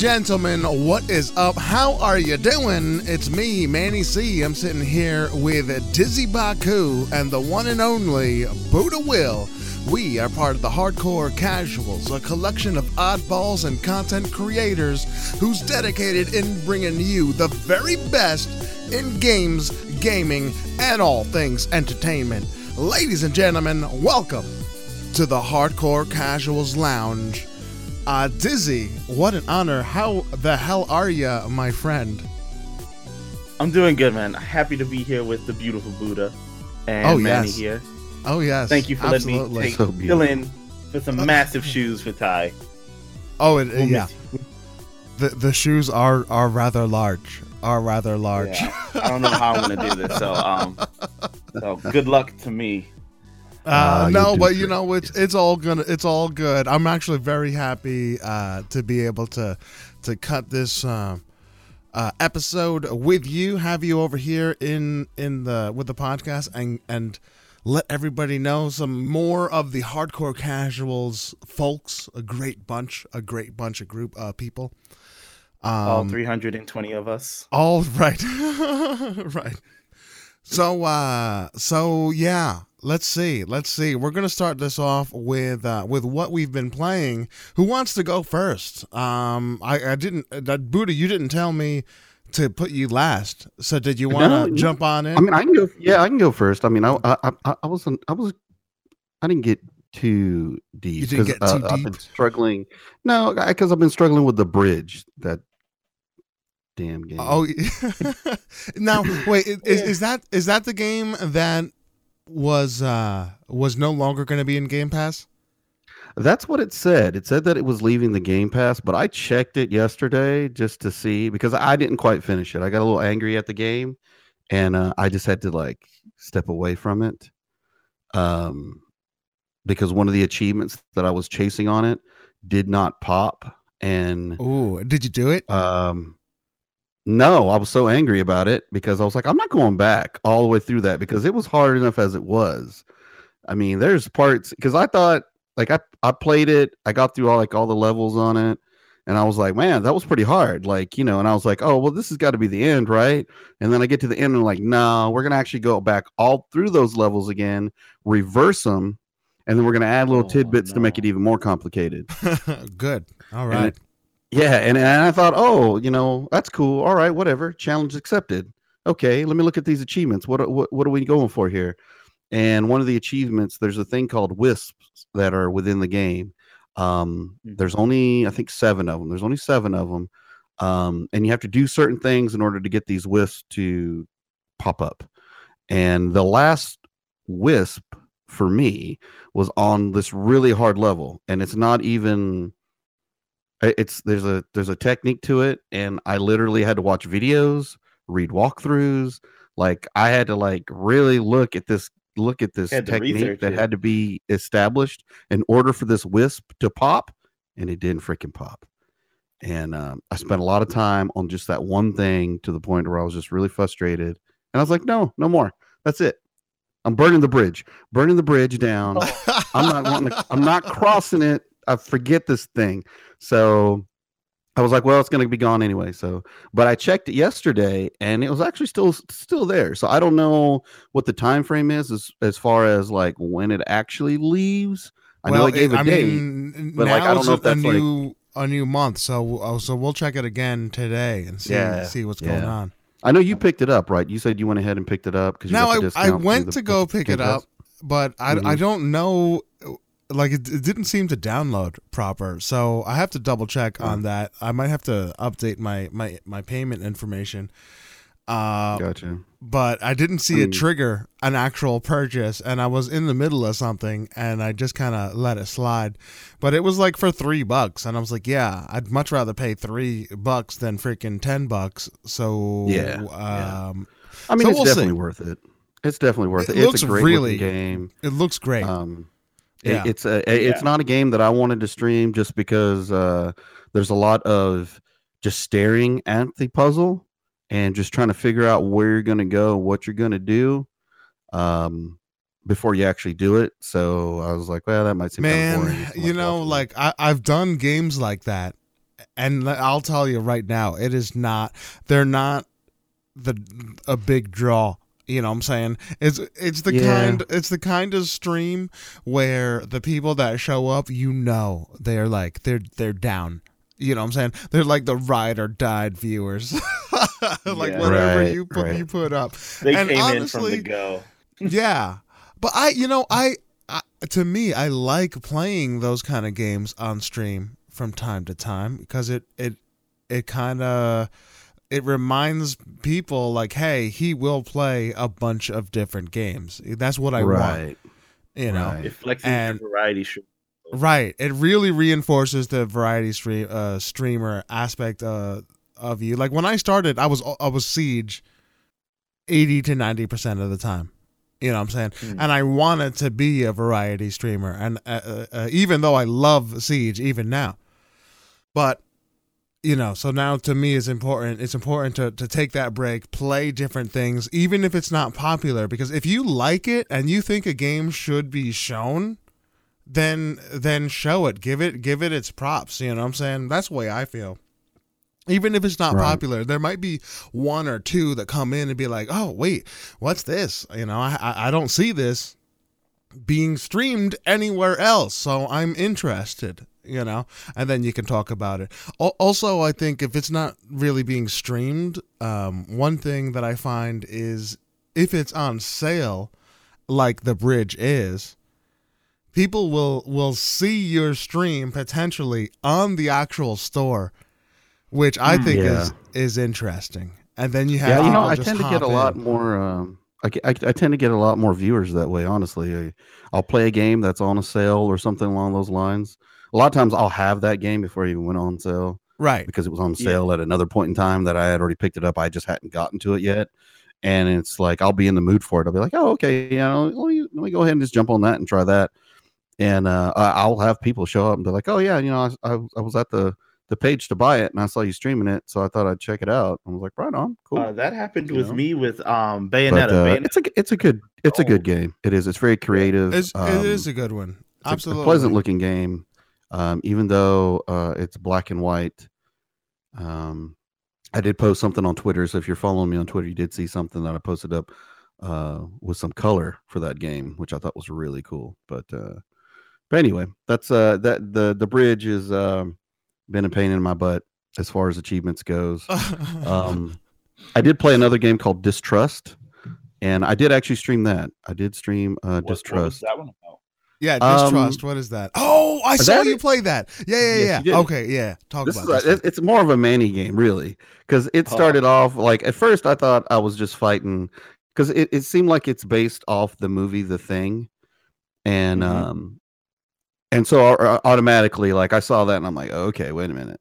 gentlemen, what is up? How are you doing? It's me, Manny C. I'm sitting here with Dizzy Baku and the one and only Buddha Will. We are part of the Hardcore Casuals, a collection of oddballs and content creators who's dedicated in bringing you the very best in games, gaming, and all things entertainment. Ladies and gentlemen, welcome to the Hardcore Casuals Lounge. Uh, Dizzy, what an honor. How the hell are you, my friend? I'm doing good, man. Happy to be here with the beautiful Buddha and Oh, Manny yes. here. Oh, yes. Thank you for letting me take, So fill in for some massive shoes for Ty. Oh, it, We'll yeah. The, the shoes are, are rather large. Are rather large. Yeah. I don't know how I'm gonna do this, so um, so good luck to me. Uh, you'll no, do but you know it's it's all gonna it's all good. I'm actually very happy uh, to be able to to cut this uh, uh, episode with you, have you over here in in the with the podcast, and and let everybody know some more of the hardcore casuals folks. A great bunch, a great bunch of group uh, people. All Um, 320 of us. all right. right. So uh so yeah, let's see. Let's see. We're going to start this off with uh with what we've been playing. Who wants to go first? Um I I didn't that Buddha you didn't tell me to put you last. So did you want to No, jump on in? I mean, I can go. Yeah, I can go first. I mean, I I I, I wasn't. I was. I didn't get too deep. You didn't 'cause, get uh, too I've been deep? struggling. No, because I've been struggling with the bridge. That damn game. Oh, now wait. i- Is, is that is that the game that was uh was no longer going to be in Game Pass? That's what it said. It said that it was leaving the Game Pass, but I checked it yesterday just to see because I didn't quite finish it. I got a little angry at the game, and uh, I just had to like step away from it, um, because one of the achievements that I was chasing on it did not pop, and Oh, did you do it? um, no, I was so angry about it because I was like, I'm not going back all the way through that because it was hard enough as it was. I mean, there's parts because I thought like I I played it, I got through all like all the levels on it, and I was like, man, that was pretty hard. Like, you know, and I was like, oh well, this has got to be the end, right? And then I get to the end and I'm like, no, we're gonna actually go back all through those levels again, reverse them, and then we're gonna add little Oh, tidbits to make it even more complicated. Good. All right. Yeah, and, and I thought, oh, you know, that's cool. All right, whatever. Challenge accepted. Okay, let me look at these achievements. What what what are we going for here? And one of the achievements, there's a thing called wisps that are within the game. Um, Mhm. there's only I think seven of them. There's only seven of them, um, and you have to do certain things in order to get these wisps to pop up. And the last wisp for me was on this really hard level, and it's not even it's there's a there's a technique to it and i literally had to watch videos read walkthroughs. Like i had to like really look at this look at this technique that it. had to be established in order for this wisp to pop and it didn't freaking pop. And um, i spent a lot of time on just that one thing to the point where i was just really frustrated and i was like no no more. That's it. I'm burning the bridge. Burning the bridge down. I'm not wanting to, I'm not crossing it. I forget this thing. So I was like, well, it's going to be gone anyway. So, but I checked it yesterday and it was actually still still there. So I don't know what the time frame is as as far as like when it actually leaves. I know I gave a I date. mean, but, like, I don't know if that's, a like- new a new month, so oh, so we'll check it again today and see Yeah, see what's going on. I know you picked it up, right? You said you went ahead and picked it up because Now I, I went to go pick it up, but I, I Mhm. don't know. Like it, it didn't seem to download proper, so I have to double check Oh. on that. I might have to update my my my payment information. Uh, Gotcha. but I didn't see it trigger an actual purchase, and I was in the middle of something, and I just kind of let it slide. But it was like for three bucks, and I was like, "Yeah, I'd much rather pay three bucks than freaking ten bucks." So Yeah, yeah. um, I mean, So it's we'll see. definitely worth it. It's definitely worth It it. looks it's a great really- game. it looks great. Um, it- Yeah. it's a it's Yeah. not a game that I wanted to stream just because uh, there's a lot of just staring at the puzzle and just trying to figure out where you're going to go, what you're going to do, um, before you actually do it. So I was like, well, that might seem kind of boring. you know, like I, I've done games like that, and I'll tell you right now, it is not. They're not the a big draw. You know what I'm saying? It's it's the Yeah. kind it's the kind of stream where the people that show up, you know, they're like they're they're down. You know what I'm saying? They're like the ride or died viewers. like Yeah. whatever Right, you put right. you put up. They And came in from honestly- the go. yeah but i you know I, I to me i like playing those kind of games on stream from time to time because it it it kind of it reminds people like hey he will play a bunch of different games that's what i want right. you know right. It And- variety show. Right. It really reinforces the variety stream uh, streamer aspect uh, of you. Like when I started, I was I was Siege eighty to ninety percent of the time. You know what I'm saying? Hmm. And I wanted to be a variety streamer, and uh, uh, uh, even though I love Siege, even now, but you know, so now to me it's important. It's important to to take that break, play different things, even if it's not popular. Because if you like it and you think a game should be shown, then then show it. Give it give it its props. You know what I'm saying? That's the way I feel. Even if it's not Right. popular, there might be one or two that come in and be like, "Oh, wait, what's this?" You know, I I, I don't see this being streamed anywhere else, so I'm interested. You know, and then you can talk about it. Also, I think if it's not really being streamed, um, one thing that I find is if it's on sale, like the bridge is, people will will see your stream potentially on the actual store, which I Hmm. think Yeah. is is interesting. And then you have Yeah, you know, I tend to get a lot more. Um, I, I, I tend to get a lot more viewers that way. Honestly, I, I'll play a game that's on a sale or something along those lines. A lot of times, I'll have that game before it even went on sale right. because it was on Yeah. sale at another point in time that I had already picked it up. I just hadn't gotten to it yet, and it's like I'll be in the mood for it. I'll be like, oh, okay, you know, let me let me go ahead and just jump on that and try that. And uh, I- I'll have people show up and be like, oh yeah, you know, I, I, I was at the the page to buy it and I saw you streaming it, so I thought I'd check it out. I was like, right on, cool. Uh, that happened You with know? me with um but Bayonetta. uh, Bayonetta it's a it's a good it's a good Oh. game. It is. It's very creative. It's, um, it is a good one. it's Absolutely. a pleasant looking game. Um, even though uh, it's black and white. Um, I did post something on Twitter. So if you're following me on Twitter, you did see something that I posted up uh, with some color for that game, which I thought was really cool. But uh, but anyway, that's uh, that the the bridge has um, been a pain in my butt as far as achievements goes. Um, I did play another game called Distrust, and I did actually stream that. I did stream uh, What- what was Distrust. that one about? Yeah, um, distrust. what is that? Oh, I saw you it? play that. Yeah, yeah, Yes, yeah. okay, yeah. Talk This about this. it- it's more of a Manny game, really, because it Oh. started off like at first I thought I was just fighting because it, it seemed like it's based off the movie The Thing, and Mhm. um, and so au- automatically like I saw that and I'm like, okay, wait a minute,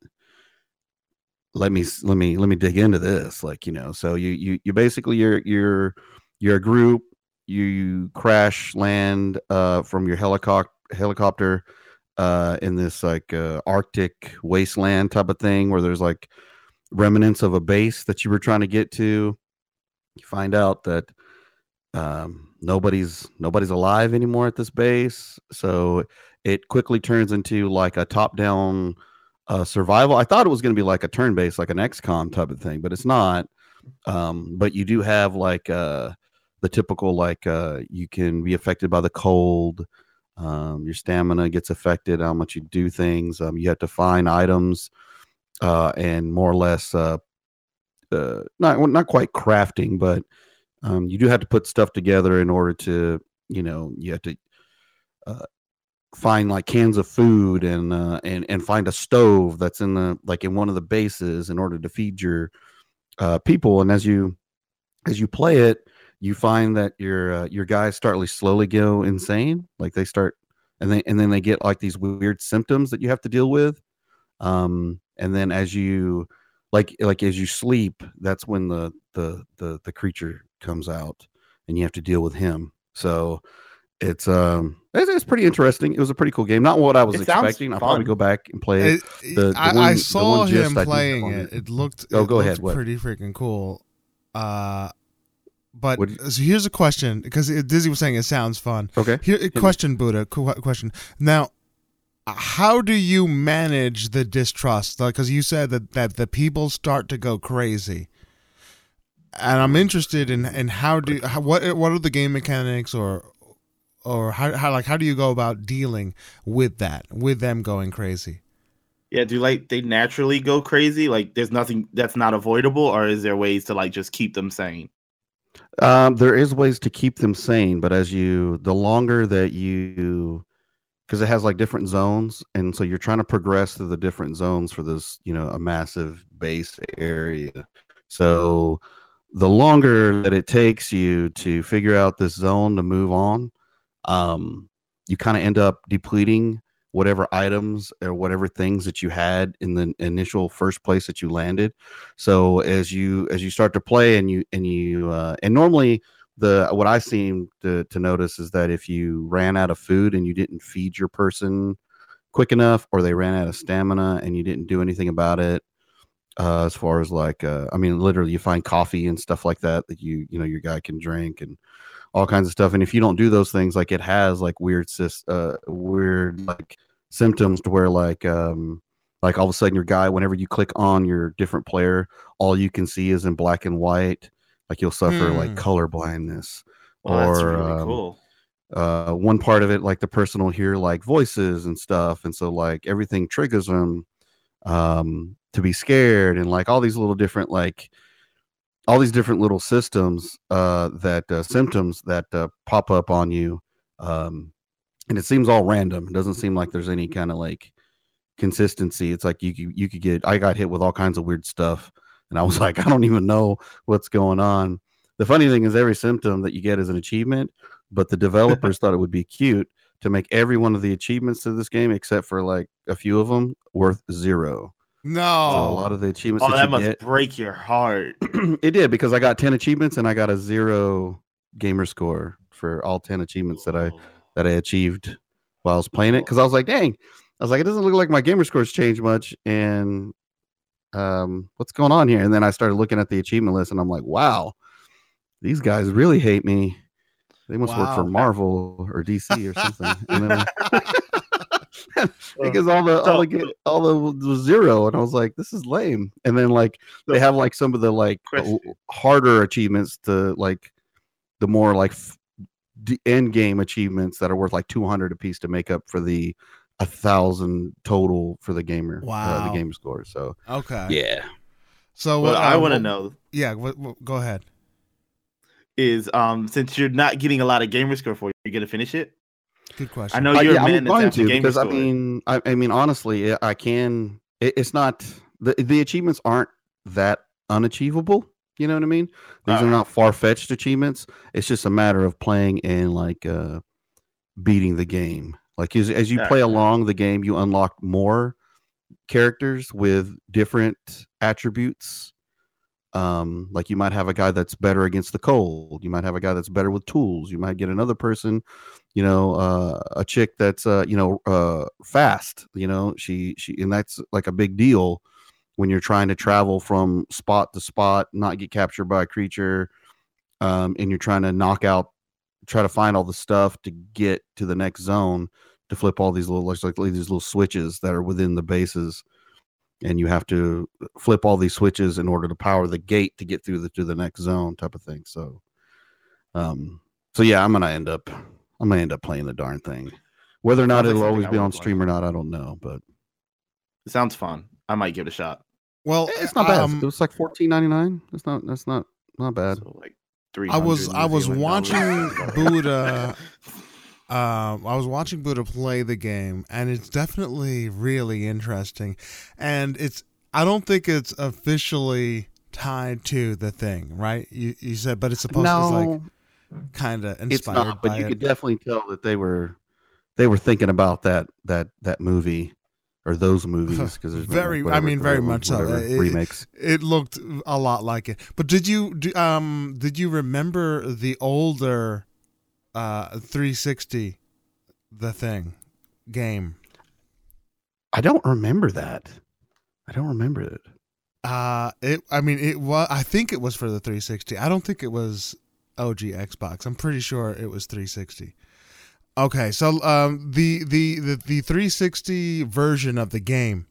let me let me let me dig into this, like you know, so you you you basically you're you're you're a group, you, crash land uh from your helicopter helicopter uh in this like uh, arctic wasteland type of thing where there's like remnants of a base that you were trying to get to. You find out that um nobody's nobody's alive anymore at this base. So it quickly turns into like a top down uh survival. I thought it was going to be like a turn based like an xcom type of thing but it's not. Um but you do have like uh the typical like uh you can be affected by the cold um, your stamina gets affected how much you do things um, you have to find items uh, and more or less uh, uh, not not quite crafting but um, you do have to put stuff together in order to you know you have to uh, find like cans of food and uh, and and find a stove that's in the like in one of the bases in order to feed your people and as you as you play it you find that your uh, your guys start like slowly go insane like they start and then and then they get like these weird symptoms that you have to deal with um and then as you like like as you sleep that's when the the the, the creature comes out and you have to deal with him so it's um it's, it's pretty interesting it was a pretty cool game not what i was expecting i'll probably go back and play it It- the- the I, one- I saw him I do have playing it. it- It looked. Oh, go ahead, what? Pretty freaking cool. Uh, but What so here's a question because Dizzy was saying it sounds fun. okay Here, question, Buddha. Question. Now, how do you manage the distrust? Because you said that that the people start to go crazy, and I'm interested in in how do how, what what are the game mechanics or or how, how like how do you go about dealing with that with them going crazy? Yeah, do like they naturally go crazy? Like there's nothing that's not avoidable, or is there ways to like just keep them sane? Um, there is ways to keep them sane, but as you the longer that you because it has like different zones, and so you're trying to progress through the different zones for this, you know, a massive base area. So the longer that it takes you to figure out this zone to move on, um, you kind of end up depleting whatever items or whatever things that you had in the initial first place that you landed. So as you as you start to play and you and you uh, and normally the what i seem to, to notice is that if you ran out of food and you didn't feed your person quick enough or they ran out of stamina and you didn't do anything about it uh, as far as like uh, i mean literally you find coffee and stuff like that that you you know your guy can drink and all kinds of stuff. And if you don't do those things, like it has like weird uh, weird like symptoms to where like um like all of a sudden your guy, whenever you click on your different player, all you can see is in black and white. Like you'll suffer like Hmm. color blindness. Well, that's Or, really um, cool. Uh, one part of it, like the person will hear like voices and stuff, and so like everything triggers them um to be scared and like all these little different like all these different little systems uh that uh, symptoms that uh, pop up on you um and it seems all random. It doesn't seem like there's any kind of like consistency. It's like you could you could get i got hit with all kinds of weird stuff and i was like i don't even know what's going on. The funny thing is every symptom that you get is an achievement but the developers thought it would be cute to make every one of the achievements to this game except for like a few of them worth zero No, so a lot of the achievements Oh, that, that must get break your heart. it did because I got 10 achievements and I got a zero gamer score for all 10 achievements that I that I achieved while I was playing it because I was like, dang, I was like, it doesn't look like my gamer scores changed much and um what's going on here? And then I started looking at the achievement list and I'm like, wow, these guys really hate me. They must work for Marvel or DC or something. and then because all the all the all the was zero, and I was like, this is lame. And then like they have like some of the like Question. harder achievements to like the more like the end game achievements that are worth like 200 a piece to make up for the a thousand total for the gamer uh, Wow. the game score so okay. yeah So What uh, I want to what- know Yeah, what, what- go ahead. is, um, since you're not getting a lot of gamer score for it, you're gonna finish it. Good question. I know Uh, you're yeah, a man I'm that's going to gamer because I mean, I, I mean, honestly, I can. It, it's not the the achievements aren't that unachievable. You know what I mean? These are not far fetched achievements. It's just a matter of playing and like uh beating the game. Like as, as you play along the game, you unlock more characters with different attributes. Um, like you might have a guy that's better against the cold. You might have a guy that's better with tools. You might get another person you know uh, a chick that's uh, you know uh, fast you know she she and that's like a big deal when you're trying to travel from spot to spot not get captured by a creature um, and you're trying to knock out try to find all the stuff to get to the next zone to flip all these little like, like these little switches that are within the bases and you have to flip all these switches in order to power the gate to get through the to the next zone type of thing so um so yeah i'm gonna end up i'm gonna end up playing the darn thing whether or not Sounds it'll something always be would on play. stream or not i don't know but It sounds fun. I might give it a shot. well, it's not bad um, it was like 14.99 that's not that's not not bad So like three. I was I was watching Buddha. Um, I was watching Buddha play the game, and it's definitely really interesting. And it's I don't think it's officially tied to the thing, right? You you said, but it's supposed to no like kind of inspired it's not but you it. could definitely tell that they were they were thinking about that that that movie or those movies because there's been, like, Very- I mean, very whatever- much so. whatever it- remakes It looked a lot like it. But did you do, um did you remember the older uh 360 the thing game? i don't remember that i don't remember it Uh it I mean it was I think it was for the 360. I don't think it was OG Xbox. I'm pretty sure it was 360. Okay, so um, the, the the the 360 version of the game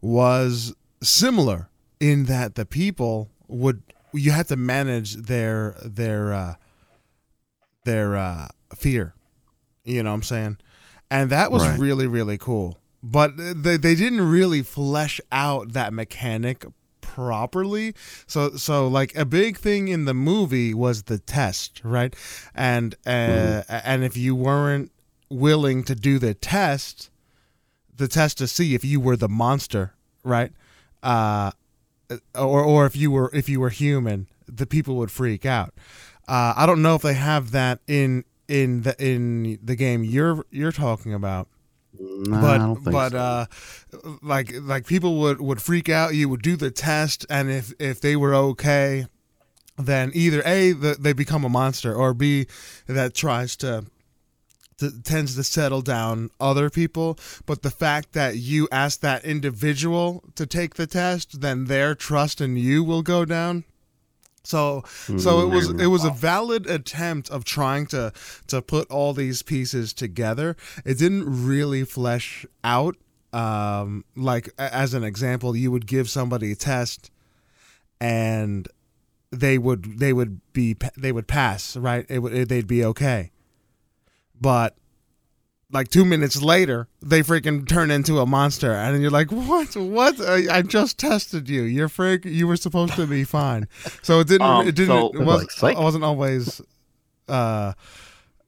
was similar in that the people would you had to manage their their uh, their uh, fear. You know what I'm saying? And that was Right. really really cool. But they they didn't really flesh out that mechanic properly. So so like a big thing in the movie was the test, right? And uh, and if you weren't willing to do the test, the test to see if you were the monster, right? Uh, or or if you were if you were human, the people would freak out. Uh, I don't know if they have that in in the in the game you're you're talking about Nah, but I don't think but so. uh like like people would would freak out. You would do the test and if if they were okay then either a the, they become a monster or b that tries to to, tends to settle down other people. But the fact that you ask that individual to take the test then their trust in you will go down so so it was it was a valid attempt of trying to to put all these pieces together. It didn't really flesh out. Um, like as an example, you would give somebody a test, and they would they would be they would pass right. It would they'd be okay, but like two minutes later, they freaking turn into a monster, and you're like, "What? What? I, I just tested you. You're freak. You were supposed to be fine." So it didn't. Um, it didn't. so- it was, like, it wasn't always, uh,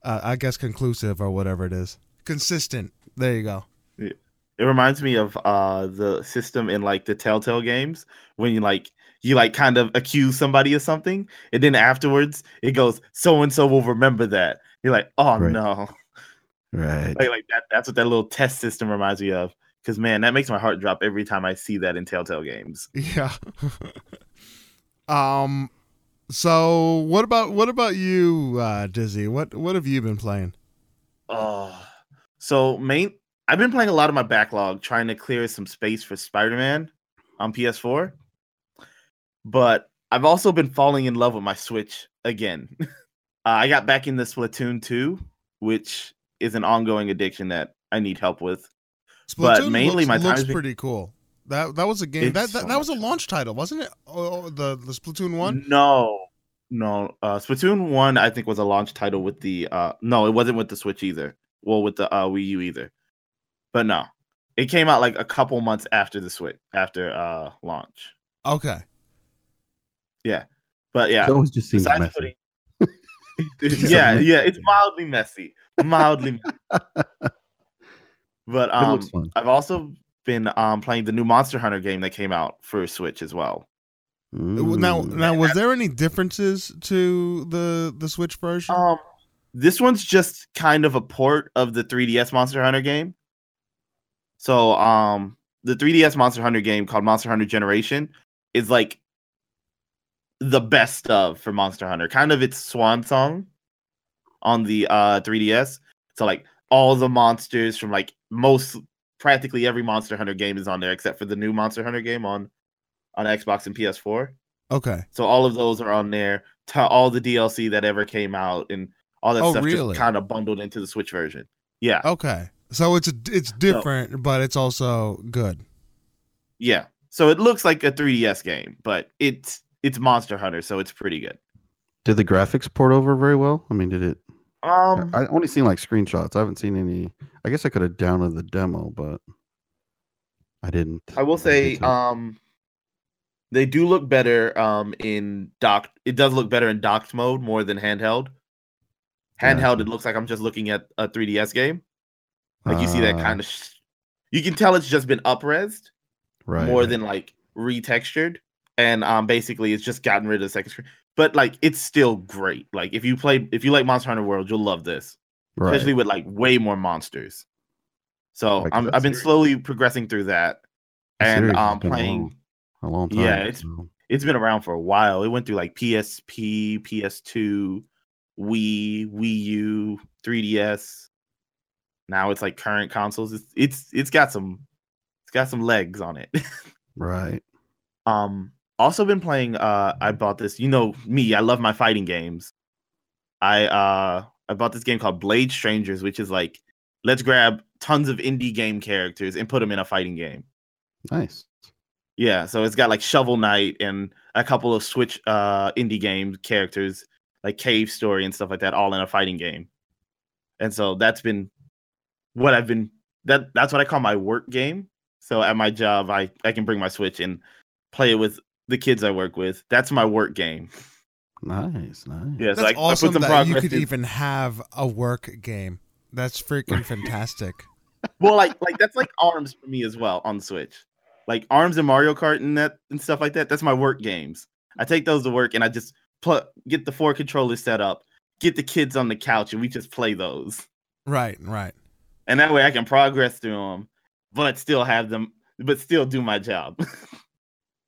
uh, I guess, conclusive or whatever it is. Consistent. There you go. It reminds me of uh the system in like the Telltale games when you like you like kind of accuse somebody of something and then afterwards it goes so and so will remember that. You're like, "Oh Right. no." Right. Like like that that's what that little test system reminds me of cuz man, that makes my heart drop every time I see that in Telltale games. Yeah. um. So what about what about you, uh, Dizzy? What what have you been playing? Oh. So main I've been playing a lot of my backlog trying to clear some space for Spider-Man on PS4. But I've also been falling in love with my Switch again. uh, I got back into Splatoon 2, which is an ongoing addiction that I need help with. But mainly looks, my time looks has been- pretty cool. That that was a game that that, so that was a launch title, wasn't it? Oh, the the Splatoon one. No. No, uh Splatoon 1 I think was a launch title with the uh no, it wasn't with the Switch either. Well, with the uh Wii U either. But no. It came out like a couple months after the Switch after uh launch. Okay. Yeah, but yeah. It always just seems messy. putting- yeah, yeah, it's mildly messy. Mildly messy. But um. I've also been um playing the new Monster Hunter game that came out for Switch as well. Now Mm. now was there any differences to the the Switch version? Um, this one's just kind of a port of the 3DS Monster Hunter game. So, um, the 3DS Monster Hunter game called Monster Hunter Generation is like the best of for Monster Hunter, kind of its swan song on the uh 3DS. So, like all the monsters from like most practically every Monster Hunter game is on there except for the new Monster Hunter game on on Xbox and PS4. okay. So all of those are on there. To all the DLC that ever came out and all that Oh, stuff really? just kind of bundled into the Switch version. Yeah, Okay. So it's it's different, but it's also good. yeah. So it looks like a 3DS game, but it's it's Monster Hunter, so it's pretty good. Did the graphics port over very well? I mean, did it? Um, I only seen like screenshots. I haven't seen any. I guess I could have downloaded the demo, but I didn't. I will say, it. um, they do look better um in dock, It does look better in docked mode more than handheld. Handheld, Gotcha. it looks like I'm just looking at a 3DS game. Like you see that Uh, kind of. Sh- you can tell it's just been upresed. right, more than like retextured and um basically it's just gotten rid of the second screen. But like it's still great. Like if you play if you like monster hunter world you'll love this. Right. especially with like way more monsters. So Like, I'm, i've been slowly progressing through that and um playing a long time. yeah, it's- so- it's been around for a while. It went through like psp ps2 wii wii u 3ds now it's like current consoles. It's it's, it's got some it's got some legs on it. Right. Um, also been playing. Uh, I bought this. You know me. I love my fighting games. I uh, I bought this game called Blade Strangers, which is like let's grab tons of indie game characters and put them in a fighting game. Nice. Yeah, so it's got like Shovel Knight and a couple of Switch uh indie game characters like Cave Story and stuff like that, all in a fighting game. And so that's been what I've been that that's what I call my work game. So at my job, I I can bring my Switch and play it with the kids I work with. That's my work game. Nice, nice. Yeah, so That's I, awesome I put some that you could in- even have a work game. That's freaking fantastic. well, like like that's like Arms for me as well on Switch. Like Arms and Mario Kart and that and stuff like that. That's my work games. I take those to work and I just put get the four controllers set up, get the kids on the couch, and we just play those. right, right. And that way I can progress through them, but still have them, but still do my job.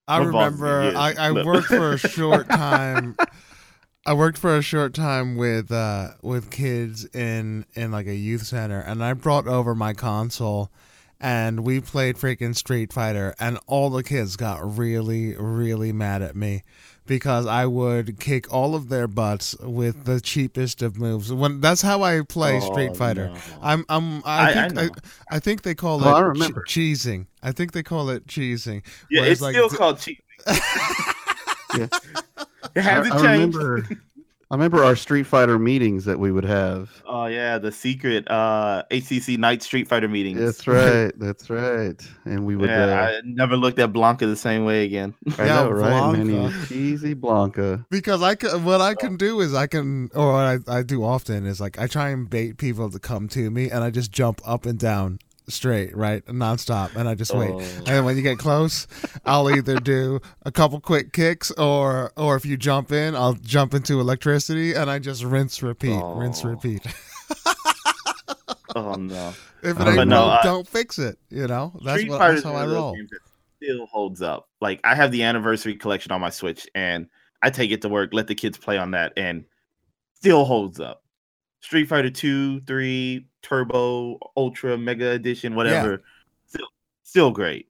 I is remember I, I worked for a short time. I worked for a short time with uh with kids in in like a youth center and I brought over my console and we played freaking Street Fighter and all the kids got really really mad at me because I would kick all of their butts with the cheapest of moves. When that's how I play oh, Street Oh, Fighter. no. I'm I'm I- I I think I, know. I, think they call I it remember. che- cheesing. I think they call it cheesing. yeah, it's like, still d- called cheating. Yeah. It I, hasn't I changed. remember. I remember our Street Fighter meetings that we would have. Oh yeah, the secret uh HCC Night Street Fighter meetings. That's right. That's right. And we would. Yeah, uh, I never looked at Blanka the same way again. I Yeah, know, right? Man, Blanka. you cheesy Blanka. because I can, what I can do is I can, or what I, I do often is like I try and bait people to come to me, and I just jump up and down straight, right, nonstop, and I just wait. Oh. And then when you get close, I'll either do a couple quick kicks, or or if you jump in, I'll jump into electricity, and I just rinse, repeat, rinse, Oh. repeat. Oh no. If it ain't no, broke, don't fix it. You know, that's Street what that's how I of those roll. still holds up. Like I have the anniversary collection on my Switch, and I take it to work, let the kids play on that, and still holds up. Street Fighter 2, 3, Turbo, Ultra, Mega Edition, whatever. Still still great.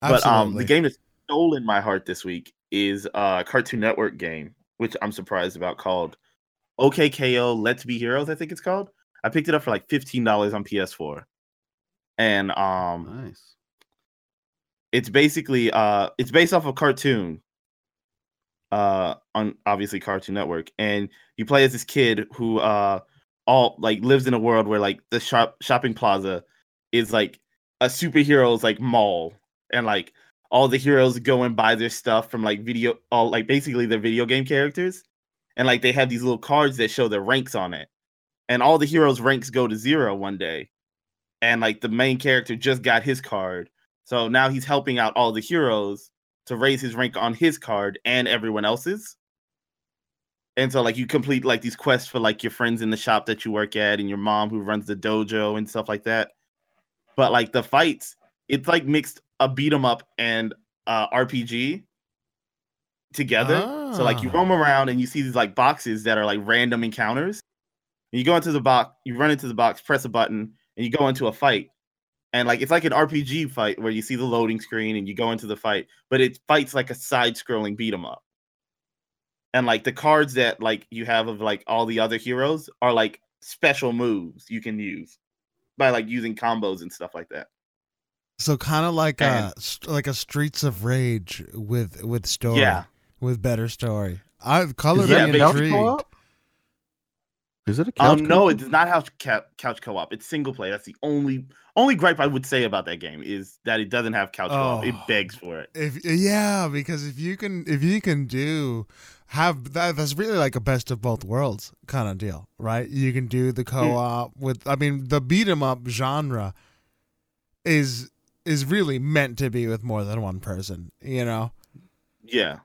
But um the Absolutely. game that's stolen my heart this week is a Cartoon Network game, which I'm surprised about called OKKO Let's Be Heroes, I think it's called. I picked it up for like $15 on PS4. And um Nice. it's basically uh it's based off a cartoon uh on obviously cartoon network and you play as this kid who uh all like lives in a world where like the shop shopping plaza is like a superheroes like mall and like all the heroes go and buy their stuff from like video all like basically their video game characters and like they have these little cards that show their ranks on it and all the heroes ranks go to zero one day and like the main character just got his card so now he's helping out all the heroes to raise his rank on his card and everyone else's. And so like you complete like these quests for like your friends in the shop that you work at and your mom who runs the dojo and stuff like that. But like the fights, it's like mixed a beat 'em up and uh RPG together. So like you Ah. roam around and you see these like boxes that are like random encounters. And you go into the box, you run into the box, press a button, and you go into a fight and like it's like an RPG fight where you see the loading screen and you go into the fight, but it fights like a side-scrolling beat 'em up. And like the cards that like you have of like all the other heroes are like special moves you can use by like using combos and stuff like that. So kind of like uh, And- a like a Streets of Rage with with story. Yeah. with better story. I color Is Yeah, me intrigued. Is it a couch? Um, no, it does not have couch, co-op. It's single play. That's the only only gripe I would say about that game is that it doesn't have couch co-op. It Oh. begs for it. If yeah, because if you can if you can do have that that's really like a best of both worlds kind of deal, right? You can do the co-op with I mean the beat 'em up genre is is really meant to be with more than one person, you know? Yeah.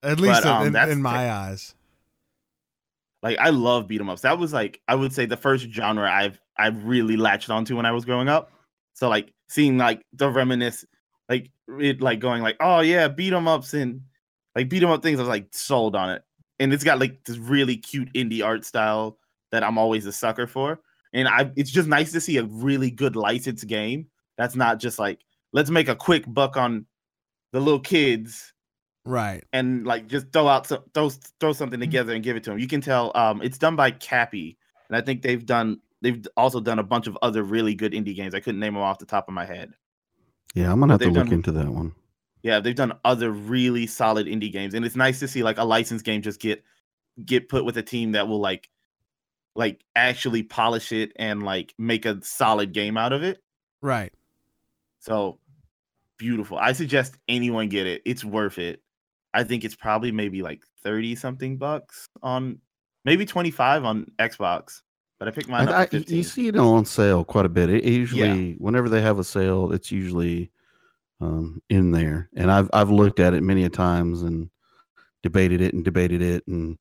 At least But, um, in, in my eyes. Like I love beat 'em ups. That was like I would say the first genre I've I've really latched onto when I was growing up. So like seeing like the reminisce, like it like going like oh yeah beat 'em ups and like beat 'em up things. I was like sold on it, and it's got like this really cute indie art style that I'm always a sucker for. And I it's just nice to see a really good licensed game that's not just like let's make a quick buck on the little kids Right. and like just throw out some throw throw something together and give it to them. You can tell um it's done by Capy, and I think they've done they've also done a bunch of other really good indie games. I couldn't name them off the top of my head. Yeah, I'm gonna have to look done- into that one. Yeah, they've done other really solid indie games, and it's nice to see like a licensed game just get get put with a team that will like like actually polish it and like make a solid game out of it. Right. So beautiful. I suggest anyone get it. It's worth it. I think it's probably maybe like 30 something bucks on maybe 25 on Xbox. But I picked mine up I, I, you see it on sale quite a bit. It, it usually, whenever they have a sale, it's usually um, in there. And I've I've looked at it many a times and debated it and debated it and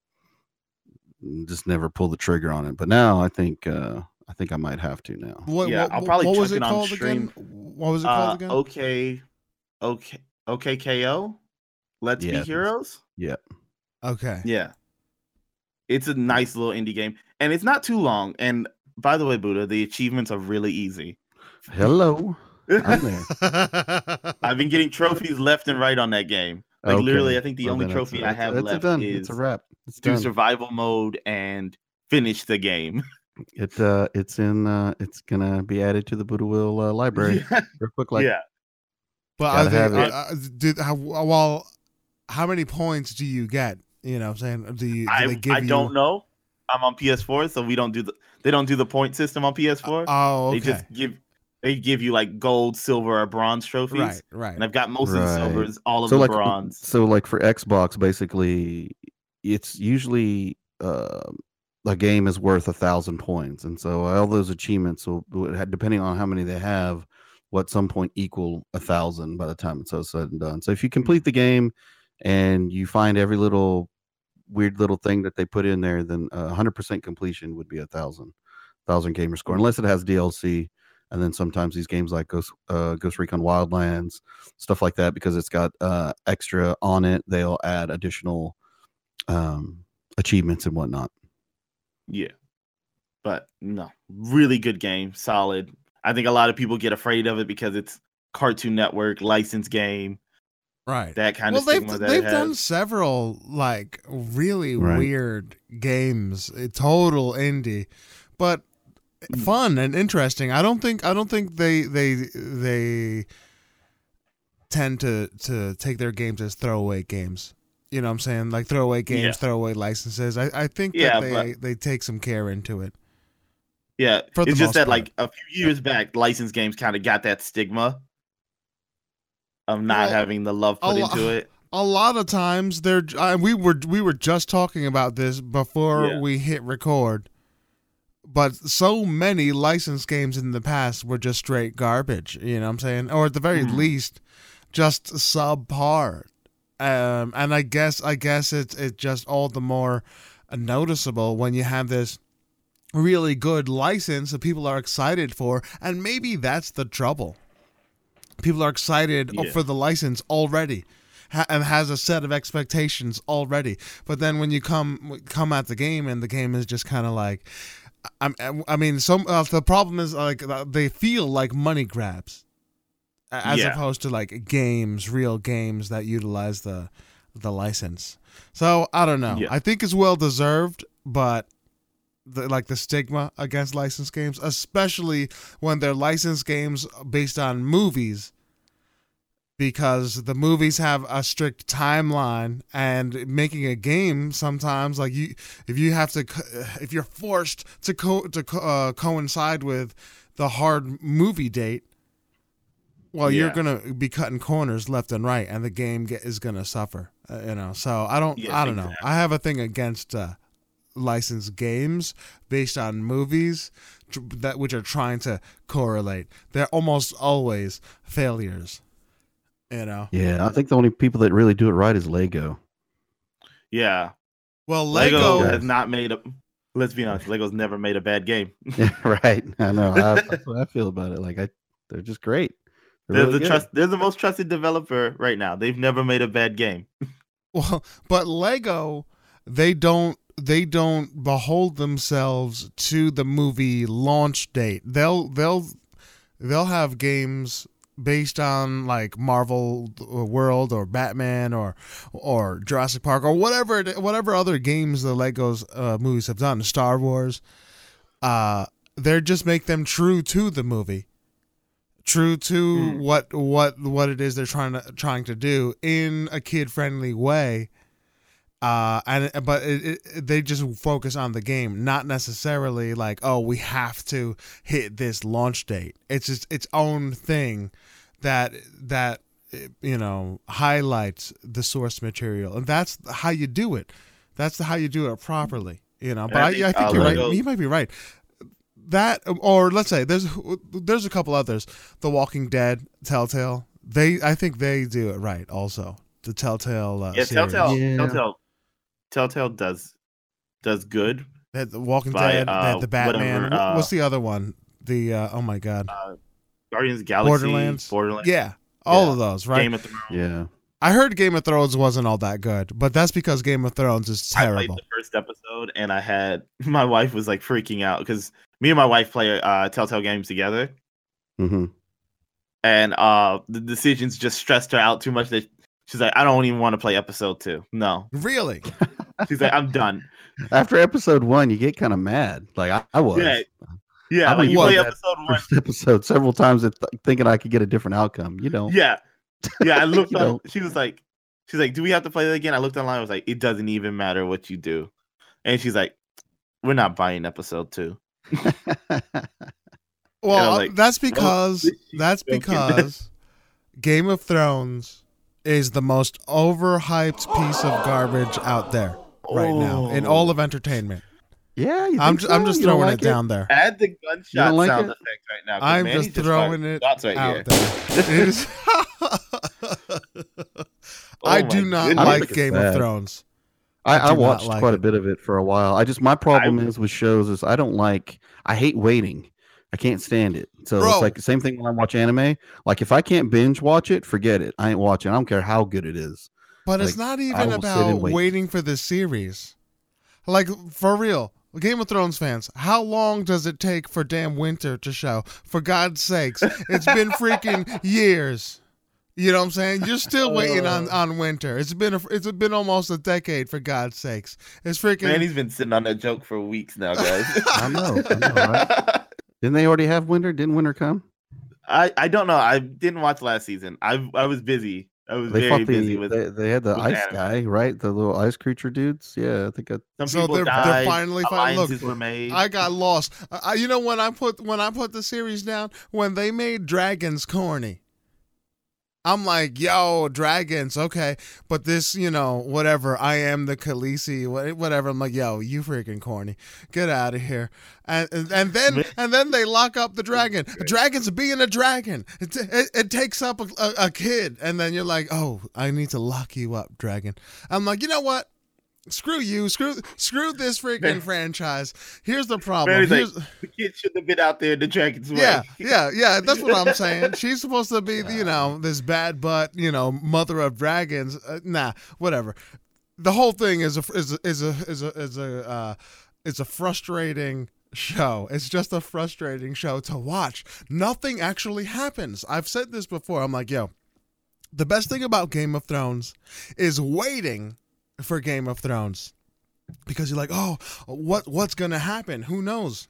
just never pulled the trigger on it. But now I think uh, I think I might have to now. What, Yeah, what, I'll probably what was it it on called stream. again? What was it called uh, again? okay. Okay. Okay KO. Let's Yeah, be Heroes. heroes. Okay. Yeah. It's a nice little indie game. And it's not too long. And by the way, Buddha, the achievements are really easy. Hello, I'm there. I've been getting trophies left and right on that game. Like Okay. literally, I think the Well, only trophy I have it's a left done. is it's a wrap. It's do done. survival mode and finish the game. It uh, it's in. Uh, it's gonna be added to the Buddha Will uh, library. yeah. Real quick, like yeah. But Gotta are they, have uh, it. uh, did how well how many points do you get? You know, what I'm saying do you do I, they give I you? don't know. I'm on PS4, so we don't do the they don't do the point system on PS4. Oh, okay. They just give they give you like gold, silver, or bronze trophies. right, right. And I've got most of the Right. silvers, all of so the like bronze. so like for Xbox, basically, it's usually uh, a game is worth a thousand points, and so all those achievements will, will depending on how many they have, will at some point equal a thousand by the time it's all said and done. So if you complete the game and you find every little weird little thing that they put in there, then a hundred percent completion would be a thousand, thousand gamer score, unless it has DLC. And then sometimes these games like Ghost, uh, Ghost Recon Wildlands, stuff like that, because it's got uh, extra on it, they'll add additional um, achievements and whatnot. Yeah. But no, really good game, solid. I think a lot of people get afraid of it because it's Cartoon Network licensed game, right. that kind well, of they've that they've done several like really Right. weird games, eh, total indie, but Mm. fun and interesting. I don't think I don't think they they they tend to to take their games as throwaway games. You know what I'm saying? Like throwaway games, Yeah. throwaway licenses. I, I think Yeah, that they but- they take some care into it. Yeah, for the it's just that part. like a few years back, licensed games kind of got that stigma of not Well, having the love put lo- into it. a lot of times they're uh, we were we were just talking about this before Yeah. we hit record but so many licensed games in the past were just straight garbage you know what i'm saying or at the very Mhm. least just subpar um and i guess i guess it's it's just all the more noticeable when you have this really good license that people are excited for and maybe that's the trouble people are excited Yeah. for the license already ha- and has a set of expectations already but then when you come come at the game and the game is just kind of like I'm, I mean, some uh, the problem is like uh, they feel like money grabs, as Yeah. opposed to like games, real games that utilize the the license. So I don't know. Yeah. I think it's well deserved, but the, like the stigma against licensed games, especially when they're licensed games based on movies, because the movies have a strict timeline, and making a game sometimes like you, if you have to, if you're forced to co- to co- uh, coincide with the hard movie date. Well, you're gonna be cutting corners left and right, and the game get, is gonna suffer. Uh, you know, so I don't, I don't know. I have a thing against uh, licensed games based on movies tr- that which are trying to correlate. They're almost always failures. You know. Yeah, I think the only people that really do it right is Lego. Yeah, Well, Lego, Lego. has not made a. Let's be honest, Lego's never made a bad game. Yeah, right. I know. I, that's what I feel about it. Like I, they're just great. They're They're really the trust. They're the most trusted developer right now. They've never made a bad game. Well, but Lego, they don't they don't behold themselves to the movie launch date. They'll they'll they'll have games based on like Marvel World or Batman or or Jurassic Park or whatever it, whatever other games the Legos uh, movies have done, Star Wars. uh they're just make them true to the movie true to Mm. what what what it is they're trying to trying to do in a kid friendly way uh and but it, it, they just focus on the game not necessarily like oh we have to hit this launch date. It's just its own thing that that you know highlights the source material. And that's how you do it. That's how you do it properly you know. But I i, think, I think uh, you're Lego- right. you might be right. That or let's say there's there's a couple others. The walking dead telltale. They i think they do it right also. The telltale uh, Yeah, series. Telltale, Yeah. Telltale, Telltale does does good. They had the walking by, dead they had uh, the batman whatever, uh, what's the other one the uh, oh my god Uh, Guardians of the Galaxy, Borderlands. Borderlands, yeah all Yeah. of those right Game of Thrones. Yeah. i heard game of thrones wasn't all that good but that's because game of thrones is I played terrible the first episode, and I had my wife was like freaking out because me and my wife play uh, Telltale games together, hmm and uh, the decisions just stressed her out too much. That she's like, I don't even want to play episode two. No, really she's like, I'm done. After episode one, you get kind of mad. Like I, I was. Yeah, Yeah, I've like you play episode one. First episode several times, th- thinking I could get a different outcome. You know. Yeah, yeah. I looked You up. know. She was like, she's like, do we have to play that again? I looked online. I was like, it doesn't even matter what you do. And she's like, we're not buying episode two. Well, like, that's because this that's because Game of Thrones is the most overhyped piece of garbage out there right now in Oh. all of entertainment. yeah. You I'm think ju- I'm so? just You throwing like it down there. Add the gunshot like sound it? effect right now. I'm Manny's just throwing firing it shots right out here. there. It is- I Oh do not goodness. Like think it's Game of. Thrones. I, I I, watched like quite it. a bit of it for a while. I just my problem I- is with shows is I don't like I hate waiting. I can't stand it. So Bro. it's like the same thing when I watch anime. Like if I can't binge watch it, forget it. I ain't watching. I don't care how good it is. But it's not even about wait. waiting for the series. Like for real, Game of Thrones fans, how long does it take for damn winter to show? For God's sakes, it's been freaking years. You know what I'm saying? You're still waiting on, Uh. on winter. It's been a, it's been almost a decade for God's sakes. It's freaking man. He's been sitting on that joke for weeks now, guys. I know, I know, right? Didn't they already have winter? Didn't winter come? I, I don't know. I didn't watch last season. I I was busy. I was They very busy the, with. They, they had the ice anime. guy, right? The little ice creature dudes. Yeah, I think I, some so people they're died. they're finally finally look. were made. I got lost. I, I- you know when I put when I put the series down when they made dragons corny. I'm like, yo, dragons, okay, but this, you know, whatever. I am the Khaleesi, whatever. I'm like, yo, you freaking corny, get out of here. And and, and then and then they lock up the dragon. Dragon's being a dragon. It, it, it takes up a, a, a kid, and then you're like, oh, I need to lock you up, dragon. I'm like, you know what? Screw you. Screw screw this freaking franchise. Here's the problem. Manny's like, the kid should have been out there in the dragon's way. yeah, yeah, yeah. That's what I'm saying. She's supposed to be, you know, this bad butt, you know, mother of dragons. Uh, nah, whatever. The whole thing is a is a, is a is a is a uh, it's a frustrating show. It's just a frustrating show to watch. Nothing actually happens. I've said this before. I'm like, yo, the best thing about Game of Thrones is waiting for Game of Thrones because you're like, oh, what what's gonna happen? Who knows?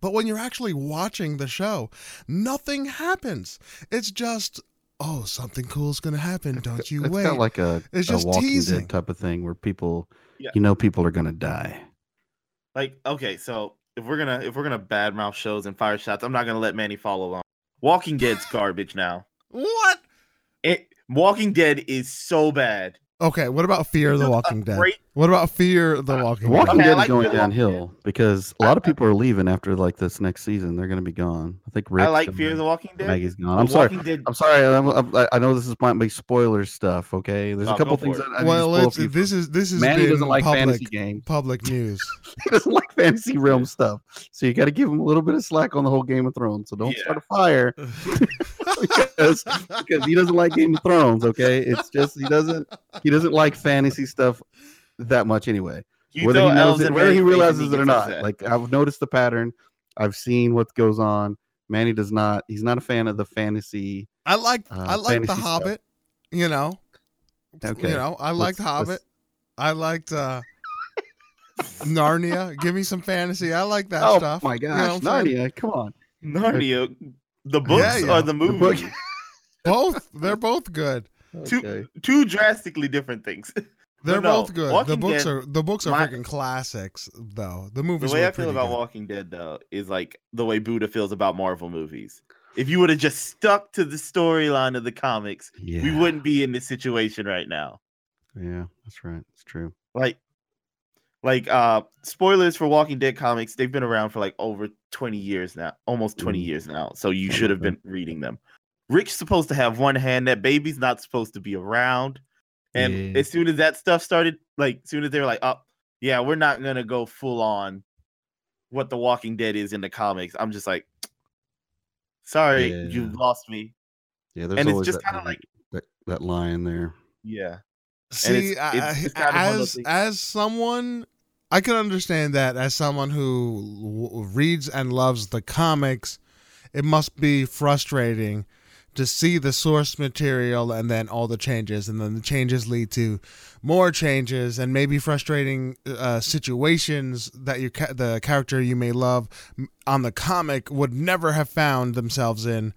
But when you're actually watching the show, nothing happens. It's just, oh, something cool's gonna happen. Don't you wait? it's wait. got like a, It's a just Walking teasing. Dead type of thing where people, Yeah. you know, people are gonna die. Like, okay, so if we're gonna if we're gonna badmouth shows and fire shots, I'm not gonna let Manny follow along. Walking Dead's garbage now. what? It Walking Dead is so bad. Okay, what about Fear the Walking Dead? great- What about Fear the Walking Walking Dead? Okay, I Dead like is going Fear the downhill because a lot of people are leaving after like this next season. They're gonna be gone. I think Rick I like and Fear the Walking Dead. Maggie's gone. The I'm sorry. Walking Dead. I'm sorry. I'm, I'm, I know this is might be spoiler stuff. Okay, there's Oh, a couple things that it. I need to Well, spoil it's, for this is this is Manny been doesn't like public, fantasy games. public news. he doesn't like fantasy realm stuff. So you got to give him a little bit of slack on the whole Game of Thrones. So don't Yeah. start a fire because because he doesn't like Game of Thrones. Okay, it's just he doesn't he doesn't like fantasy stuff that much anyway. You whether throw he knows it, whether he Manny's face and realizes it or not. upset. Like I've noticed the pattern. I've seen what goes on. Manny does not. He's not a fan of the fantasy. I like Uh, I like the fantasy stuff. Hobbit. You know, Okay, you know, I liked Let's- Hobbit. let's- I liked uh Narnia. Give me some fantasy. I like that oh stuff. Oh my You know gosh, what I'm saying? Narnia! Come on. Narnia, the books yeah. or the The book- Both. They're both good. Two Okay. two drastically different things. They're no, both good. the books Dead- are the books are my- freaking classics though. The movies. the way I feel about good. Walking Dead though is like the way Buddha feels about Marvel movies. If you would have just stuck to the storyline of the comics, Yeah, we wouldn't be in this situation right now. Yeah, that's right. It's true. Like like uh spoilers for Walking Dead comics, they've been around for like over 20 years now, almost 20 Mm. years now. So you should have been reading them. Rick's supposed to have one hand, that baby's not supposed to be around. And Yeah. as soon as that stuff started, like as soon as they were like, oh, yeah, we're not gonna go full on what the Walking Dead is in the comics. I'm just like, sorry, Yeah. you've lost me. Yeah, there's And it's just kind of like, that, that line there. yeah, See, it's- it's- it's kind of one of those as as someone, I can understand that. As someone who w- reads and loves the comics, it must be frustrating to see the source material and then all the changes, and then the changes lead to more changes and maybe frustrating uh, situations that you ca- the character you may love on the comic would never have found themselves in.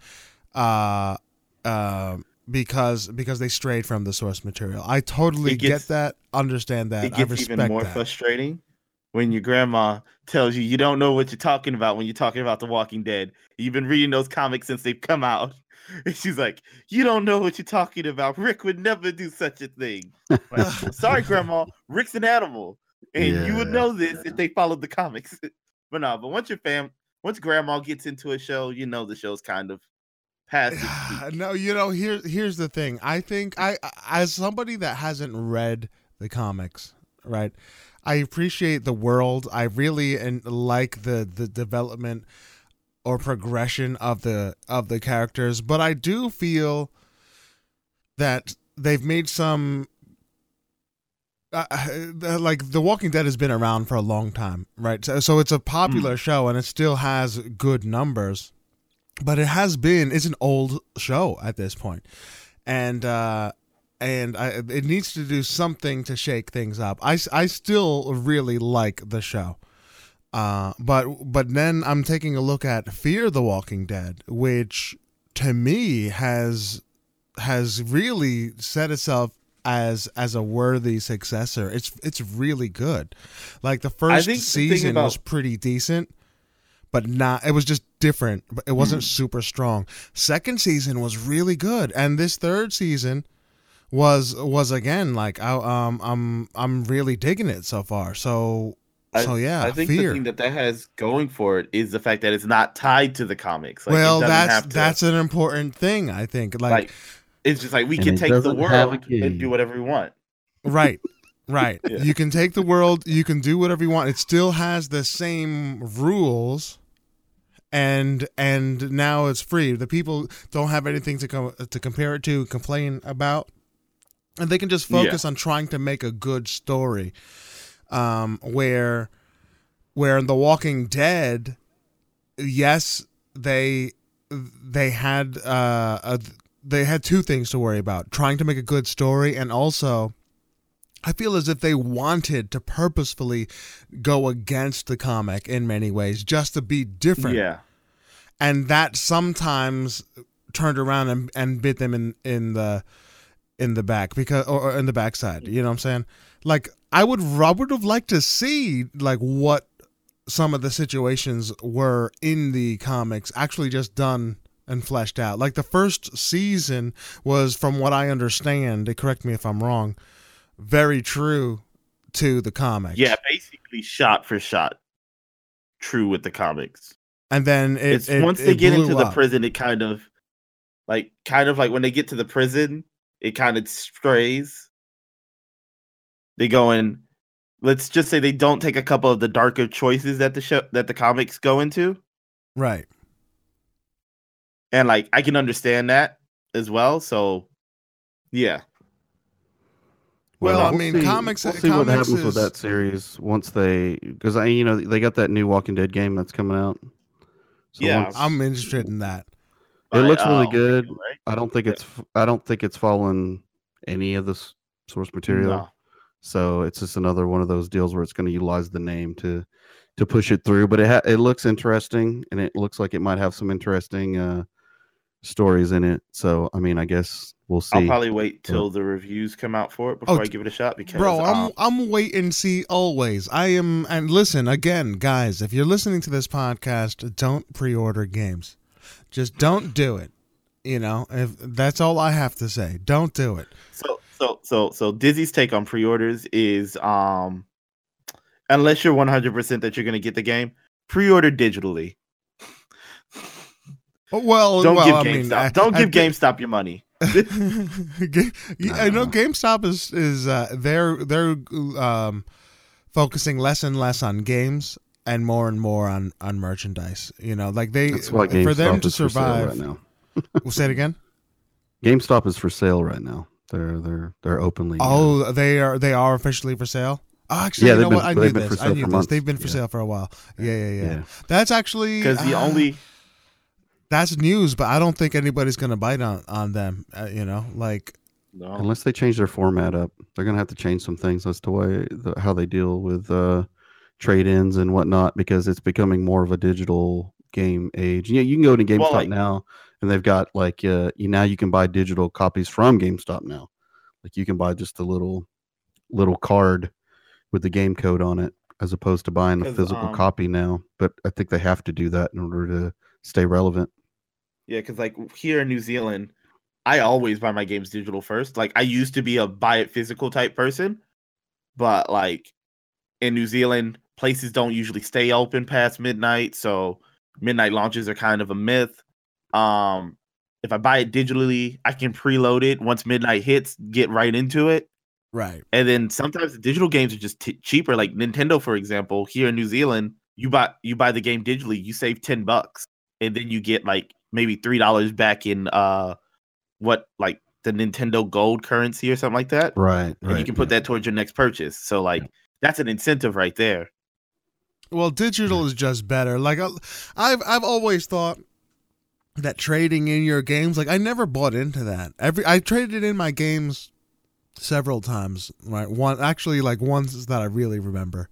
Uh, uh, because because they strayed from the source material. I totally gets- get that, understand that. it I gets respect even more that. frustrating when your grandma tells you you don't know what you're talking about when you're talking about The Walking Dead. You've been reading those comics since they've come out. And she's like, You don't know what you're talking about. Rick would never do such a thing. Like, Sorry, Grandma. Rick's an animal. And you would know this if they followed the comics. but no, but once your fam once grandma gets into a show, you know the show's kind of no, you know, here here's the thing. I think I as somebody that hasn't read the comics, right? I appreciate the world. I really and like the the development or progression of the of the characters, but I do feel that they've made some uh, like The Walking Dead has been around for a long time, right? So, so it's a popular show and it still has good numbers, but it has been it's an old show at this point, and uh, and I, it needs to do something to shake things up. I, I still really like the show. Uh, but but then I'm taking a look at Fear the Walking Dead, which to me has has really set itself as as a worthy successor. It's it's really good. Like the first think the season was pretty decent, but not. It was just different. But it wasn't super strong. Second season was really good, and this third season was was again like I, um I'm I'm really digging it so far. So I- so yeah, I think fear. the thing that that has going for it is the fact that it's not tied to the comics. Like, well, that's to- that's an important thing. I think like, like it's just like we can take the doesn't have a world and do whatever we want. right. Right. Yeah. You can take the world, you can do whatever you want. It still has the same rules and and now it's free. The people don't have anything to com- to compare it to, complain about. And they can just Yeah. focus on trying to make a good story. Um where where in The Walking Dead, yes, they they had uh a, they had two things to worry about: trying to make a good story, and also, I feel as if they wanted to purposefully go against the comic in many ways, just to be different, Yeah. and that sometimes turned around and, and bit them in in the in the back because or, in the backside. You know what I'm saying? Like I would I would have liked to see like what some of the situations were in the comics actually just done and fleshed out. Like the first season was, from what I understand, correct me if I'm wrong, very true to the comics. Yeah, basically shot for shot. True with the comics. and then it, it's it- once they it get blew into the prison, it kind of like kind of like when they get to the prison, it kind of strays. They go in. Let's just say they don't take a couple of the darker choices that the show that the comics go into, right? and like I can understand that as well. So, yeah, Well, I we'll mean, see- comics- We'll see what comics happens with that series once they, because I, you know, they got that new Walking Dead game that's coming out. So Yeah, once- I'm interested in that. It looks really uh, good. right? I don't think it's, I don't think it's following any of the source material. No. So it's just another one of those deals where it's going to utilize the name to to push it through. But it ha- it looks interesting, and it looks like it might have some interesting uh, stories in it. So I mean, I guess we'll see. I'll probably wait till the reviews come out for it before I give it a shot because Bro, I'm um, I'm wait and see always. I am and listen again, guys, if you're listening to this podcast, don't pre-order games. Just don't do it. You know, if that's all I have to say. Don't do it. so so so so Dizzy's take on pre-orders is um unless you're 100% that you're going to get the game, pre-order digitally. Well, Don't well, give I GameStop. mean, I- don't I give think- GameStop your money. Ga- yeah, I know GameStop is is uh, they're they're um, focusing less and less on games and more and more on on merchandise. You know, like they That's why for them to is for survive. right now. We'll say it again. GameStop is for sale right now. They're they're they're openly. uh, Oh, they are they are officially for sale. Oh, actually, Yeah, you they've know been- what? I knew for this. I sale knew for this. months. They've been for Yeah. sale for a while. Yeah, yeah, yeah. yeah. That's actually Because the uh, only that's news, but I don't think anybody's gonna bite on on them. Uh, you know, like no. Unless they change their format up, they're gonna have to change some things as to why the, how they deal with uh, trade-ins and whatnot because it's becoming more of a digital game age. Yeah, you can go to GameStop like- now, and they've got like uh, you now you can buy digital copies from GameStop now. Like you can buy just a little little card with the game code on it, as opposed to buying a physical um, copy now. But I think they have to do that in order to stay relevant. Yeah, because like here in New Zealand, I always buy my games digital first. Like I used to be a buy it physical type person, but like in New Zealand, places don't usually stay open past midnight, so midnight launches are kind of a myth. Um, if I buy it digitally, I can preload it once midnight hits, get right into it. right. And then sometimes the digital games are just t- cheaper. Like Nintendo, for example, here in New Zealand, you buy you buy the game digitally, you save ten bucks, and then you get like maybe three dollars back in uh what like the Nintendo Gold currency or something like that, Right. and you can put that towards your next purchase. So like that's an incentive right there. Well, digital is just better. Like I- I've I've always thought that trading in your games, like I never bought into that. Every I traded in my games several times. Right, one actually like once that I really remember,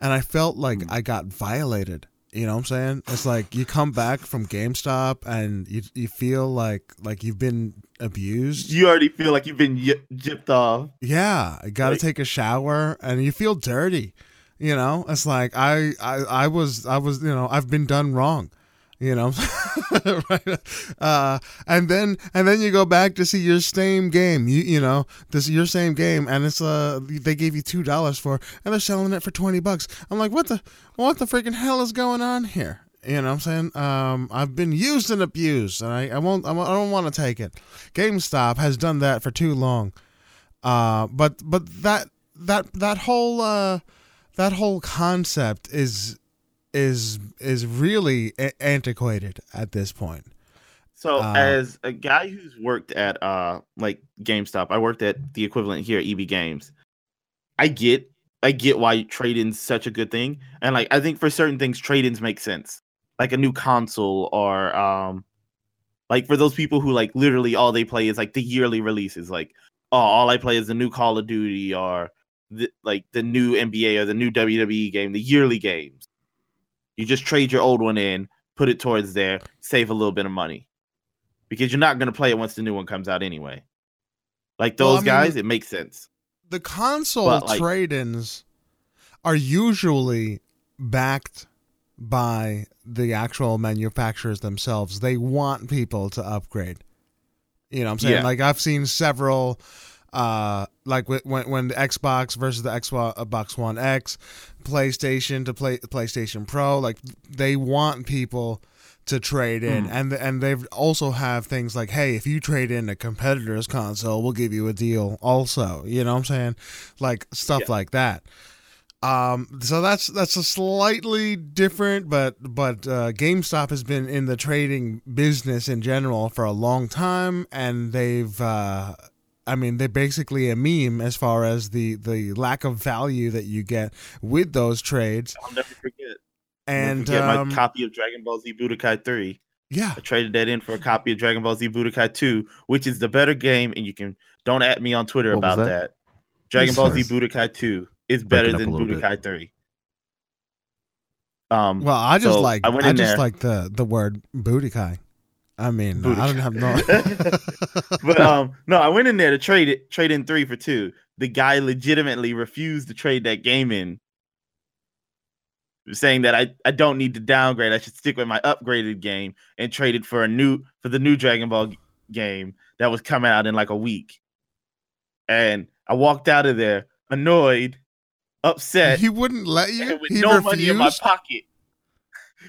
and I felt like Hmm. I got violated. You know what I'm saying? It's like you come back from GameStop and you you feel like like you've been abused. You already feel like you've been y- gypped off. Yeah, I got to Like- take a shower and you feel dirty. You know, it's like I, I I was I was you know I've been done wrong. You know, right? Uh, and then and then you go back to see your same game. You you know this your same game, and it's uh they gave you two dollars for, and they're selling it for twenty bucks. I'm like, what the what the freaking hell is going on here? You know what I'm saying? Um, I've been used and abused, and I, I won't- I don't want to take it. GameStop has done that for too long. Uh, but but that that that whole uh, that whole concept is is is really a- antiquated at this point. So Uh, as a guy who's worked at uh like GameStop, I worked at the equivalent here at EB Games. I get I get why trade-ins such a good thing. And like I think for certain things trade-ins make sense. Like a new console or um like for those people who like literally all they play is like the yearly releases like oh all I play is the new Call of Duty or the, like the new NBA or the new WWE game, the yearly games. You just trade your old one in, put it towards there, save a little bit of money because you're not going to play it once the new one comes out anyway. Like Well, I those mean- guys, it makes sense. The console like- trade-ins are usually backed by the actual manufacturers themselves. They want people to upgrade. You know what I'm saying? Yeah. Like I've seen several uh like when when the Xbox versus the Xbox One X, PlayStation to play PlayStation Pro, like they want people to trade in Hmm. and and they also have things like hey if you trade in a competitor's console we'll give you a deal also you know what i'm saying like stuff Yeah. like that um so that's that's a slightly different but but uh gamestop has been in the trading business in general for a long time and they've uh I mean, they're basically a meme as far as the, the lack of value that you get with those trades. I'll never forget. And get um, my copy of Dragon Ball Z Budokai 3. yeah, I traded that in for a copy of Dragon Ball Z Budokai 2, which is the better game, and you can don't at me on Twitter What about that? that. Dragon Ball Z. Budokai 2 is better than a little bit. Budokai 3. Um, Well, I just So, like I I, went in just there- like the the word booty kai. I mean, I don't have no. but um, no, I went in there to trade it, trade in three for two. The guy legitimately refused to trade that game in, saying that I, I don't need to downgrade. I should stick with my upgraded game and trade it for a new for the new Dragon Ball g- game that was coming out in like a week. And I walked out of there annoyed, upset, he wouldn't let you. with He no money in my pocket.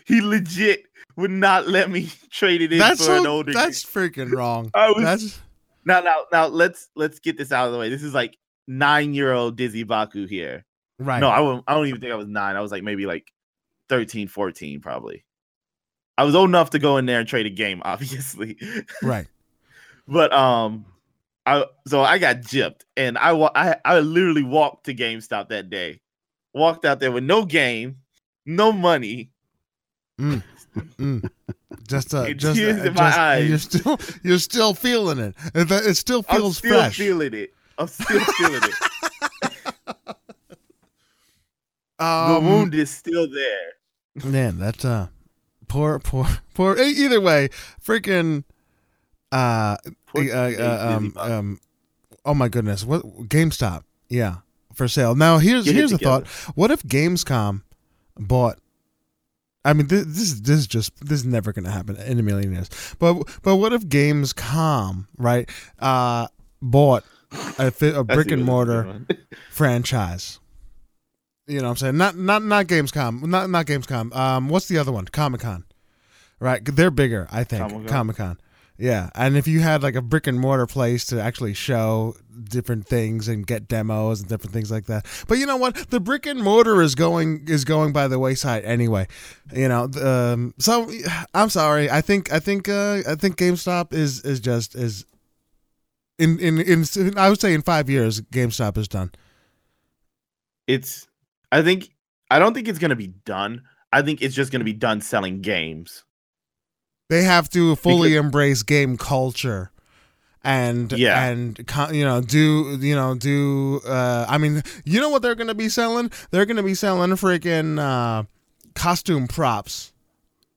He legit would not let me trade it in That's for an older That's freaking wrong. I was That's now now now let's let's get this out of the way. This is like nine year old Dizzy Baku here. right. No, I won't, I don't even think I was nine. I was like maybe like 13, 14 probably. I was old enough to go in there and trade a game, obviously. right. but um I so I got gypped and I I I literally walked to GameStop that day. Walked out there with no game, no money. Mm. Just uh, And just, tears uh, in my just- You're still you're still feeling it. It, it still I'm feels still fresh. feeling it. I'm still feeling it. the Um, wound is still there. Man, that's uh, poor, poor, poor. Either way, freaking, uh, uh, uh, um, um, oh my goodness, what GameStop? Yeah, for sale. Now here's Get here's a thought. What if Gamescom bought? I mean, this, this is this is just this is never going to happen in a million years. But but what if Gamescom right uh bought a, a brick and where this is mortar franchise. You know what I'm saying? Not not not Gamescom. Not not Gamescom. Um what's the other one? Comic Con. Right? They're bigger, I think. Comic-Con? Comic Con. Yeah. And if you had like a brick and mortar place to actually show different things and get demos and different things like that. But you know what? The brick and mortar is going is going by the wayside anyway. You know, um so I'm sorry. I think I think uh I think GameStop is is just is in in in I would say in 5 years GameStop is done. It's I think I don't think it's gonna be done. I think it's just gonna be done selling games. They have to fully Because- embrace game culture and Yeah. and you know do you know do uh I mean you know what they're going to be selling? They're going to be selling freaking uh costume props.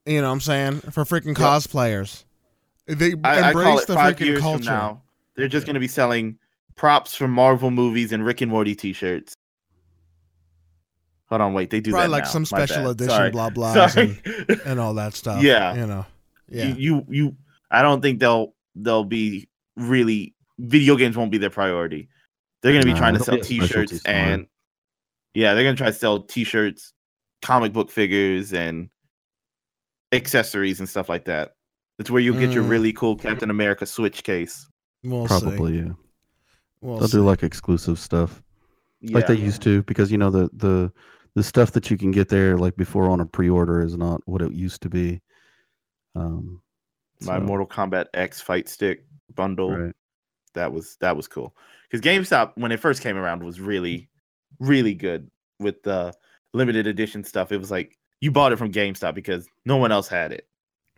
You know what I'm saying? For freaking cosplayers. They I, I embrace it the freaking culture. now. They're just gonna be selling props from Marvel movies and Rick and Morty t-shirts. Hold on, wait, they do Probably that like now. some special edition Sorry. blah blah and, and all that stuff. Yeah. You know. Yeah. You, you you I don't think they'll they'll be really video games won't be their priority. They're gonna be Nah, trying to sell be a specialty t-shirts and yeah, they're gonna try to sell t-shirts, comic book figures, and accessories and stuff like that. That's where you'll get your Mm. really cool Captain America Switch case. We'll see. Probably, yeah. We'll They'll see. do like exclusive stuff, like Yeah. they used to, because you know the the the stuff that you can get there like before on a pre-order is not what it used to be. Um, my so, Mortal Kombat X fight stick bundle. right. That was that was cool. Because GameStop when it first came around was really, really good with the limited edition stuff. It was like you bought it from GameStop because no one else had it.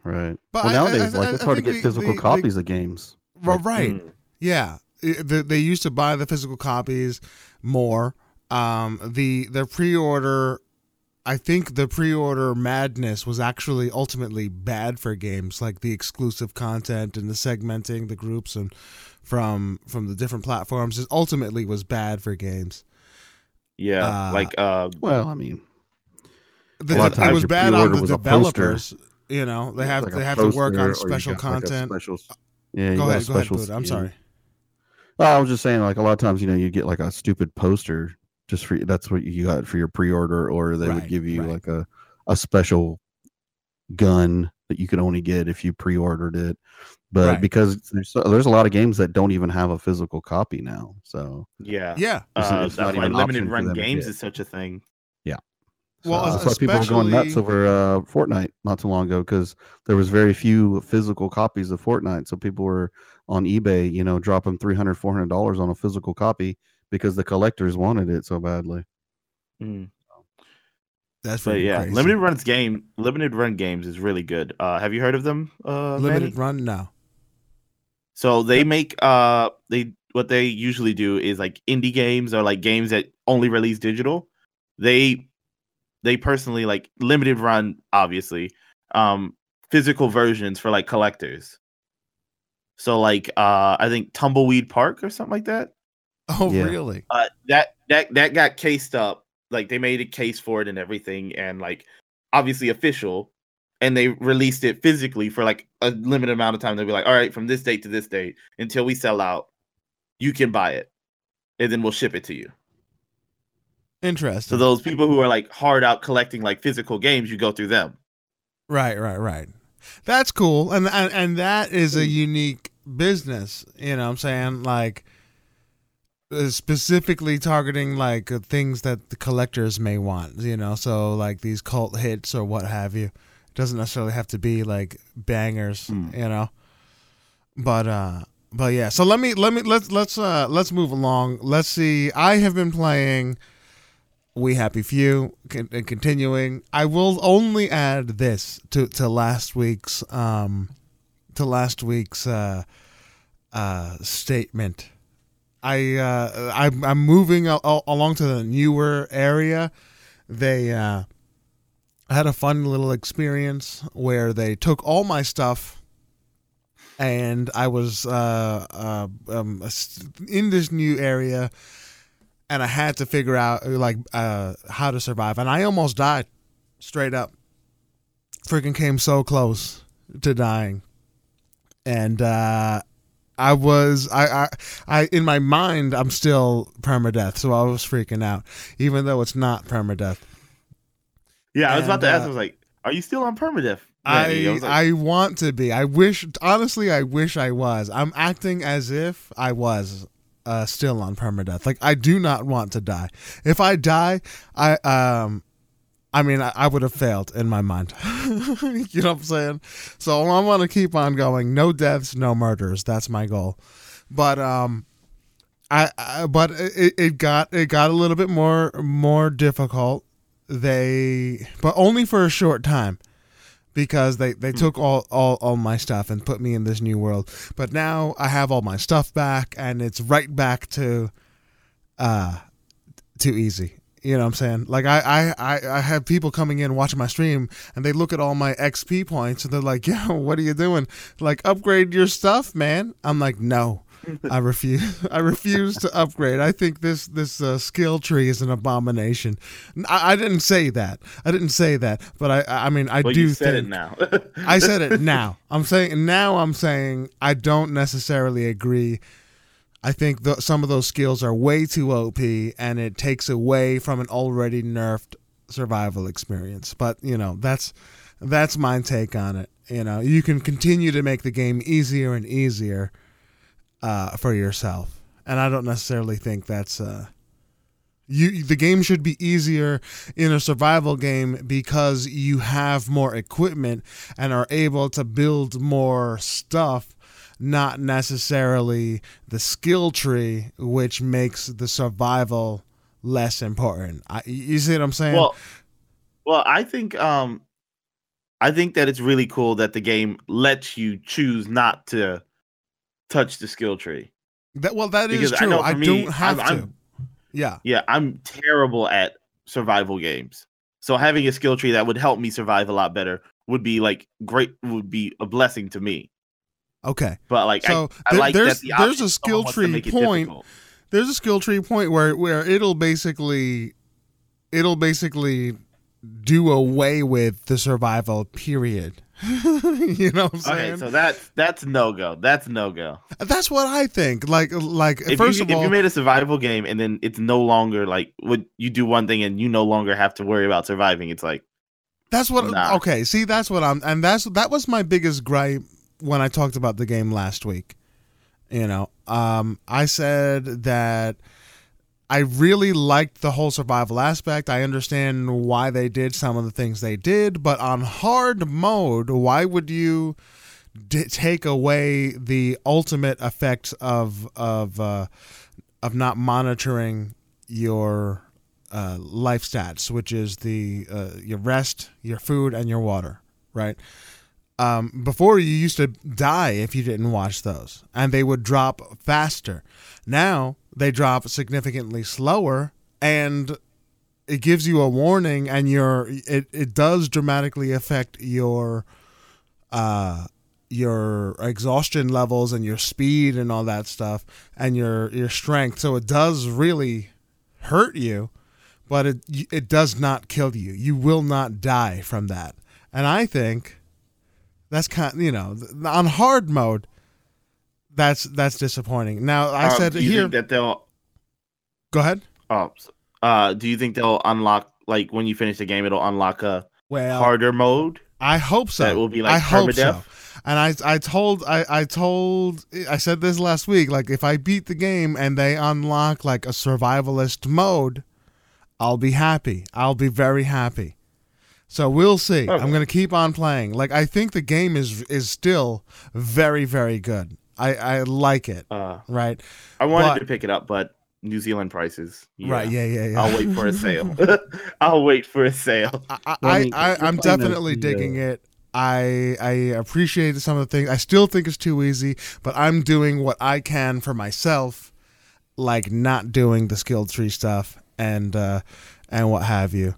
Right. But well, I- I- nowadays, I- like I it's hard to get the- physical the- the- copies of games. Well, Like, right. Mm. Yeah, I- they used to buy the physical copies more. Um, the the pre-order, I think the pre-order madness was actually ultimately bad for games, like the exclusive content and the segmenting the groups and from from the different platforms. It ultimately was bad for games. Yeah, Uh, like uh, Well, I mean, The, A lot of it was bad on the was developers. You know, they have like they have to work on special got, like, content. special- yeah, go ahead, go ahead, special Bud. I'm skin. sorry. Well, I was just saying, like a lot of times, you know, you get like a stupid poster just for that's what you got for your pre-order, or they Right, would give you right. like a a special gun that you could only get if you pre-ordered it. But Right. because there's there's a lot of games that don't even have a physical copy now, so yeah, Yeah. It's- uh, it's not that's why limited run games is such a thing. Yeah. Well, so that's why people were going nuts over uh, Fortnite not too long ago because there was very few physical copies of Fortnite. So people were on eBay, you know, dropping 300 400 dollars on a physical copy because the collectors wanted it so badly. Mm. That's But yeah, crazy. limited runs game, limited run games is really good. Uh, have you heard of them? Uh, limited Manny? run now. So they make uh they what they usually do is like indie games or like games that only release digital. They they personally like limited run, obviously, um, physical versions for like collectors. So like uh I think Thimbleweed Park or something like that. Oh, Yeah. really? Uh that that that got cased up. Like they made a case for it and everything and like obviously official and they released it physically for like a limited amount of time. They'll be like, all right, from this date to this date until we sell out, you can buy it. And then we'll ship it to you. Interesting. So those people who are like hard out collecting like physical games, you go through them. Right, right, right. That's cool, and and, and that is a unique business. You know, what I'm saying like specifically targeting like uh, things that the collectors may want. You know, so like these cult hits or what have you. It doesn't necessarily have to be like bangers. Mm. You know, but uh, but yeah. So let me let me let's let's uh let's move along. Let's see. I have been playing. We Happy Few and continuing. I will only add this to, to last week's um to last week's uh uh statement. I uh I'm, I'm moving a- a- along to the newer area. They uh had a fun little experience where they took all my stuff and I was uh, uh um in this new area and I had to figure out like uh, how to survive, and I almost died, straight up. Freaking came so close to dying, and uh, I was I, I I in my mind I'm still permadeath, so I was freaking out, even though it's not permadeath. Yeah, I was about to ask. uh, I was like, "Are you still on permadeath?" Manny?" I was like, I want to be. I wish honestly I wish I was. I'm acting as if I was uh still on permadeath. Like I do not want to die. If I die, I um I mean I, I would have failed in my mind. you know what I'm saying? So I want to keep on going. No deaths, no murders. That's my goal. But um I, I but it, it got it got a little bit more more difficult. They but only for a short time because they, they took all, all, all my stuff and put me in this new world. But now I have all my stuff back and it's right back to uh too easy. You know what I'm saying? Like I, I, I, I have people coming in watching my stream and they look at all my XP points and they're like, Yo, what are you doing? Like upgrade your stuff, man. I'm like, No. I refuse. I refuse to upgrade. I think this this uh, skill tree is an abomination. I, I didn't say that. I didn't say that. But I I mean I well, do you said think it now. I said it now. I'm saying now. I'm saying I don't necessarily agree. I think th- some of those skills are way too OP, and it takes away from an already nerfed survival experience. But you know, that's that's my take on it. You know, you can continue to make the game easier and easier uh, for yourself, and I don't necessarily think that's. Uh, you the game should be easier in a survival game because you have more equipment and are able to build more stuff not necessarily the skill tree which makes the survival less important I, you see what i'm saying well, well, I think um, I think that it's really cool that the game lets you choose not to touch the skill tree. that, well that is because I true know i, for me, don't have I'm- to I'm- yeah Yeah, I'm terrible at survival games. So having a skill tree that would help me survive a lot better would be like great. Would be a blessing to me. Okay But like, So, I, I there- like there's- that the there's a skill someone wants to tree point there's a skill tree point where where it'll basically it'll basically do away with the survival period you know what i'm saying Okay, so that's that's no go. That's no go. that's what i think like like If first you of if all if you made a survival game and then it's no longer like would you do one thing and you no longer have to worry about surviving, it's like That's what. Nah. Okay, see, that's what I'm, and that's that was my biggest gripe when I talked about the game last week. You know, um, I said that I really liked the whole survival aspect. I understand why they did some of the things they did, but on hard mode, why would you d- take away the ultimate effects of of uh, of not monitoring your uh, life stats, which is the uh, your rest, your food, and your water, right? Um, before you used to die if you didn't watch those, and they would drop faster. Now they drop significantly slower, and it gives you a warning, and your it it does dramatically affect your uh your exhaustion levels and your speed and all that stuff and your your strength. So it does really hurt you but it it does not kill you. You will not die from that. And i think that's kind you know on hard mode that's that's disappointing now i Um, said do you here think that they'll. go ahead Oh, uh, do you think they'll unlock like when you finish the game, it'll unlock a well harder mode? I hope so. That will be like I hope so. And I, I told, I, I told, I said this last week. Like, if I beat the game and they unlock like a survivalist mode, I'll be happy. I'll be very happy. So we'll see. Okay. I'm gonna keep on playing. Like, I think the game is is still very, very good. I, I like it. Uh, Right. I wanted But- to pick it up, but New Zealand prices. Right. Yeah. Yeah. Yeah. I'll wait for a sale. I'll wait for a sale. I, I, I mean, I, you're I'm definitely digging it. I I appreciate some of the things. I still think it's too easy, but I'm doing what I can for myself, like not doing the skill tree stuff and uh and what have you.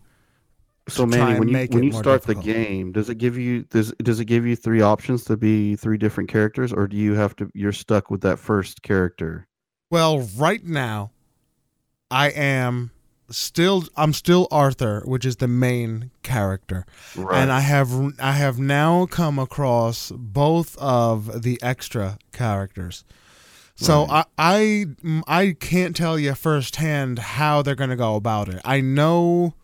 So Manny, when you when you start difficult. the game, does it give you does does it give you three options to be three different characters, or do you have to you're stuck with that first character? Well, right now, I am still I'm still Arthur, which is the main character. Right. and I have I have now come across both of the extra characters. So Right. I, I I can't tell you firsthand how they're going to go about it. I know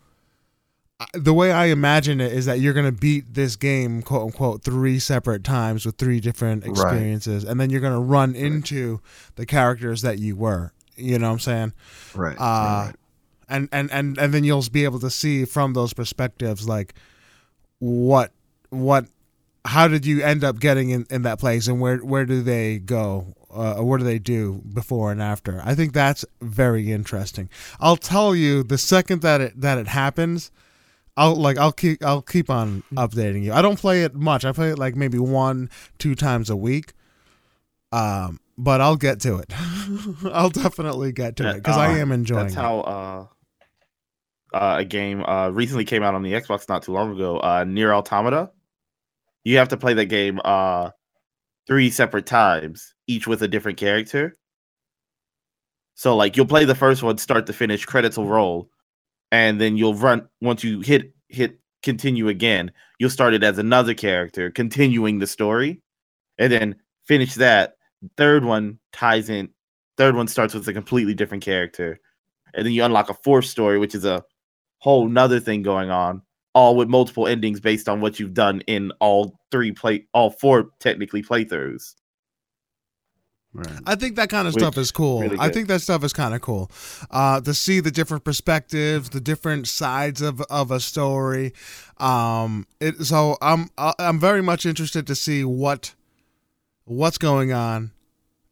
the way I imagine it is that you're going to beat this game quote unquote three separate times with three different Right. experiences and then you're going to run into the characters that you were. You know what I'm saying? right. uh, right. and and and and then you'll be able to see from those perspectives like what what how did you end up getting in, in that place and where where do they go uh, or what do they do before and after i think that's very interesting i'll tell you the second that it that it happens i'll like i'll keep i'll keep on updating you i don't play it much i play it like maybe one two times a week um but i'll get to it i'll definitely get to it because i Uh, am enjoying That's it how uh, uh, a game uh, recently came out on the Xbox not too long ago. Uh, NieR: Automata. You have to play that game uh, three separate times, each with a different character. So, like, you'll play the first one, start to finish, credits will roll, and then you'll run. Once you hit hit continue again, you'll start it as another character, continuing the story, and then finish that. Third one ties in. Third one starts with a completely different character, and then you unlock a fourth story, which is a whole nother thing going on, all with multiple endings based on what you've done in all three play, all four technically playthroughs. Right. I think that kind of Which stuff is cool. really I think that stuff is kind of cool. Uh, to see the different perspectives, the different sides of, of a story. Um, it, so I'm I- I'm very much interested to see what what's going on,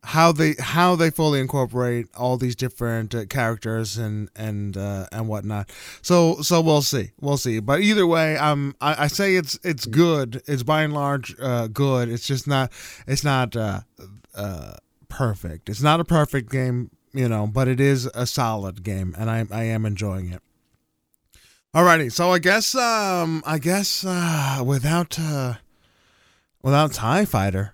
how they how they fully incorporate all these different uh, characters and and uh, and whatnot. So so we'll see, we'll see. But either way, um, I, I say it's it's good. It's by and large uh, good. It's just not it's not uh, uh, perfect. It's not a perfect game, you know, but it is a solid game, and I I am enjoying it. Alrighty, so I guess um I guess uh, without uh, without Tie Fighter,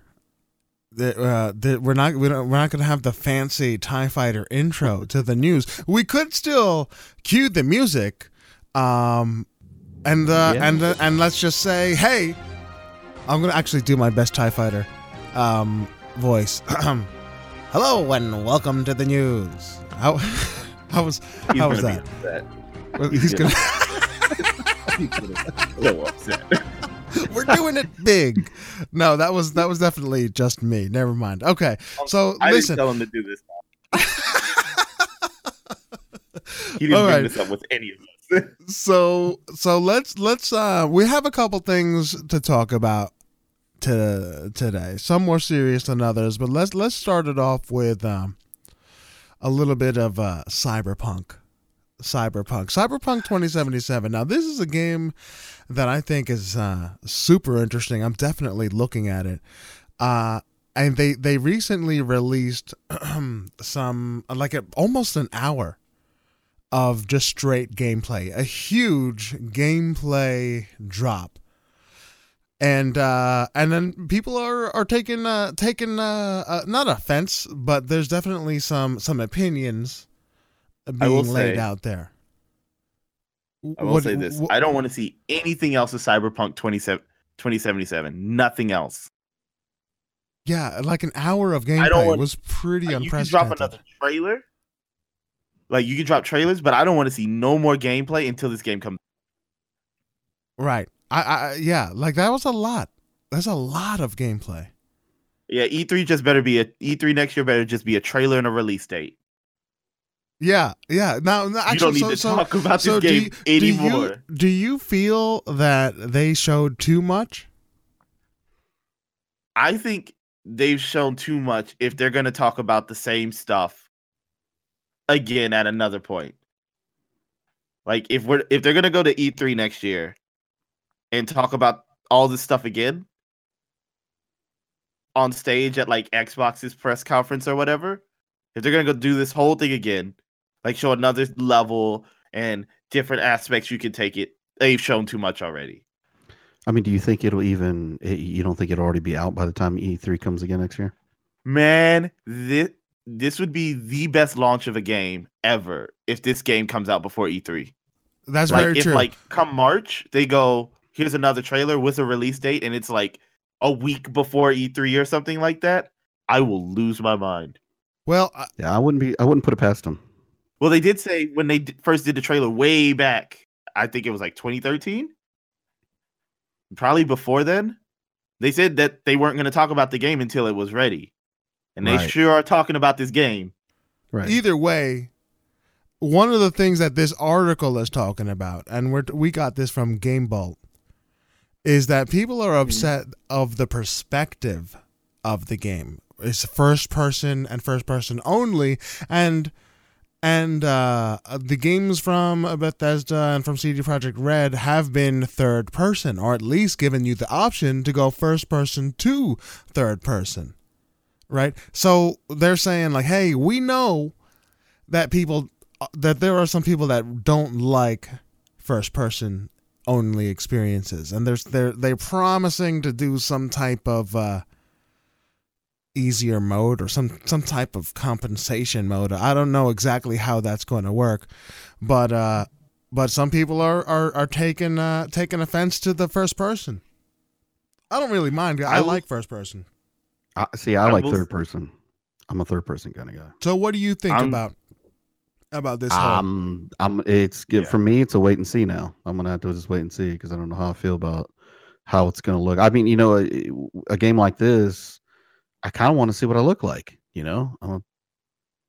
that uh, that we're not we don't, we're not going to have the fancy Tie Fighter intro to the news. We could still cue the music, um, and uh, Yeah. and uh, and let's just say, hey, I'm going to actually do my best Tie Fighter um, voice. Hello and welcome to the news. How how was He's how was that? Upset. He's gonna. He's gonna be so upset. We're doing it big. No, that was that was definitely just me. Never mind. Okay, so I listen. didn't tell him to do this. He didn't All bring right. this up with any of us. so so let's let's uh we have a couple things to talk about to today some more serious than others but let's let's start it off with um a little bit of uh cyberpunk Cyberpunk. Cyberpunk 2077. Now, this is a game that I think is uh, super interesting. I'm definitely looking at it. Uh, and they they recently released some like a, almost an hour of just straight gameplay, a huge gameplay drop. And uh, and then people are are taking uh, taking uh, uh, not offense, but there's definitely some some opinions being laid say- out there. I will What- say this: I don't want to see anything else of Cyberpunk 27 2077. Nothing else. yeah, like an hour of gameplay want- was pretty Like, you can drop another trailer. Like you can drop trailers, but I don't want to see no more gameplay until this game comes. Right. I, I yeah, like that was a lot. There's a lot of gameplay. Yeah, E3 just better be a E3 next year. Better just be a trailer and a release date. Yeah, yeah. Now, now you don't need so, to so, talk about so this do game you- do you- anymore. Do you feel that they showed too much? I think they've shown too much if they're going to talk about the same stuff again at another point. Like if we're if they're going to go to E3 next year and talk about all this stuff again on stage at like Xbox's press conference or whatever, if they're going to go do this whole thing again, like show another level and different aspects you can take it, they've shown too much already. I mean, do you think it'll even? eh, You don't think it'll already be out by the time E3 comes again next year? Man, this this would be the best launch of a game ever if this game comes out before E3. That's like very if true. like come March, they go, here's another trailer with a release date, and it's like a week before E3 or something like that, I will lose my mind. well, uh, Yeah, I wouldn't be. I wouldn't put it past them. Well, they did say when they d- first did the trailer way back, I think it was like 2013. Probably before then, they said that they weren't going to talk about the game until it was ready. And they Right. sure are talking about this game. Right. either way, one of the things that this article is talking about, and we're we got this from GameBolt, is that people are hmm. upset of the perspective of the game. It's first person and first person only, and and uh, uh the games from Bethesda and from CD Projekt Red have been third person, or at least given you the option to go first person to third person, right? So they're saying like, hey, we know that people uh, that there are some people that don't like first person only experiences. And there's they're they're promising to do some type of uh easier mode or some some type of compensation mode. I don't know exactly how that's going to work but uh but some people are are, are taking uh taking offense to the first person. I don't really mind. I, I will- like first person. I, see, I, I like will- third person. I'm a third person kind of guy. so what do you think I'm- about about this whole Um, I'm. It's good Yeah. for me. It's a wait and see now. I'm gonna have to just wait and see because I don't know how I feel about how it's gonna look. I mean, you know, a, a game like this, I kind of want to see what I look like. You know, I'm a,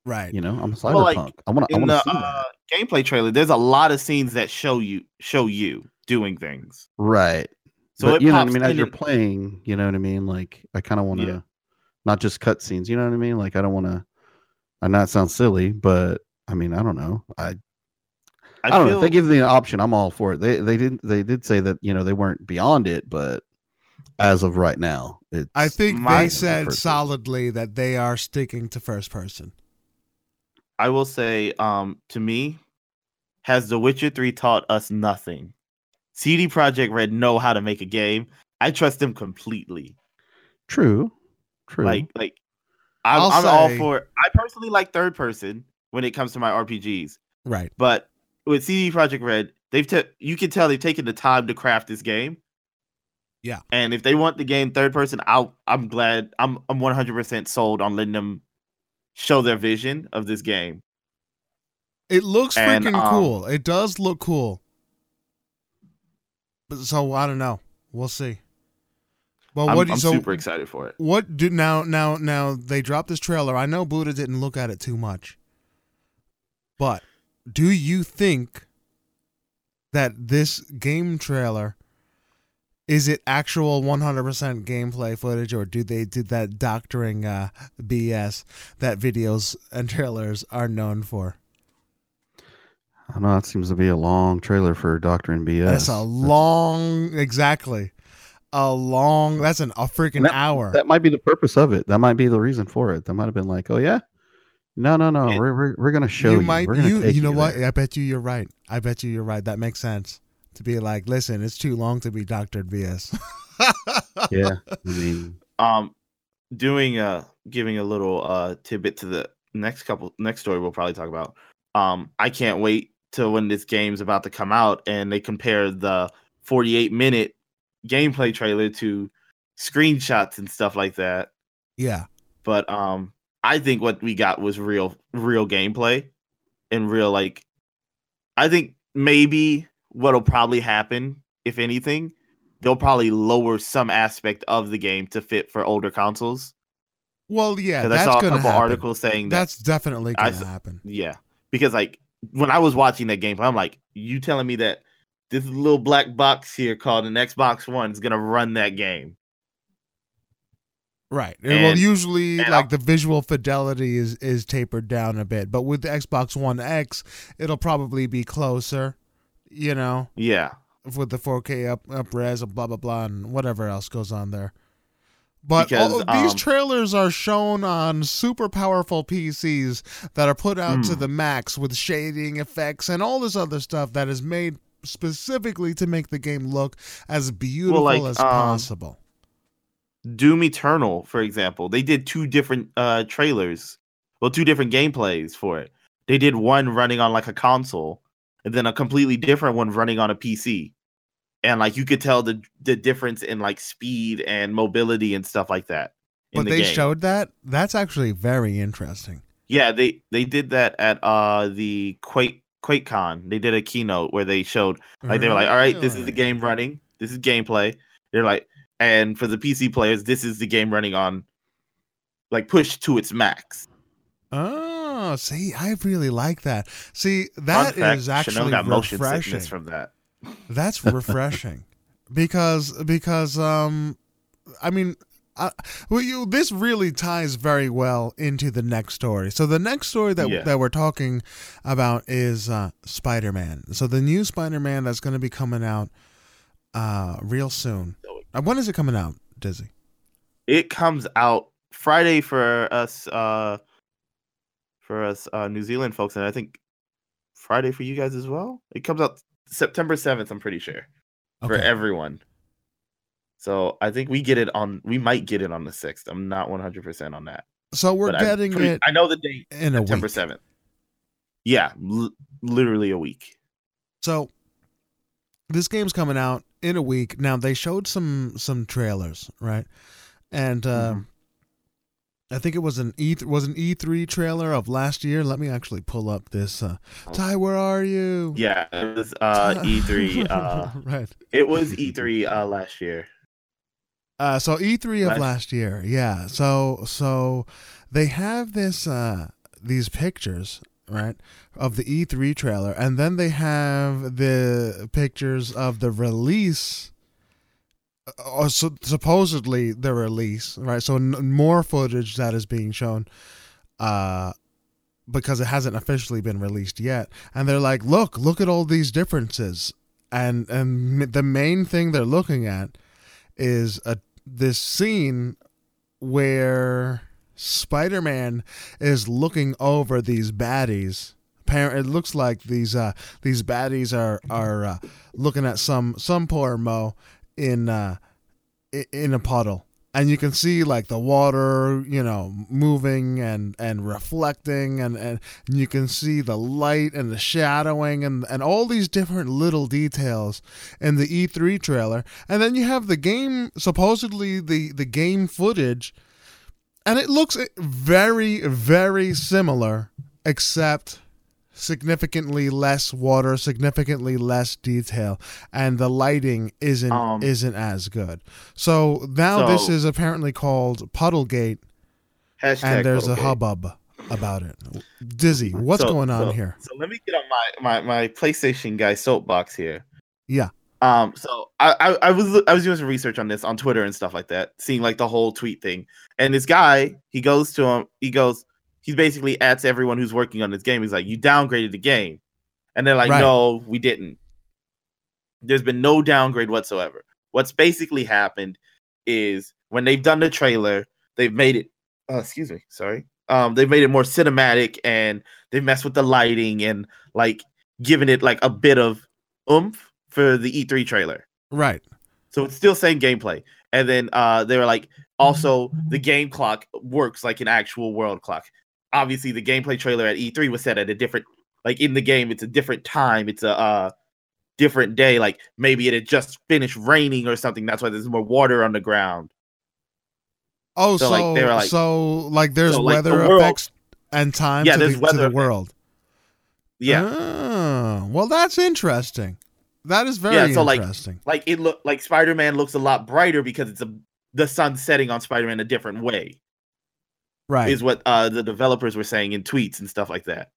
right you know, I'm a cyberpunk. Well, like, I want to. I want to see uh, that. gameplay trailer, there's a lot of scenes that show you show you doing things. Right. So but it you know what I mean. As you're and- playing, you know what I mean. Like I kind of want to, Yeah. not just cutscenes. You know what I mean. Like I don't want to. I know it sounds silly, but I mean I don't know. I I, don't know. If they give the option, I'm all for it. They they didn't they did say that you know they weren't beyond it, but as of right now, it's I think My- they said person. solidly that they are sticking to first person. I will say, um, to me, has The Witcher 3 taught us nothing? CD Projekt Red know how to make a game. I trust them completely. true. True. Like, like I'm, I'll I'm all say- for. I personally like third person when it comes to my RPGs, Right. but with CD Projekt Red, they've ta- you can tell they've taken the time to craft this game. Yeah. And if they want the game third person, I'll I'm glad I'm I'm 100% sold on letting them show their vision of this game. It looks And, freaking um, cool. It does look cool. But so I don't know. We'll see. Well, I'm, what do you I'm so super excited for it. what do now now now they dropped this trailer. I know Buddha didn't look at it too much. But do you think that this game trailer is it actual 100% gameplay footage or do they did that doctoring uh, BS that videos and trailers are known for? I know that seems to be a long trailer for Doctor and BS. That's a long, exactly, a long. That's an a freaking That- hour. That might be the purpose of it. That might be the reason for it. That might have been like, oh yeah, no, no, no. It- we're we're, we're gonna show you you. might, We're gonna you, take you know what? there." I bet you you're right. I bet you you're right. That makes sense. To be like, listen, it's too long to be doctored BS. Yeah, I mean, um doing uh giving a little uh tidbit to the next couple next story we'll probably talk about um i can't wait till when this game's about to come out and they compare the 48 minute gameplay trailer to screenshots and stuff like that yeah. but um i think what we got was real real gameplay and real like i think maybe what'll probably happen if anything they'll probably lower some aspect of the game to fit for older consoles Well, yeah, 'Cause I that's saw a couple happen. articles saying that That's definitely gonna s- happen. yeah because like when i was watching that gameplay i'm like you telling me that this little black box here called an xbox one is gonna run that game Right. well, And- usually, and like I'll- the visual fidelity is is tapered down a bit, but with the Xbox One X, it'll probably be closer. You know, yeah with the 4K up up res and blah blah blah and whatever else goes on there. But Because, all, these um, trailers are shown on super powerful PCs that are put out to Hmm. the max with shading effects and all this other stuff that is made specifically to make the game look as beautiful like, as um, possible. Doom eternal for example they did two different uh trailers well two different gameplays for it they did one running on like a console and then a completely different one running on a pc and like you could tell the the difference in like speed and mobility and stuff like that But the they game. showed that. That's actually very interesting. Yeah, they they did that at uh the Quake QuakeCon. They did a keynote where they showed like they were like, "All right, this is the game running. This is gameplay." They're like, and for the PC players, this is the game running on like pushed to its max. Oh, see, I really like that. See, that fact, is actually refreshing. sickness from that. That's refreshing because because um, I mean, I, well, you this really ties very well into the next story. So the next story that Yeah. that we're talking about is uh, Spider Man. So the new Spider Man that's going to be coming out uh real soon. When is it coming out, Dizzy? It comes out Friday for us uh for us uh New Zealand folks and I think Friday for you guys as well. It comes out September 7th, I'm pretty sure. for everyone. So I think we get it on. We might get it on the sixth. I'm not 100 percent on that. So we're but getting pretty- it I know the date, in a September 7th. Yeah, l- literally a week. So this game's coming out in a week. Now they showed some some trailers, right? And uh, Mhm. I think it was an E was an E3 trailer of last year. Let me actually pull up this. Uh, Ty, where are you? Yeah, it was uh, E3. Uh, right. it was E3 uh, last year. Uh, so E3 of Last- last year, yeah. So so they have this uh, these pictures, right, of the E3 trailer, and then they have the pictures of the release, uh, or so, supposedly the release, right? So n- more footage that is being shown, uh, because it hasn't officially been released yet, and they're like, look, look at all these differences, and and the main thing they're looking at is a this scene where Spider-Man is looking over these baddies. It looks like these uh these baddies are are uh, looking at some some poor mo in uh in a puddle. And you can see like the water, you know, moving and and reflecting and and you can see the light and the shadowing and and all these different little details in the E3 trailer. And then you have the game supposedly the the game footage and it looks very very similar except significantly less water, significantly less detail, and the lighting isn't Um, isn't as good. So now this is apparently called Puddlegate and there's a hubbub about it. Dizzy, what's So- going on so- here? So let me get on my my my PlayStation guy soapbox here. Yeah. Um. So I, I I was I was doing some research on this on Twitter and stuff like that, seeing like the whole tweet thing. And this guy, he goes to him. He goes. He's basically at everyone who's working on this game. He's like, "You downgraded the game," And they're like, Right. no, we didn't. There's been no downgrade whatsoever. What's basically happened is when they've done the trailer, they've made it. Uh, excuse me, sorry. Um, they've made it more cinematic and they messed with the lighting and like giving it like a bit of oomph for the E3 trailer. Right. So it's still same gameplay. And then uh they were like also the game clock works like an actual world clock. Obviously the gameplay trailer at E3 was set at a different like in the game it's a different time. It's a uh different day like maybe it had just finished raining or something that's why there's more water on the ground. Oh, so So, like, they were like- so like there's So, like, the weather world- effects and time Yeah, to, there's the, to the world. Yeah. Ah, well, that's interesting. That is very Yeah, so, like, interesting. Like it look like Spider-Man looks a lot brighter because it's a the sun setting on Spider-Man a different way. right. is what uh the developers were saying in tweets and stuff like that.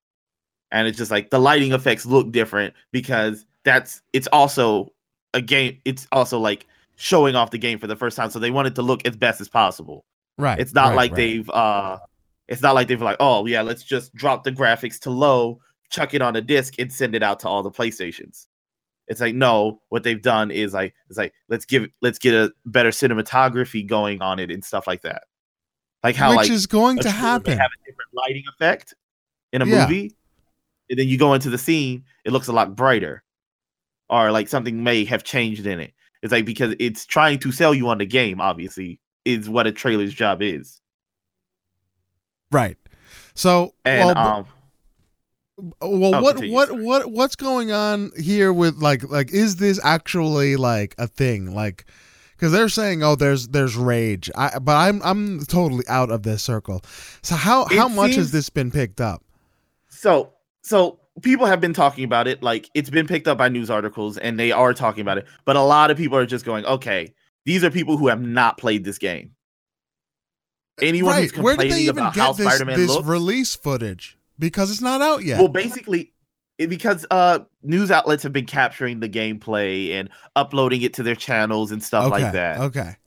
And it's just like the lighting effects look different because that's it's also a game it's also like showing off the game for the first time so they want it to look as best as possible. right. It's not right, like right. they've uh it's not like they've like, "Oh, yeah, let's just drop the graphics to low, chuck it on a disc and send it out to all the PlayStations." It's like, no, what they've done is like it's like let's give let's get a better cinematography going on it and stuff like that. Like how which like is going to happen. have a different lighting effect in a Yeah. movie, and then you go into the scene, it looks a lot brighter, or like something may have changed in it. It's like because it's trying to sell you on the game. Obviously, is what a trailer's job is. Right. So, And well, um, well what continue, what sorry. what what's going on here with like like is this actually like a thing like because they're saying oh there's there's rage I but I'm I'm totally out of this circle so how It how much has this been picked up so so people have been talking about it. Like it's been picked up by news articles, and they are talking about it. But a lot of people are just going, okay, these are people who have not played this game. Anyone who's right where did complaining they even about how get this Spider-Man this looks, release footage because it's not out yet Well, basically, because uh, news outlets have been capturing the gameplay and uploading it to their channels and stuff okay like that. okay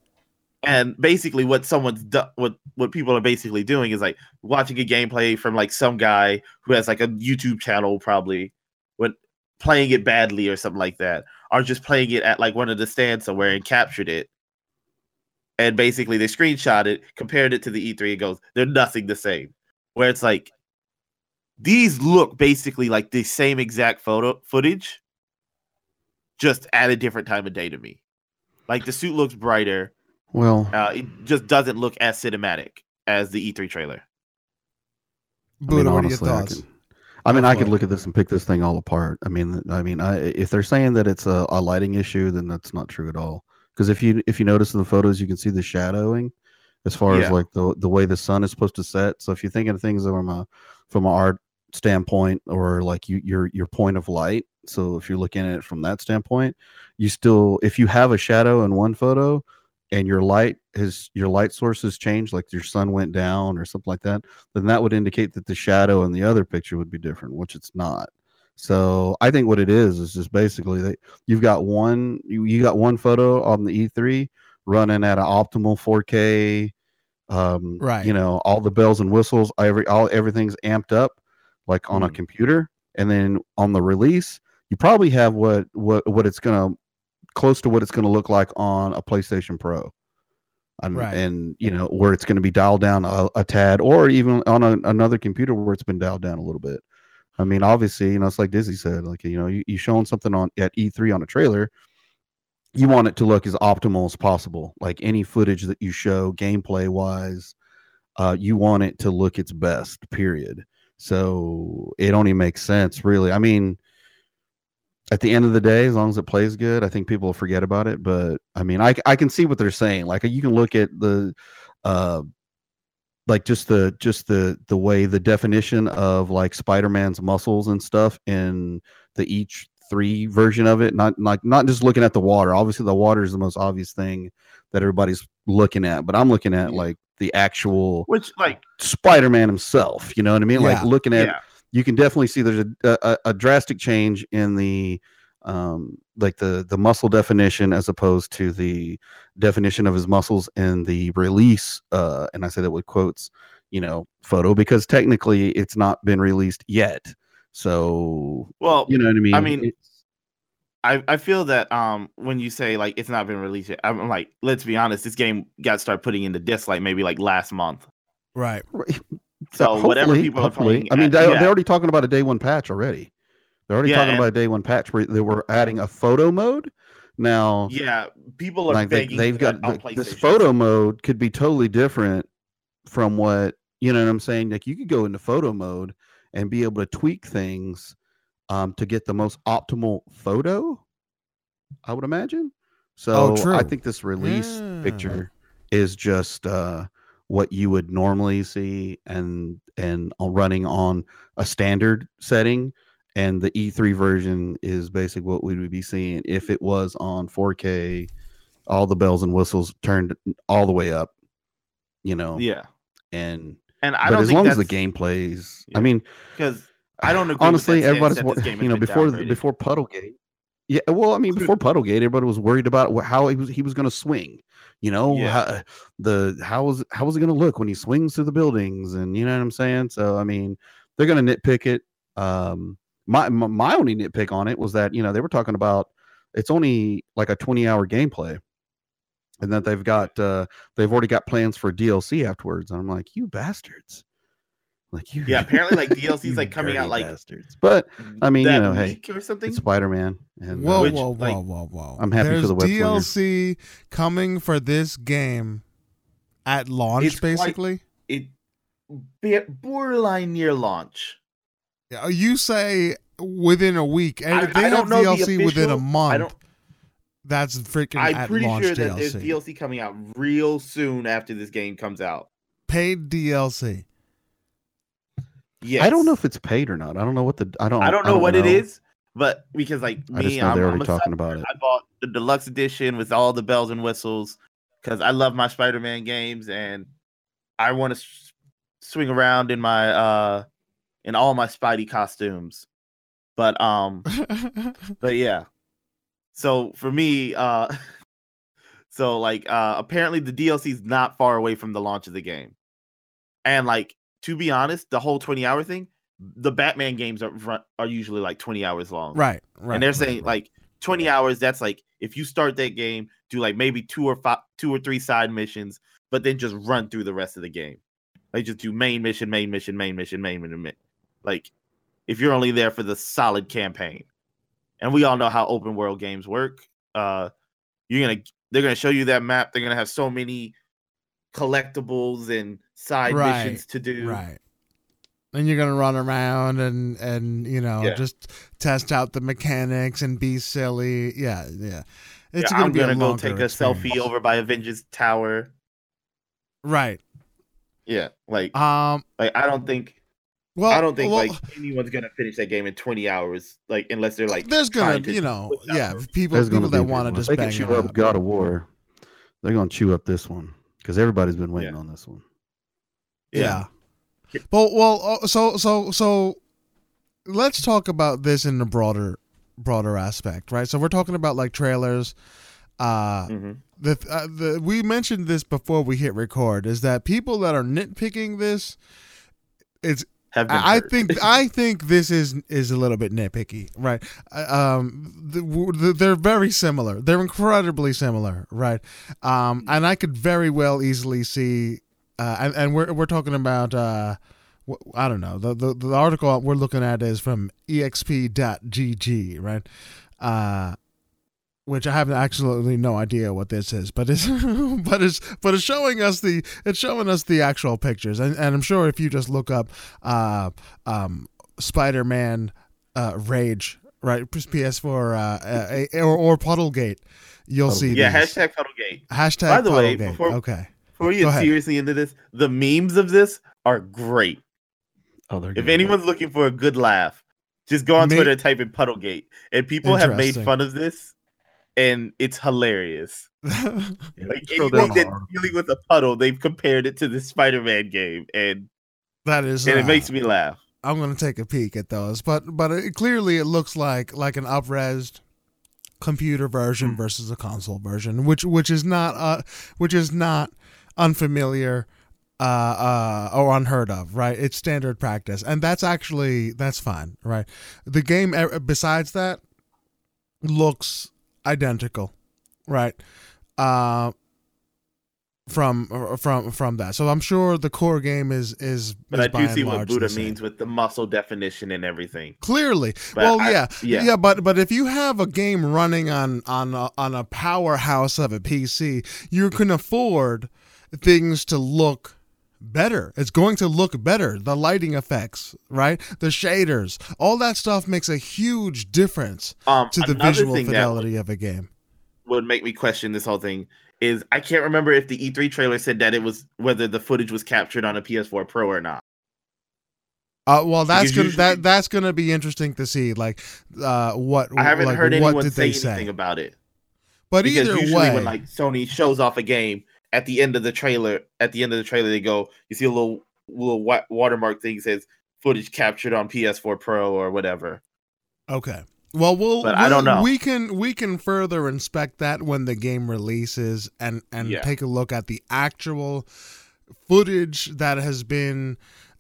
And basically, what someone's done, what what people are basically doing is like watching a gameplay from like some guy who has like a YouTube channel, probably, when playing it badly or something like that, or just playing it at like one of the stands somewhere and captured it. And basically, they screenshot it, compared it to the E3, and goes, they're nothing the same. Where it's like, these look basically like the same exact photo footage, just at a different time of day to me. Like the suit looks brighter. Well, Uh, it just doesn't look as cinematic as the E3 trailer. Buddha, what are your honestly, I thoughts can- I mean, I could look at this and pick this thing all apart. I mean, I mean, I, if they're saying that it's a, a lighting issue, then that's not true at all. Because if you if you notice in the photos, you can see the shadowing, as far Yeah. as like the the way the sun is supposed to set. So if you're thinking of things from a from an art standpoint or like you your your point of light, so if you're looking at it from that standpoint, you still if you have a shadow in one photo and your light has your light source has changed, like your sun went down or something like that, then that would indicate that the shadow in the other picture would be different, which it's not. So I think what it is is just basically that you've got one you, you got one photo on the E3 running at an optimal 4K, um, Right. You know all the bells and whistles, every all everything's amped up like on a Mhm. computer, and then on the release you probably have what what what it's gonna close to what it's gonna look like on a PlayStation Pro and, Right. and you know where it's going to be dialed down a, a tad or even on a, another computer where it's been dialed down a little bit i mean obviously you know it's like dizzy said like you know you, you showing something on at e3 on a trailer you want it to look as optimal as possible like any footage that you show gameplay wise uh, you want it to look its best period so it only makes sense really i mean at the end of the day, as long as it plays good, I think people will forget about it. But I mean, I I can see what they're saying. Like you can look at the, uh, like just the just the the way the definition of like Spider-Man's muscles and stuff in the each three version of it. Not like not just looking at the water. Obviously, the water is the most obvious thing that everybody's looking at. But I'm looking at like the actual Which, like, Spider-Man himself. You know what I mean? Like looking at yeah, you can definitely see there's a, a, a drastic change in the um like the the muscle definition as opposed to the definition of his muscles in the release uh and i say that with quotes you know photo because technically it's not been released yet So Well, you know what I mean. I mean, It's- I, I feel that um when you say like it's not been released yet, I'm like, let's be honest, this game got started putting in the disc like maybe like last month. right. So whatever hopefully- are hopefully- playing, I mean, at- they, yeah. they're already talking about a day one patch already. They're already Yeah, talking and- about a day one patch where they were adding a photo mode. Now, yeah, people are like they, they've got the- this photo mode could be totally different from what you know what I'm saying. Like you could go into photo mode and be able to tweak things um, to get the most optimal photo. I would imagine. So I true. think this release Yeah. picture is just uh, what you would normally see and and running on a standard setting. And the E3 version is basically what we would be seeing if it was on 4K, all the bells and whistles turned all the way up, you know. Yeah, And and I but don't as think long as the game plays, Yeah. I mean, because I don't agree. honestly, with everybody's that this game you know before downgraded. before Puddlegate. Yeah, well, I mean, before Puddlegate, everybody was worried about how he was he was going to swing. You know, Yeah. how, the how was how was it going to look when he swings through the buildings, and you know what I'm saying. So, I mean, they're going to nitpick it. Um, my, my my only nitpick on it was that you know they were talking about it's only like a 20 hour gameplay, and that they've got uh they've already got plans for DLC afterwards. And I'm like, you bastards. Like you, Yeah, apparently, like, DLC's, you like, coming out, like, bastards. But I mean, you know, hey, or something. Spider Man, Whoa, uh, Which, whoa, like- whoa, whoa, whoa! I'm happy for the web slinger. DLC coming for this game at launch, It's quite- basically. it borderline near launch. Yeah, You say within a week, and I- if they I have don't know the DLC within a official- I month. don't. That's freaking I'm at pretty launch sure that DLC. there's DLC coming out real soon after this game comes out. Paid DLC. Yes. I don't know if it's paid or not. I don't know what the I don't I don't know what it is, but because like me, know I'm, they're I'm already a talking sucker. about it. I bought the deluxe edition with all the bells and whistles because I love my Spider-Man games and I want to s- swing around in my uh in all my Spidey costumes. But um, but yeah. So for me, uh, so like uh, apparently the DLC is not far away from the launch of the game, and like to be honest, the whole twenty hour thing, the Batman games are are usually like twenty hours long, right, right. and they're saying right. like 20 hours that's like if you start that game do like maybe two or five two or three side missions but then just run through the rest of the game like just do main mission main mission main mission main mission like if you're only there for the solid campaign and we all know how open world games work uh you're gonna they're gonna show you that map they're gonna have so many collectibles and side Right, missions to do right. And you're gonna run around and and you know Yeah. just test out the mechanics and be silly. Yeah, yeah. It's yeah, gonna i'm be gonna go longer take a selfie over by avengers tower Right. yeah like Um. like i don't think Well, I don't think well, like anyone's gonna finish that game in 20 hours, like unless they're like there's gonna trying to you know yeah people There's people gonna that want to just they can chew it up. God of War. They're gonna chew up this one because everybody's been waiting Yeah. on this one. Yeah. But well, uh, so so so let's talk about this in a broader broader aspect, right? So we're talking about like trailers. Uh, Mhm. the uh, the we mentioned this before we hit record. Is that people that are nitpicking this? It's I think I think this is is a little bit nitpicky, right? Uh, Um, the, the, they're very similar. They're incredibly similar, right? Um, and I could very well easily see, uh, and, and we're we're talking about uh, I don't know the, the the article we're looking at is from exp.gg, right? Uh, which I have absolutely no idea what this is, but it's but it's but it's showing us the it's showing us the actual pictures, and, and I'm sure if you just look up uh, um, Spider-Man uh, Rage, right, PS4 uh, uh, or or Puddlegate, you'll Puddlegate. see yeah, these. hashtag Puddlegate. hashtag By the way, Puddlegate. before- okay, Before Go get seriously into this, the memes of this are great. Oh, they're If anyone's looking for a good laugh, just go on Me- Twitter and type in Puddlegate, and people have made fun of this, and it's hilarious. Like anything that's dealing with a puddle, they've compared it to the Spider-Man game, and that is and it uh, makes me laugh. I'm gonna take a peek at those, but but it, clearly it looks like like an upresed computer version Hmm. versus a console version, which which is not uh which is not unfamiliar uh, uh, or unheard of, right? It's standard practice, and that's actually that's fine, right? The game, besides that, looks identical, right? Uh, from from from that, so I'm sure the core game is is. But is I do see what Buddha means with the muscle definition and everything. Clearly, But well, I- yeah, yeah. yeah, but but if you have a game running on on a, on a powerhouse of a PC, you can afford things to look better. It's going to look better. The lighting effects, right? The shaders, all that stuff makes a huge difference Um, to the visual fidelity of a game. would make me question this whole thing is I can't remember if the E3 trailer said that it was whether the footage was captured on a PS4 Pro or not. Uh, well, that's Because gonna usually- that that's gonna be interesting to see. Like, uh, what I haven't like, heard anyone say anything say? about it. But because either usually way, when like Sony shows off a game at the end of the trailer, at the end of the trailer they go, you see a little little watermark thing says footage captured on PS4 Pro or whatever. Okay. Well, we'll. But I don't know. We can we can further inspect that when the game releases and and Yeah. take a look at the actual footage that has been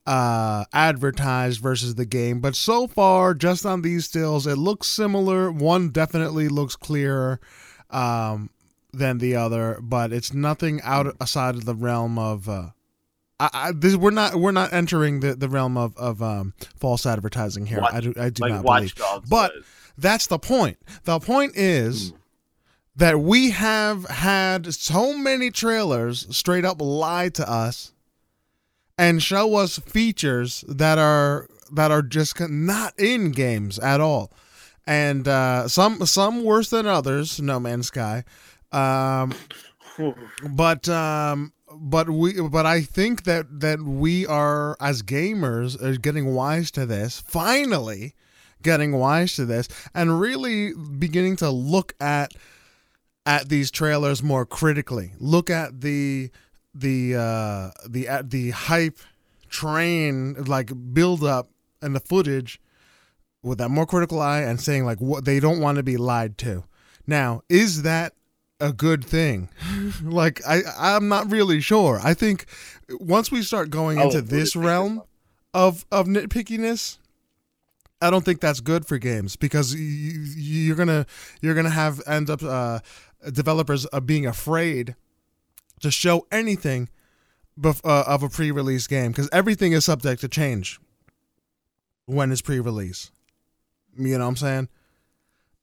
uh advertised versus the game but so far just on these stills it looks similar one definitely looks clearer um than the other but it's nothing out aside of the realm of uh I, I, this, we're not we're not entering the, the realm of, of um, false advertising here. Watch- I do I do like not believe. Dogs. But- was. That's the point. The point is Hmm. that we have had so many trailers straight up lie to us and show us features that are that are just not in games at all. And uh, some some worse than others, No Man's Sky. Um, but um but we but i think that that we are as gamers are getting wise to this finally getting wise to this and really beginning to look at at these trailers more critically. Look at the the uh the at the hype train like build up and the footage with that more critical eye and saying like what they don't want to be lied to. Now is that a good thing. Like i i'm not really sure. I think once we start going Oh, into this realm of of nitpickiness i don't think that's good for games because you, you're gonna you're gonna have end up uh developers uh, being afraid to show anything bef- uh, of a pre-release game because everything is subject to change when it's pre-release. You know what i'm saying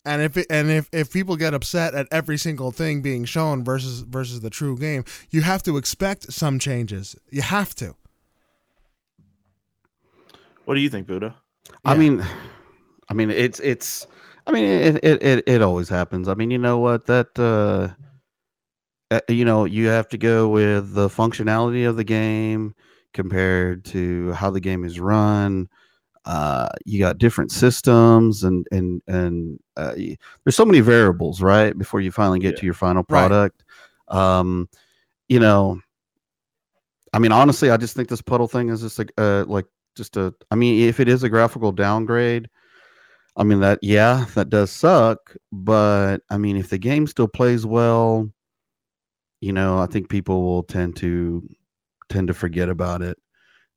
and if it, and if, if people get upset at every single thing being shown versus versus the true game, you have to expect some changes. You have to. What do you think, Buddha? I mean, I mean, it's it's. I mean, it it it, it always happens. I mean, you know what? That uh, uh, you know, you have to go with the functionality of the game compared to how the game is run. Uh, you got different systems, and and and uh, there's so many variables, right? Before you finally get Yeah. to your final Right. product. Um, you know, I mean, honestly, I just think this puddle thing is just like uh, like just a. I mean, if it is a graphical downgrade, I mean that yeah, that does suck. But I mean, if the game still plays well, you know, I think people will tend to tend to forget about it.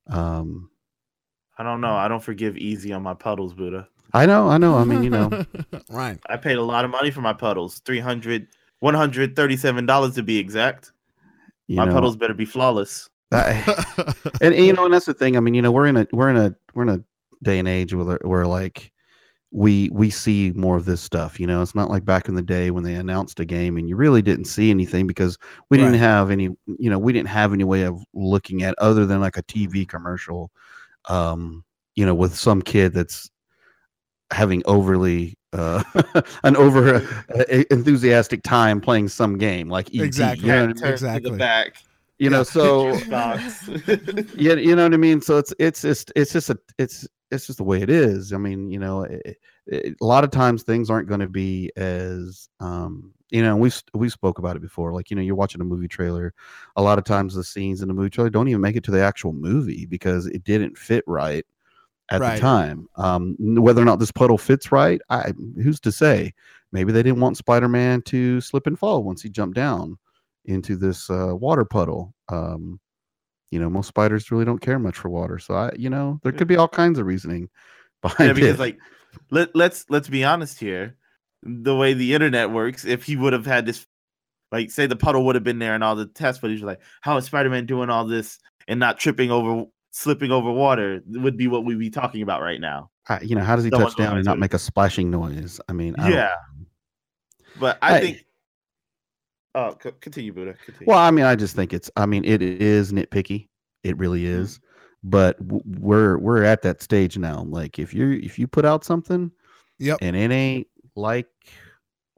Um, I don't know. I don't forgive easy on my puddles, Buddha. I know, I know. I mean, you know, right. I paid a lot of money for my puddles 300 $137 to be exact. you my know, puddles better be flawless. I- and, and, you know, and that's the thing. I mean, you know, we're in a we're in a we're in a day and age where where like we we see more of this stuff. You know, it's not like back in the day when they announced a game and you really didn't see anything because we didn't have any. You know, we didn't have any way of looking at other than like a TV commercial. Um, you know, with some kid that's having overly uh an over uh, enthusiastic time playing some game like ET, Exactly. you know, what I mean? Exactly. the back. you know Yeah. so yeah, you know what I mean. So it's it's just it's just a it's it's just the way it is. I mean, you know, it, it, a lot of times things aren't going to be as um you know we we spoke about it before. Like you know, you're watching a movie trailer. A lot of times the scenes in the movie trailer don't even make it to the actual movie because it didn't fit right at Right. the time. Um, whether or not this puddle fits right, I who's to say? Maybe they didn't want Spider-Man to slip and fall once he jumped down into this uh, water puddle. Um, you know, most spiders really don't care much for water. So I, you know, there could be all kinds of reasoning behind Yeah, because it. like let let's let's be honest here. The way the internet works, if he would have had this like say the puddle would have been there and all the test footage like how is Spider-Man doing all this and not tripping over slipping over water would be what we'd be talking about right now. I- you know, how does he Someone touch down and not Twitter. make a splashing noise? I mean, I Yeah. But I Hey. think Oh, co- continue, Buddha. Continue. Well, I mean, I just think it's. I mean, it is nitpicky. It really Mm-hmm. is. But w- we're we're at that stage now. Like, if you if you put out something, Yep. and it ain't like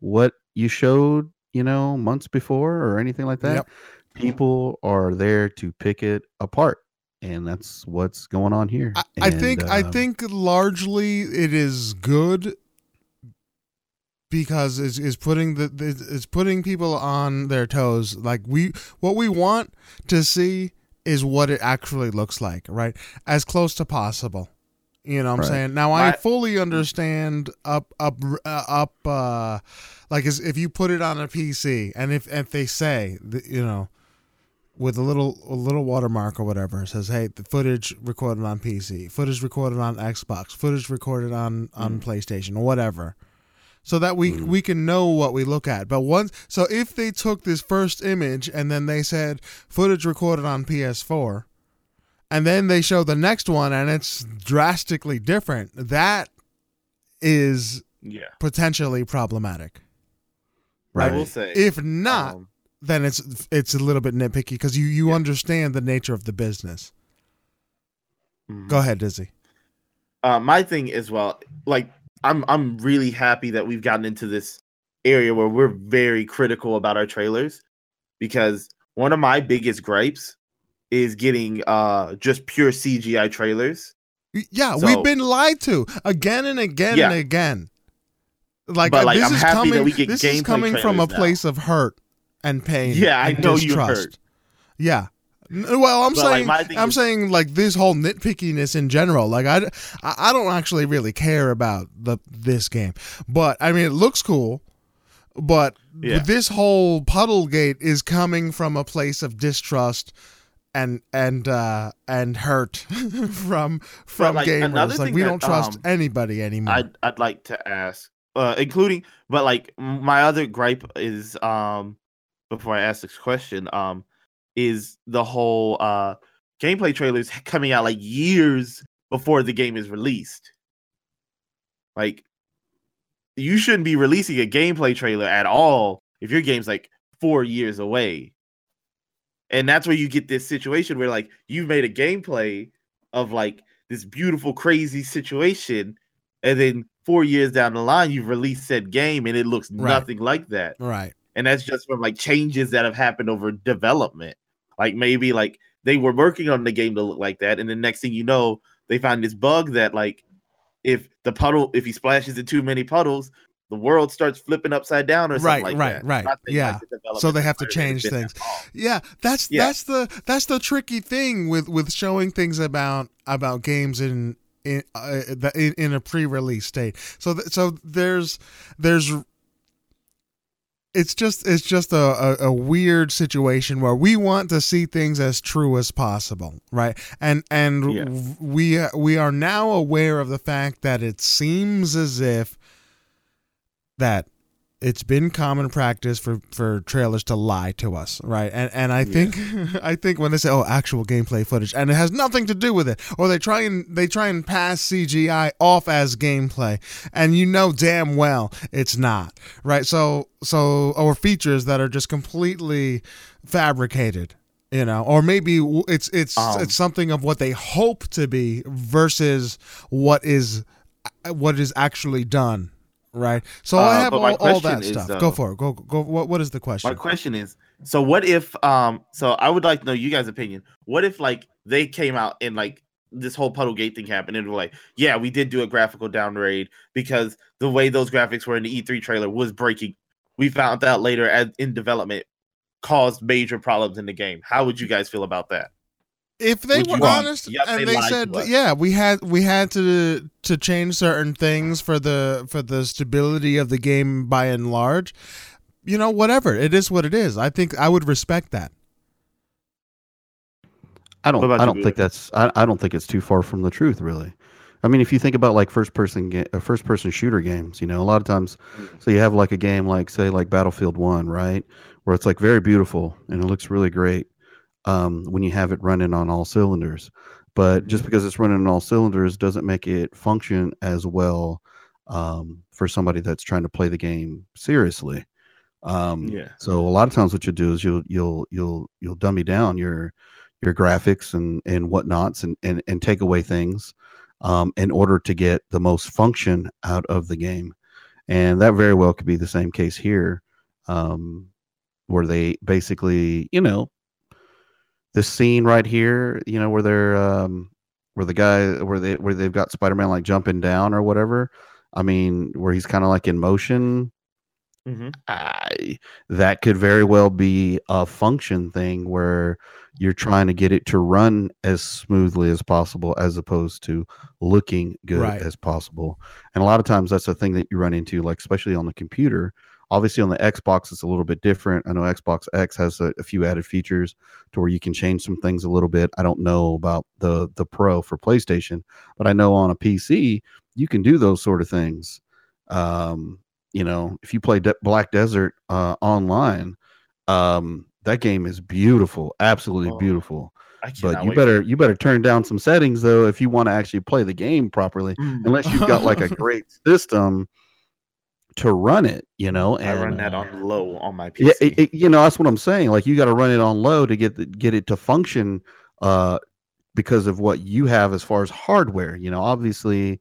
what you showed, you know, months before or anything like that, Yep. people are there to pick it apart, and that's what's going on here. I, I think I um, think largely it is good because it's, it's putting the the- it's putting people on their toes. Like we what we want to see is what it actually looks like, right? As close to possible. You know what I'm Right. saying? Now I My- fully understand up up uh, up uh like as if you put it on a PC and if if they say that, you know with a little a little watermark or whatever it says hey the footage recorded on PC footage recorded on Xbox footage recorded on on PlayStation or whatever so that we we can know what we look at but once so if they took this first image and then they said footage recorded on PS4 and then they show the next one and it's drastically different. That is yeah. potentially problematic. I will say if not um, then it's it's a little bit nitpicky because you you understand the nature of the business. Mhm. go ahead dizzy. Uh, my thing as well like i'm i'm really happy that we've gotten into this area where we're very critical about our trailers because one of my biggest gripes is getting uh just pure cgi trailers Yeah, So- we've been lied to again and again Yeah. and again. Like, But, uh, like, this I'm is coming. that we get this is coming from a now. place of hurt and pain. Yeah, I and know you hurt. Yeah. Well, I'm But, saying, thing I'm is- saying, like this whole nitpickiness in general. Like, I, I don't actually really care about the this game, but I mean, it looks cool. But Yeah. this whole Puddlegate is coming from a place of distrust and and uh and hurt from from like, gamers. Like we that, don't trust um, anybody anymore. I'd I'd like to ask, uh, including, but like my other gripe is, um, before I ask this question, um, is the whole uh gameplay trailers coming out like years before the game is released. Like, you shouldn't be releasing a gameplay trailer at all if your game's like four years away. And that's where you get this situation where like you've made a gameplay of like this beautiful, crazy situation, and then four years down the line, you've released said game and it looks Right. nothing like that. right. And that's just from like changes that have happened over development. Like maybe like they were working on the game to look like that, and the next thing you know, they find this bug that like if the puddle, if he splashes in too many puddles, the world starts flipping upside down or something Right, like right, that. right. Like, Yeah. So they have to of Spider-Man has change things. Yeah, that's Yeah. that's the that's the tricky thing with with showing things about about games in in uh, the- in, in a pre-release state. So th- so there's there's it's just it's just a, a, a weird situation where we want to see things as true as possible, right? And and Yeah. we we are now aware of the fact that it seems as if that it's been common practice for for trailers to lie to us right? And and i think i think when they say oh actual gameplay footage and it has nothing to do with it or they try and they try and pass cgi off as gameplay and you know damn well it's not right? So so or features that are just completely fabricated you know? Or maybe it's it's Um, it's something of what they hope to be versus what is what is actually done right so i Uh, have all, all that stuff uh, go for it go go what, what is the question My question is, so what if um so I would like to know you guys' opinion. What if like they came out and like this whole puddle gate thing happened and were like, yeah, we did do a graphical downgrade because the way those graphics were in the E3 trailer was breaking. We found out later as in development caused major problems in the game. How would you guys feel about that? If they Would were you- honest Yep, and they they, said yeah we had we had to to change certain things for the for the stability of the game by and large you know whatever it is what it is i think i would respect that I don't. I don't think that's. I, I don't think it's too far from the truth, really. I mean, if you think about like first person ga- uh, first person shooter games, you know, a lot of times, so you have like a game like say like Battlefield One, right, where it's like very beautiful and it looks really great um, when you have it running on all cylinders. But just because it's running on all cylinders doesn't make it function as well um, for somebody that's trying to play the game seriously. Um, Yeah. So a lot of times, what you'll do is you'll you'll you'll you'll dummy down your your graphics and and whatnots and and, and take away things um, in order to get the most function out of the game. And that very well could be the same case here, um, where they basically, you know, this scene right here, you know, where they're um, where the guy where they where they've got Spider-Man like jumping down or whatever. I mean, where he's kind of like in motion. hmm I, that could very well be a function thing where you're trying to get it to run as smoothly as possible as opposed to looking good Right. as possible. And a lot of times that's a thing that you run into, like especially on the computer. Obviously, on the Xbox, it's a little bit different. I know Xbox X has a, a few added features to where you can change some things a little bit. I don't know about the the Pro for PlayStation, but I know on a PC you can do those sort of things. Um, you know, if you play De- Black Desert uh, online, um, that game is beautiful, absolutely Oh, beautiful. But you better you better turn down some settings though if you want to actually play the game properly. Mm, Unless you've got like a great system to run it, you know. And, I run that on low on my PC. yeah, it, it- you know that's what I'm saying. Like you got to run it on low to get the, get it to function, uh, because of what you have as far as hardware. You know, obviously,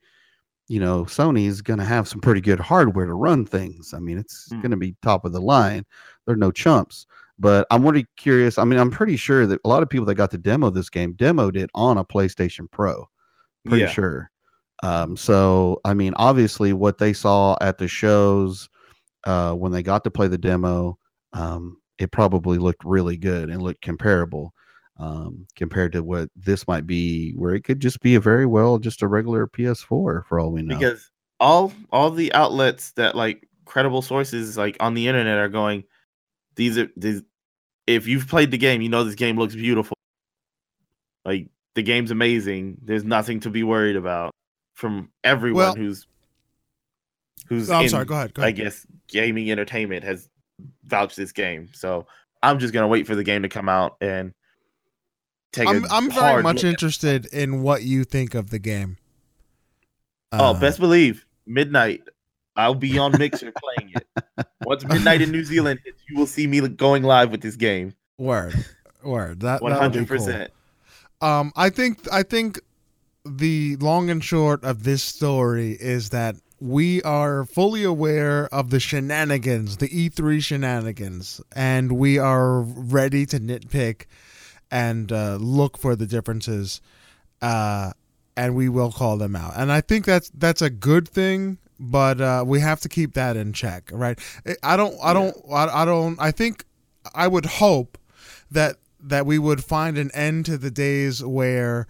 you know Sony's going to have some pretty good hardware to run things. I mean, it's Mm. going to be top of the line. They're no chumps. But I'm really curious. I mean, I'm pretty sure that a lot of people that got to demo this game demoed it on a PlayStation Pro. Pretty Yeah. sure. Um, so I mean, obviously, what they saw at the shows uh, when they got to play the demo, um, it probably looked really good and looked comparable um, compared to what this might be, where it could just be a very well just a regular PS4 for all we know. because all all the outlets that like credible sources like on the internet are going these are these if you've played the game you know this game looks beautiful. Like the game's amazing. There's nothing to be worried about from everyone Well- who's who's Oh, I'm in, sorry. Go ahead. Go i guess gaming entertainment has vouched this game so i'm just gonna wait for the game to come out and take I'm I'm very much interested in what you think of the game. Oh, Uh, best believe midnight. I'll be on Mixer playing it. Once midnight in New Zealand hits, you will see me going live with this game. word, word. That One that would be hundred percent. Um, I think I think the long and short of this story is that we are fully aware of the shenanigans, the E3 shenanigans, and we are ready to nitpick and uh, look for the differences, uh, and we will call them out. And I think that's that's a good thing, but uh, we have to keep that in check, right? I- don't, I don't, I, I don't. I think I would hope that that we would find an end to the days where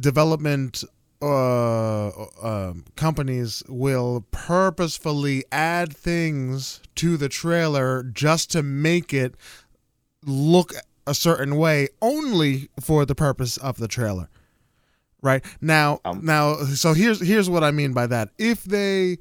development uh, um companies will purposefully add things to the trailer just to make it look a certain way only for the purpose of the trailer right? Now Um, now so here's here's what i mean by that. If they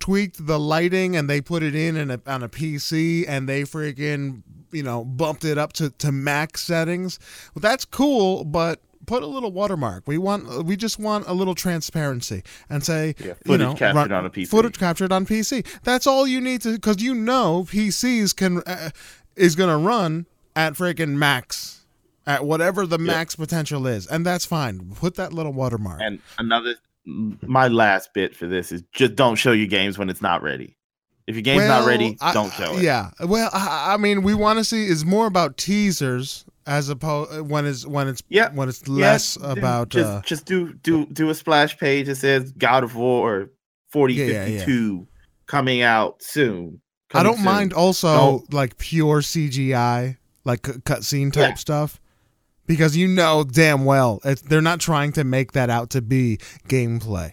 tweaked the lighting and they put it in, in a, on a pc and they freaking you know bumped it up to, to max settings well, that's cool but put a little watermark we want we just want a little transparency and say Yeah, you footage know, captured run- on a PC. footage captured on pc that's all you need to because you know pcs can uh, is gonna run at freaking max at whatever the max potential is and that's fine put that little watermark And another, my last bit for this is just don't show your games when it's not ready. If your game's not ready, I- don't show it. Yeah. Well, I, I mean, we want to see is more about teasers as opposed when it's when it's Yeah. when it's less dude, about just uh, just do do do a splash page that says God of War forty Yeah, yeah, fifty two coming out soon. I don't soon. mind also Don't- like pure CGI, like cutscene type Yeah. stuff, because you know damn well it's, they're not trying to make that out to be gameplay.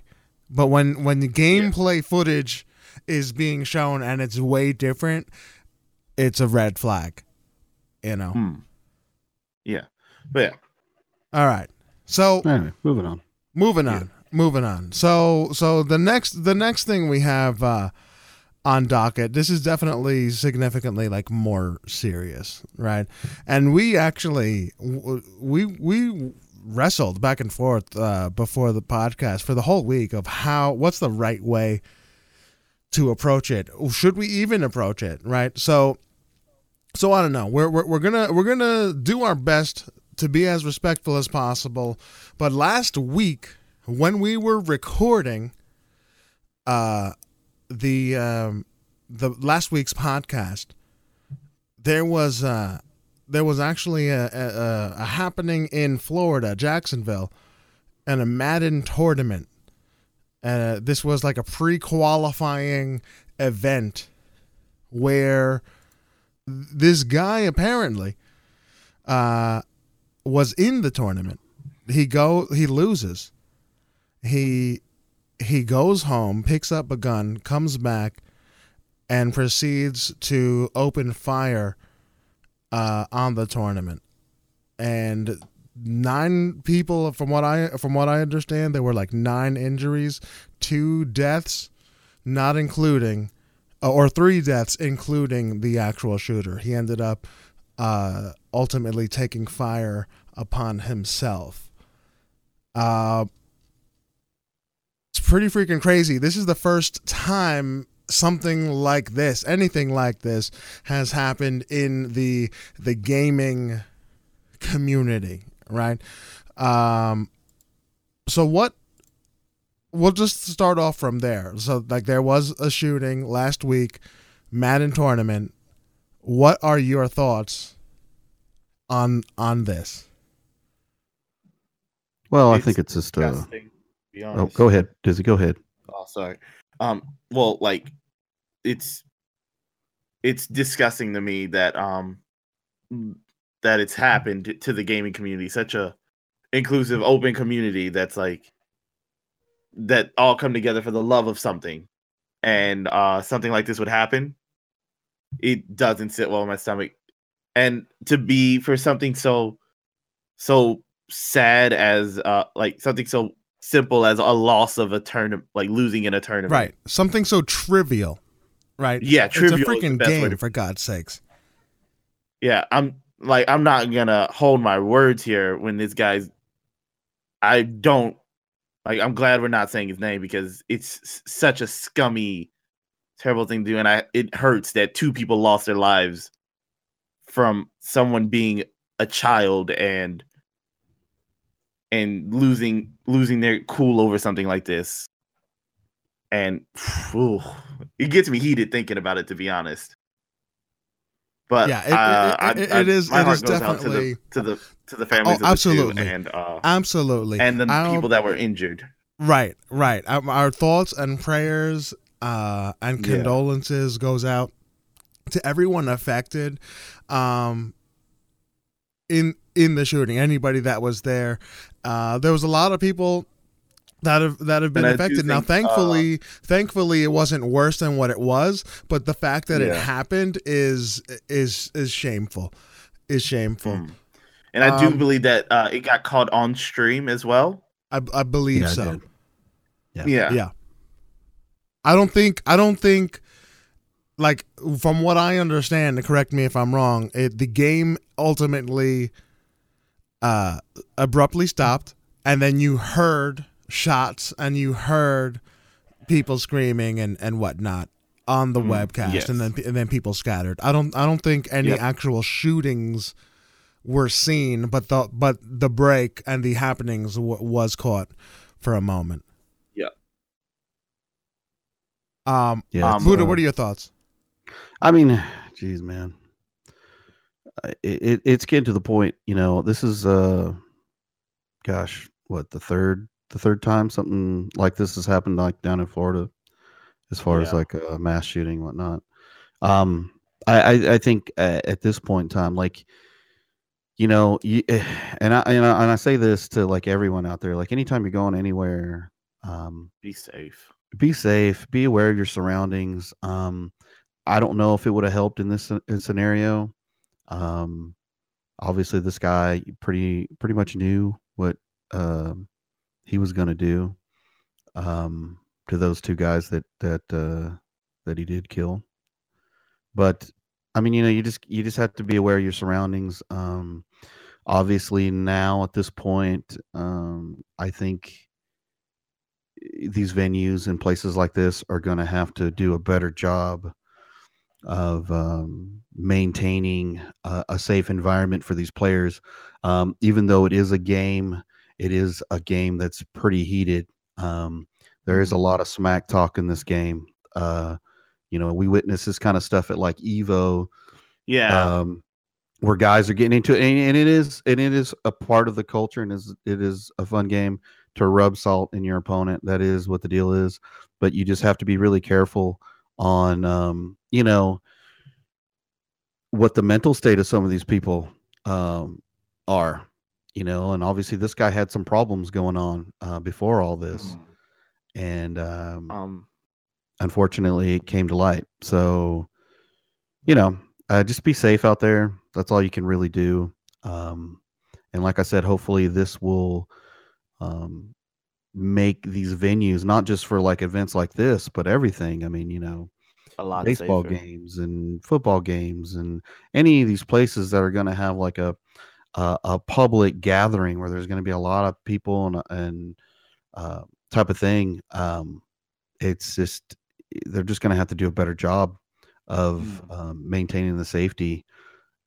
But when when the gameplay footage is being shown and it's way different, it's a red flag. You know. Hmm. Yeah, but yeah, All right. So Anyway, moving on. moving Yeah. on moving on. So so the next the next thing we have uh on docket this is definitely significantly like more serious right? And we actually we we wrestled back and forth uh before the podcast for the whole week of how what's the right way to approach it? Should we even approach it right? So so i don't know we're we're, we're gonna we're gonna do our best to be as respectful as possible but last week, when we were recording uh, the um, the last week's podcast, there was uh, there was actually a, a, a happening in Florida, Jacksonville, and a Madden tournament. Uh, this was like a pre-qualifying event where this guy apparently uh, was in the tournament. He go he loses. He he goes home picks up a gun comes back and proceeds to open fire uh, on the tournament. And nine people from what i from what i understand there were like nine injuries two deaths not including or three deaths including the actual shooter he ended up uh, ultimately taking fire upon himself uh, it's pretty freaking crazy. This is the first time something like this, anything like this, has happened in the the gaming community, right? Um, so what? We'll just start off from there. So, like, there was a shooting last week, Madden tournament. What are your thoughts on on this? Well, I think it's just uh disgusting, to be Oh, go ahead, Dizzy. Go ahead. Oh, sorry. Um, well, like it's it's disgusting to me that um that it's happened to the gaming community, such a inclusive, open community that's like that all come together for the love of something, and uh something like this would happen. It doesn't sit well in my stomach, and to be for something so so sad as uh like something so simple as a loss of a tournament, like losing in a tournament. Right. Something so trivial. Right. Yeah, trivial. It's a is the freaking game, to- for God's sakes. yeah, I'm like I'm not gonna hold my words here when this guy's. I don't like. I'm glad we're not saying his name because it's such a scummy, terrible thing to do, and I it hurts that two people lost their lives from someone being a child and and losing losing their cool over something like this. And ooh, it gets me heated thinking about it, to be honest. But Yeah, it- uh, it- it- I- I- is- my it goes out to the definitely- to the to the families of the absolutely. and uh Absolutely. and the I people that were injured. Right, right. Um, our thoughts and prayers uh, and Yeah. condolences goes out to everyone affected um, in in the shooting. Anybody that was there. Uh, there was a lot of people that have that have been And I do affected. now, think, uh, thankfully, thankfully, it wasn't worse than what it was. But the fact that it happened is is is shameful. Is shameful. Mm. And I do Um, believe that uh, it got caught on stream as well. I, I believe Yeah, so. Yeah. Yeah. yeah i don't think i don't think like from what i understand and correct me if i'm wrong it, the game ultimately uh abruptly stopped and then you heard shots and you heard people screaming and and whatnot on the Mm, webcast yes. and then and then people scattered i don't i don't think any Yep. actual shootings were seen but the but the break and the happenings w- was caught for a moment Yep. um Yeah, Um, Buddha, uh, what are your thoughts? I mean, geez, man, Uh, it, it it's getting to the point. You know, this is uh, gosh, what the third the third time something like this has happened like down in Florida, as far as like a mass shooting whatnot. Um, I I, I think uh, at this point in time, like. You know, you, and I and I, and I say this to like everyone out there. Like, anytime you're going anywhere, um, Be safe. be safe be aware of your surroundings um i don't know if it would have helped in this scenario um obviously this guy pretty pretty much knew what um, he was going to do um, to those two guys that that uh, that he did kill. But I mean, you know, you just you just have to be aware of your surroundings. Um, obviously, now at this point, um, I think these venues and places like this are going to have to do a better job of um, maintaining a, a, safe environment for these players. Um, even though it is a game, it is a game that's pretty heated. Um, there is a mm-hmm. lot of smack talk in this game. Uh, you know, we witness this kind of stuff at like Evo. Yeah. Um, where guys are getting into it, and, and it is and it is a part of the culture, and is it is a fun game to rub salt in your opponent. That is what the deal is. But you just have to be really careful on, um, you know, what the mental state of some of these people um, are. You know, and obviously this guy had some problems going on uh, before all this, mm. and um, um, unfortunately it came to light. So, you know, uh, just be safe out there. That's all you can really do. Um, and like I said, hopefully this will um, make these venues not just for like events like this, but everything. I mean, you know, a lot of baseball safer. games and football games and any of these places that are going to have like a, a, a public gathering where there's going to be a lot of people and and uh, type of thing. Um, it's just they're just going to have to do a better job of mm. um, maintaining the safety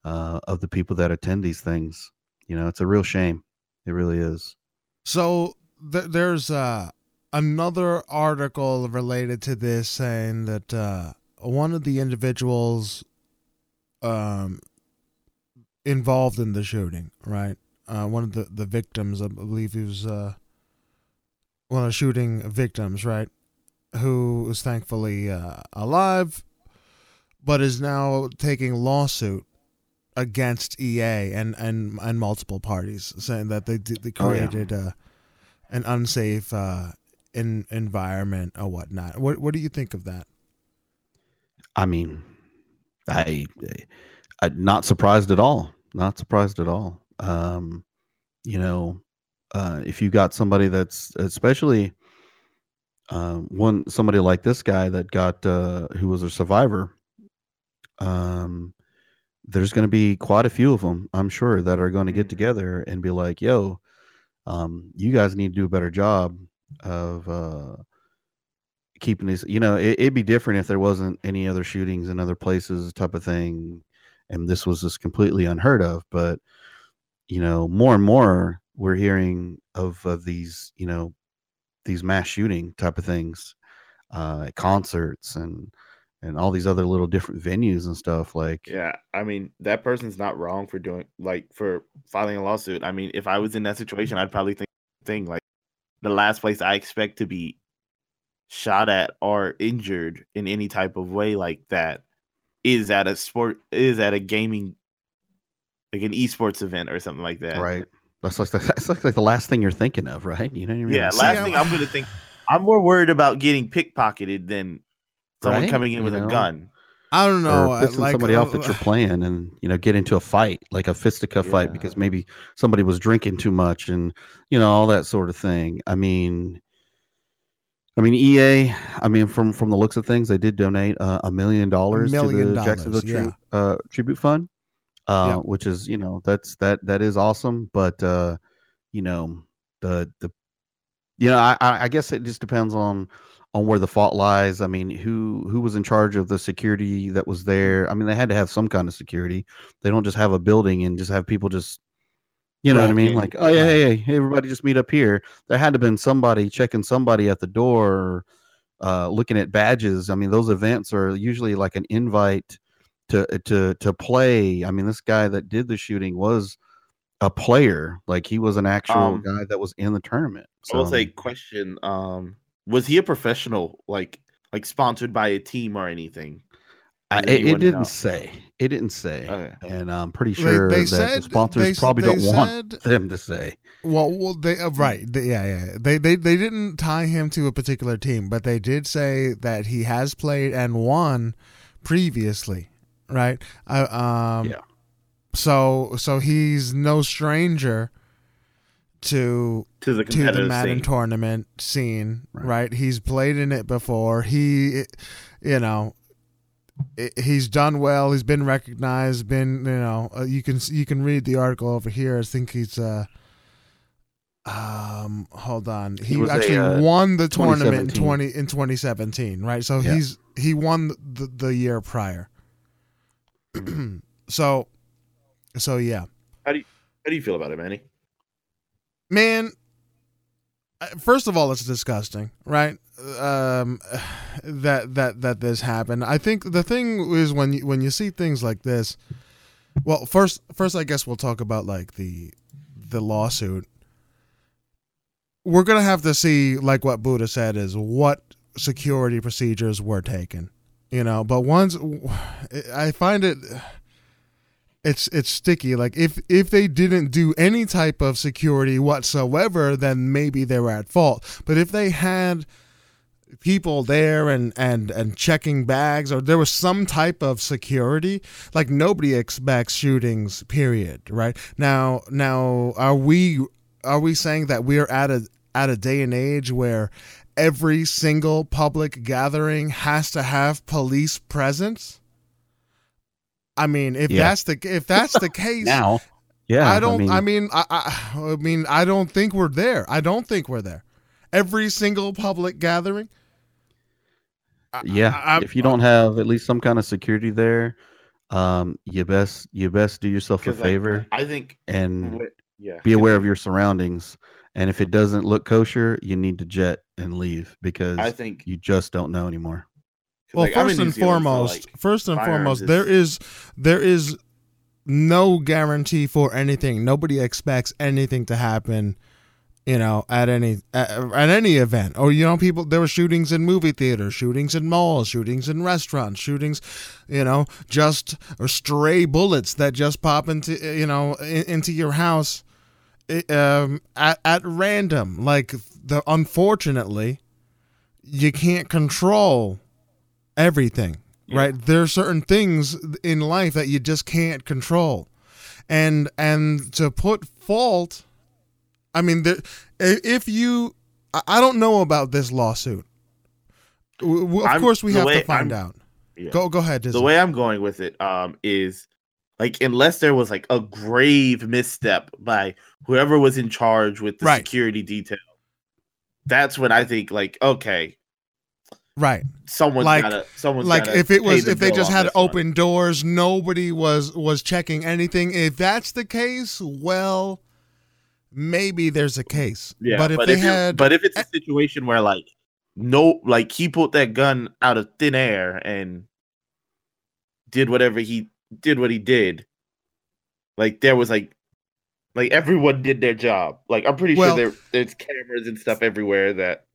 uh, of the people that attend these things. You know, it's a real shame. It really is. So th- there's uh, another article related to this saying that uh, one of the individuals um, involved in the shooting, right? Uh, one of the, the victims, I believe he was uh, one of the shooting victims, right? Who is thankfully uh, alive, but is now taking lawsuit against EA and and and multiple parties, saying that they they created oh, yeah. uh, an unsafe uh, in, environment or whatnot. What what do you think of that? I mean, I, I not surprised at all. Not surprised at all. Um, you know, uh, if you got somebody that's especially um, one somebody like this guy that got uh, who was a survivor um, there's going to be quite a few of them, I'm sure, that are going to get mm-hmm. together and be like, "Yo, um, you guys need to do a better job of uh, keeping these." You know, it, would be different if there wasn't any other shootings in other places, type of thing, and this was just completely unheard of. But you know, more and more we're hearing of of these, you know, these mass shooting type of things, uh, concerts and and all these other little different venues and stuff like yeah i mean that person's not wrong for doing like for filing a lawsuit. I mean if i was in that situation i'd probably think thing like the last place i expect to be shot at or injured in any type of way like that is at a sport is at a gaming like an esports event or something like that. Right that's like the, that's like, like the last thing you're thinking of right you know what I mean? yeah last thing i'm gonna think i'm more worried about getting pickpocketed than someone right? coming in you with know? a gun. I don't know. Or like, somebody uh, off that you're playing and you know get into a fight, like a fisticuff yeah. fight, because maybe somebody was drinking too much and you know all that sort of thing. I mean, I mean EA. I mean from from the looks of things, they did donate uh, a million dollars to the Jacksonville yeah. uh, tribute fund, uh, yeah. which is you know that's that that is awesome. But uh, you know the the you know I I guess it just depends on on where the fault lies. I mean, who who was in charge of the security that was there? I mean, they had to have some kind of security. They don't just have a building and just have people just, you know right. what I mean? Like, oh yeah, hey, hey, everybody just meet up here. There had to have been somebody checking somebody at the door, uh, looking at badges. I mean, those events are usually like an invite to to to play. I mean, this guy that did the shooting was a player. Like he was an actual um, guy that was in the tournament. So, I will say, question. Um, was he a professional, like like sponsored by a team or anything? Uh, it, it didn't know? say. It didn't say, okay. and I'm pretty sure they, they that said, the sponsors they, probably they don't said, want them to say. Well, well, they uh, right, they, yeah, yeah. They they they didn't tie him to a particular team, but they did say that he has played and won previously, right? I um, yeah. so so he's no stranger to to the to the Madden scene. tournament scene, Right. right. He's played in it before. He, you know, he's done well. He's been recognized. Been, you know, uh, you can you can read the article over here. I think he's uh. Um, hold on. He, He was a, actually uh, won the tournament in twenty in twenty seventeen, right? So Yeah. he's he won the the year prior. so, so yeah. How do you how do you feel about it, Manny? man first of all it's disgusting right um that that that this happened i think the thing is when you when you see things like this well first first i guess we'll talk about like the the lawsuit we're gonna have to see like what buddha said is what security procedures were taken you know but once i find it it's it's sticky. Like if if they didn't do any type of security whatsoever then maybe they were at fault. But if they had people there and and and checking bags or there was some type of security like nobody expects shootings period right? Now now are we are we saying that we're at a at a day and age where every single public gathering has to have police presence I mean, if Yeah. that's the if that's the case, Now, yeah, I don't. I mean, mean, I, I, I mean, I don't think we're there. I don't think we're there. Every single public gathering. Yeah. I- if you don't have at least some kind of security there, um, you best you best do yourself a favor I think. and Yeah. be aware of your surroundings. And if it doesn't look kosher, you need to jet and leave because I think. you just don't know anymore. well, like, I'm in first and foremost, first and foremost, there is there is no guarantee for anything. Nobody expects anything to happen. You know, at any at, at any event, or you know, people. There were shootings in movie theaters, shootings in malls, shootings in restaurants, shootings. You know, just or stray bullets that just pop into you know in, into your house, i- um, at at random. Like the unfortunately, you can't control everything Yeah. right there are certain things in life that you just can't control and and to put fault i mean there, if you I- don't know about this lawsuit of I'm- course we have way to find I'm- out yeah. go go ahead Dizzy. the way I'm going with it um is like unless there was like a grave misstep by whoever was in charge with the Right. security detail, that's when I think like okay, right someone Like- gotta someone's like if it was if they just had this one. open doors nobody was was checking anything if that's the case well maybe there's a case yeah, but if they it- had but if it's a situation where like no like he pulled that gun out of thin air and did whatever he did what he did, like there was like like everyone did their job. Like I'm pretty Well- sure there there's cameras and stuff everywhere that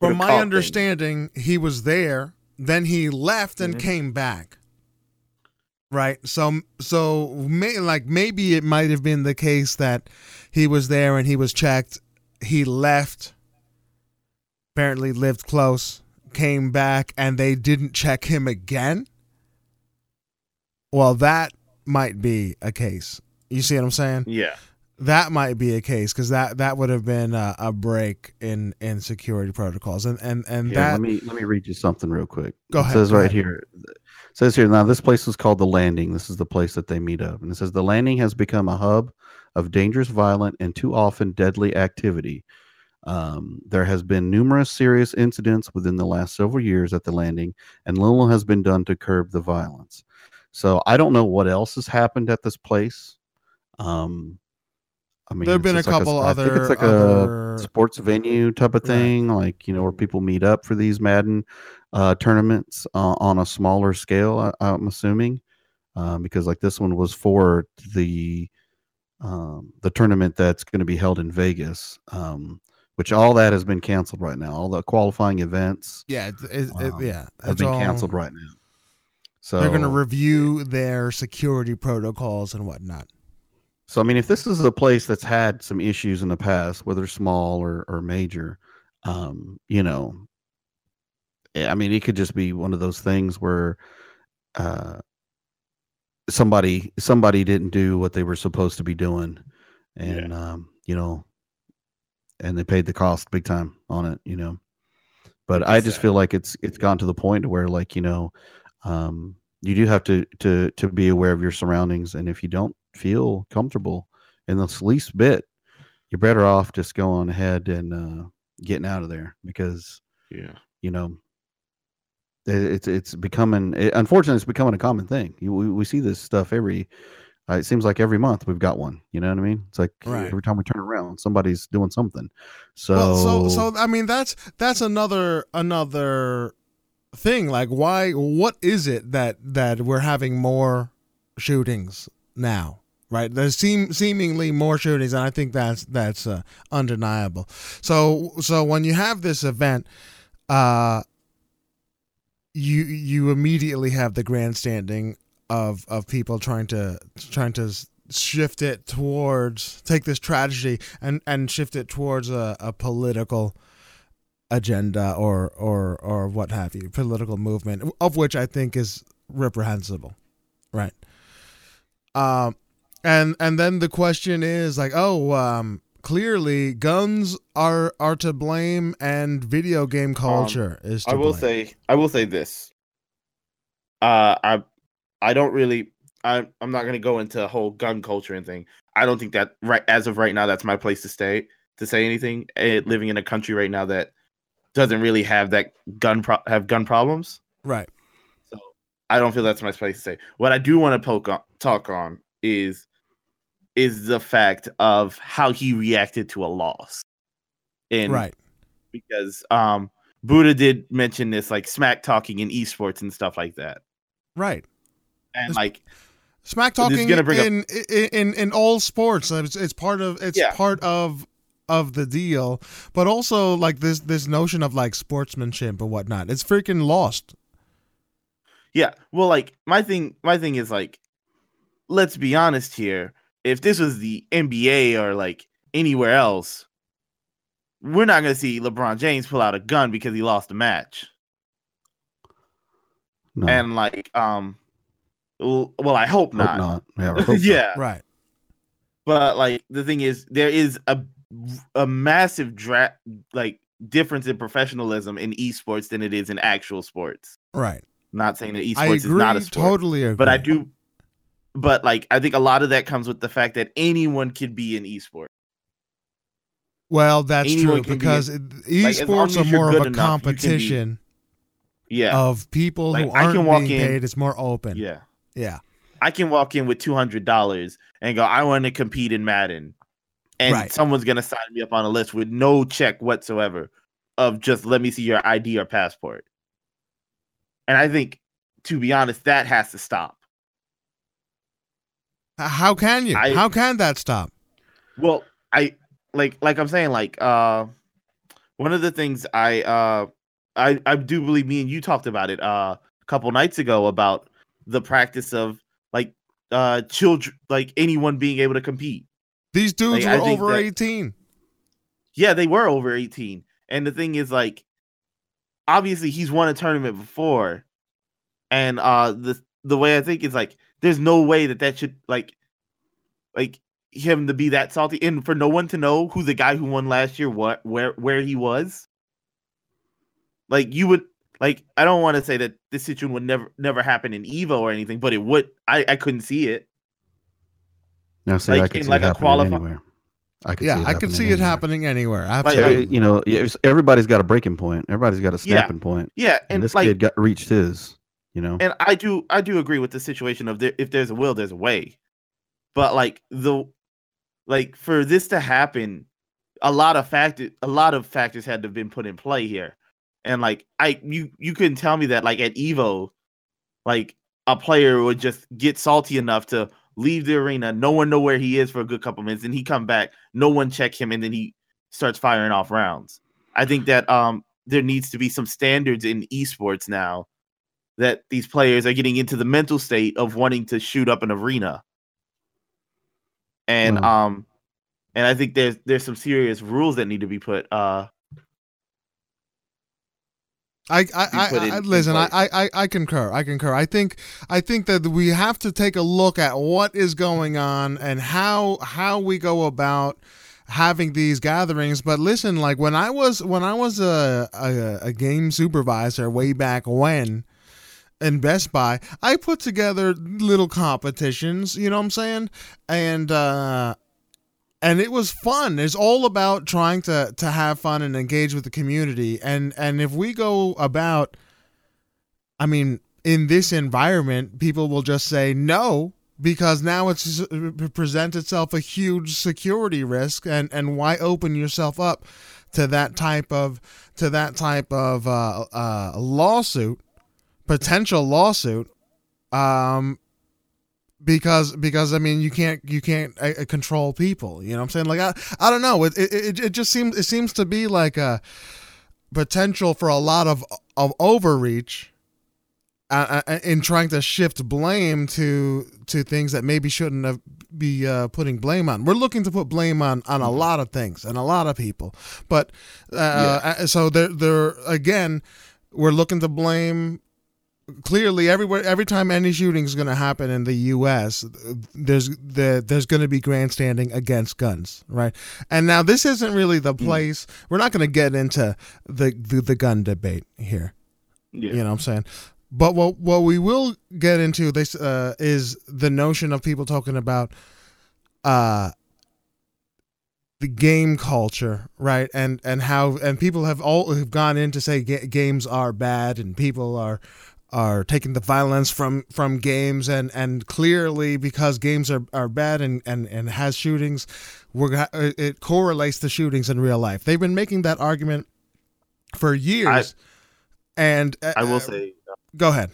From my things. understanding, he was there, then he left and Mhm. came back. Right. So so may, like maybe it might have been the case that he was there and he was checked, he left, apparently lived close, came back and they didn't check him again. Well, that might be a case. You see what I'm saying? Yeah. that might be a case because that that would have been a, a break in in security protocols and and and Here, that let me let me read you something real quick. Go it ahead, says right ahead. here. It says here now this place is called the Landing. This is the place that they meet up, and it says the Landing has become a hub of dangerous, violent, and too often deadly activity. Um, there has been numerous serious incidents within the last several years at the Landing, and little has been done to curb the violence. So I don't know what else has happened at this place. Um, I mean, there have been a just like couple I think other it's like other a sports venue type of thing, like you know where people meet up for these Madden uh, tournaments uh, on a smaller scale. I, I'm assuming um, because like this one was for the um, the tournament that's going to be held in Vegas, um, which all that has been canceled right now. All the qualifying events yeah it, it, it- Um, yeah have been all- canceled right now. So they're going to review their security protocols and whatnot. So I mean, if this is a place that's had some issues in the past, whether small or or major, um, you know, eh, I mean, it could just be one of those things where uh, somebody somebody didn't do what they were supposed to be doing, and um, you know, and they paid the cost big time on it. You know, but I just feel like it's it's gone to the point where like you know, um, you do have to to to be aware of your surroundings, and if you don't feel comfortable in the least bit, you're better off just going ahead and uh, getting out of there because Yeah. you know it- it's it's becoming it, unfortunately it's becoming a common thing you, we, we see this stuff every uh, it seems like every month we've got one you know what i mean it's like Right. every time we turn around somebody's doing something so Well, so so I mean that's that's another another thing. Like why what is it that that we're having more shootings now? Right? There's seem seemingly more shootings and I think that's that's uh, undeniable. So so when you have this event uh you you immediately have the grandstanding of of people trying to trying to shift it towards take this tragedy and and shift it towards a, a political agenda or or or what have you political movement of which i think is reprehensible right um and and then the question is like oh um clearly guns are are to blame and video game culture is to Um, I will blame. say I will say this. Uh I I don't really I I'm not gonna go into a whole gun culture and thing. I don't think that right as of right now that's my place to stay to say anything. Eh, living in a country right now that doesn't really have that gun pro- have gun problems. right So I don't feel that's my place to say. What I do want to poke on, talk on is is the fact of how he reacted to a loss. And right because um Buddha did mention this like smack talking in esports and stuff like that. right And It's- like smack talking bring up- in, in in in all sports it's, it's part of it's Yeah. part of of the deal but also like this this notion of like sportsmanship and whatnot it's freaking lost yeah, well like my thing my thing is like let's be honest here. If this was the NBA or like anywhere else, we're not going to see LeBron James pull out a gun because he lost a match. no, And like um well, well I hope hope not. not. Yeah, I hope not. yeah. right but like the thing is there is a a massive dra- like difference in professionalism in esports than it is in actual sports. Right. Not saying that i esports is not a sport totally agree but i do but like i think a lot of that comes with the fact that anyone can be an esport well that's anyone true be because it- long esports as are more of a enough, can be- competition yeah. of people who Like, I aren't can walk being in- paid it's more open. Yeah. Yeah. I can walk in with $200 and go i want to compete in madden and Right. someone's gonna sign me up on a list with no check whatsoever of just let me see your id or passport. And i think to be honest that has to stop. How can you? I- how can that stop? Well i like like i'm saying like uh one of the things i uh i i do believe me and you talked about it uh a couple nights ago about the practice of like uh children like anyone being able to compete these dudes Like, were over that- 18 yeah they were over 18 and the thing is like obviously he's won a tournament before. And uh the the way i think is like there's no way that that should like like him to be that salty. And for no one to know who the guy who won last year what where where he was like you would like i don't want to say that this situation would never never happen in evo or anything but it would i i couldn't see it Now, see, I like, could in see like it a happening anywhere. I could yeah see it i could happening see it anywhere. happening anywhere Like, absolutely Uh, you know, everybody's got a breaking point. Everybody's got a Yeah. snapping point. yeah And, and this like kid got reached his. You know, and I do I do agree with the situation of there, if there's a will, there's a way. But like the like for this to happen, a lot of factors a lot of factors had to have been put in play here. And like I you you couldn't tell me that like at Evo, like a player would just get salty enough to leave the arena, no one know where he is for a good couple minutes, and he come back, no one check him, and then he starts firing off rounds. I think that um there needs to be some standards in esports now that these players are getting into the mental state of wanting to shoot up an arena. And Well- um and I think there's there's some serious rules that need to be put uh I I, I, I, in- I listen. I. I I I concur. I concur. I think I think that we have to take a look at what is going on and how how we go about having these gatherings. But listen, like when I was when I was a a, a game supervisor way back when in Best Buy, I put together little competitions, you know what I'm saying? And uh and it was fun. It's all about trying to to have fun and engage with the community. And and if we go about I mean, in this environment, people will just say no because now it's it presents itself a huge security risk and and why open yourself up to that type of to that type of uh, uh, lawsuit potential lawsuit um because because I mean you can't you can't uh, uh, control people you know what I'm saying like I I don't know it it, it, just seems it seems to be like a potential for a lot of of overreach uh, uh, in trying to shift blame to to things that maybe shouldn't have be uh, putting blame on. We're looking to put blame on on a lot of things and a lot of people, but uh, uh, so there there again, we're looking to blame. Clearly, everywhere, every time any shooting is going to happen in the U.S., there's the, there's going to be grandstanding against guns, right? And now this isn't really the place. We're not going to get into the, the the gun debate here. Yeah. You know what I'm saying? But what what we will get into this uh, is the notion of people talking about uh the game culture, right? And and how and people have all have gone in to say ga- games are bad and people are are taking the violence from from games and and clearly because games are, are bad and and and has shootings we're it correlates to shootings in real life they've been making that argument for years and uh, I will uh, say uh, go ahead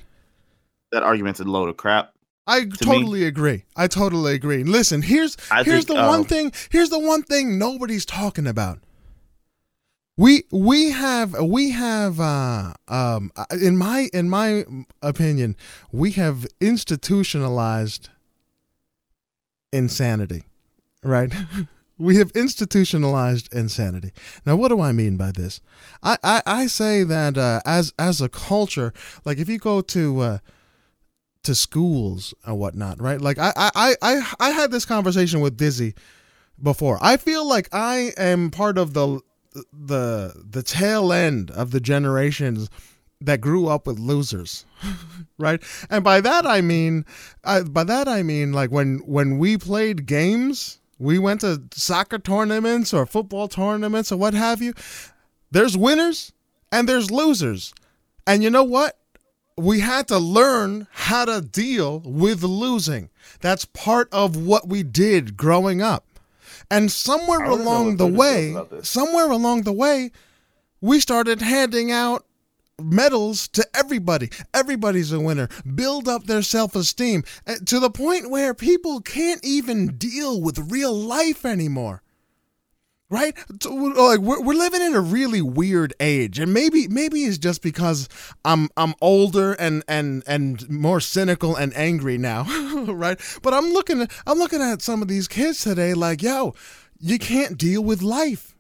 that argument's a load of crap. I me- totally agree. I totally agree. Listen, here's I here's think, the one um, thing. Here's the one thing nobody's talking about. We we have we have uh, um in my in my opinion we have institutionalized insanity, right? we have institutionalized insanity. Now, what do I mean by this? I I, I say that uh, as as a culture, like if you go to uh, to schools and whatnot, right? Like I, I, I, I had this conversation with Dizzy before. I feel like I am part of the the the tail end of the generations that grew up with losers, right? And by that I mean, I, by that I mean like when when we played games, we went to soccer tournaments or football tournaments or what have you. There's winners and there's losers, and you know what? we had to learn how to deal with losing. That's part of what we did growing up. And somewhere I wanna know along the way, somewhere along the way, we started handing out medals to everybody. Everybody's a winner. Build up their self-esteem uh, to the point where people can't even deal with real life anymore right like we're, we're living in a really weird age and maybe maybe it's just because i'm i'm older and and and more cynical and angry now right but i'm looking at i'm looking at some of these kids today like yo you can't deal with life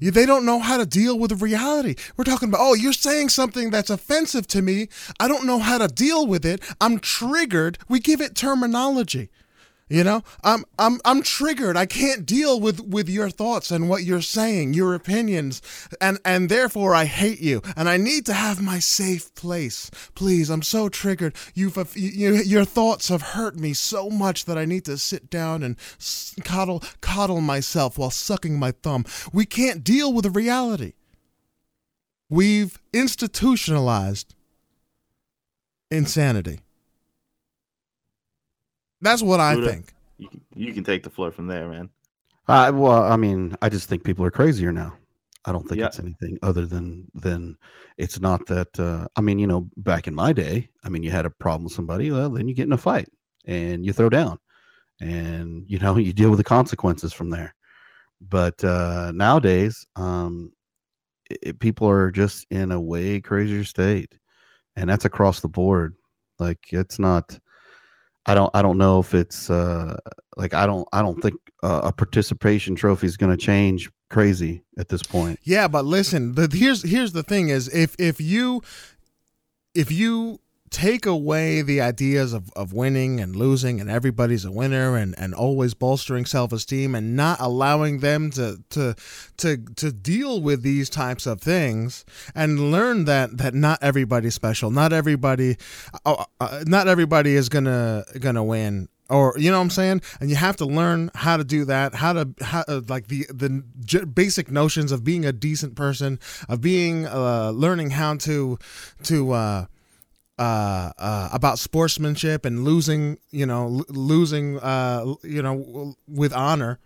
they don't know how to deal with reality. We're talking about, oh, you're saying something that's offensive to me. I don't know how to deal with it. I'm triggered. We give it terminology. You know, I'm I'm I'm triggered. I can't deal with with your thoughts and what you're saying, your opinions, and and therefore I hate you. And I need to have my safe place. Please, I'm so triggered. You've uh, you, your thoughts have hurt me so much that I need to sit down and coddle coddle myself while sucking my thumb. We can't deal with the reality. We've institutionalized insanity. That's what I Buddha. think. You can, you can take the floor from there, man. Uh, well, I mean, I just think people are crazier now. I don't think Yeah. it's anything other than than it's not that. Uh, I mean, you know, back in my day, I mean, you had a problem with somebody, well, then you get in a fight and you throw down, and you know, you deal with the consequences from there. But uh, nowadays, um, i i- people are just in a way crazier state, and that's across the board. Like it's not. I don't. I don't know if it's uh, like I don't. I don't think uh, a participation trophy is going to change crazy at this point. Yeah, but listen, the, here's here's the thing: is if if you if you take away the ideas of, of winning and losing and everybody's a winner and, and always bolstering self-esteem and not allowing them to to to to deal with these types of things and learn that that not everybody's special. Not everybody uh, uh, not everybody is gonna gonna win. Or you know what I'm saying? And you have to learn how to do that how to how uh, like the the j- basic notions of being a decent person of being uh learning how to to uh uh, uh, about sportsmanship and losing, you know, l- losing, uh, you know, w- with honor.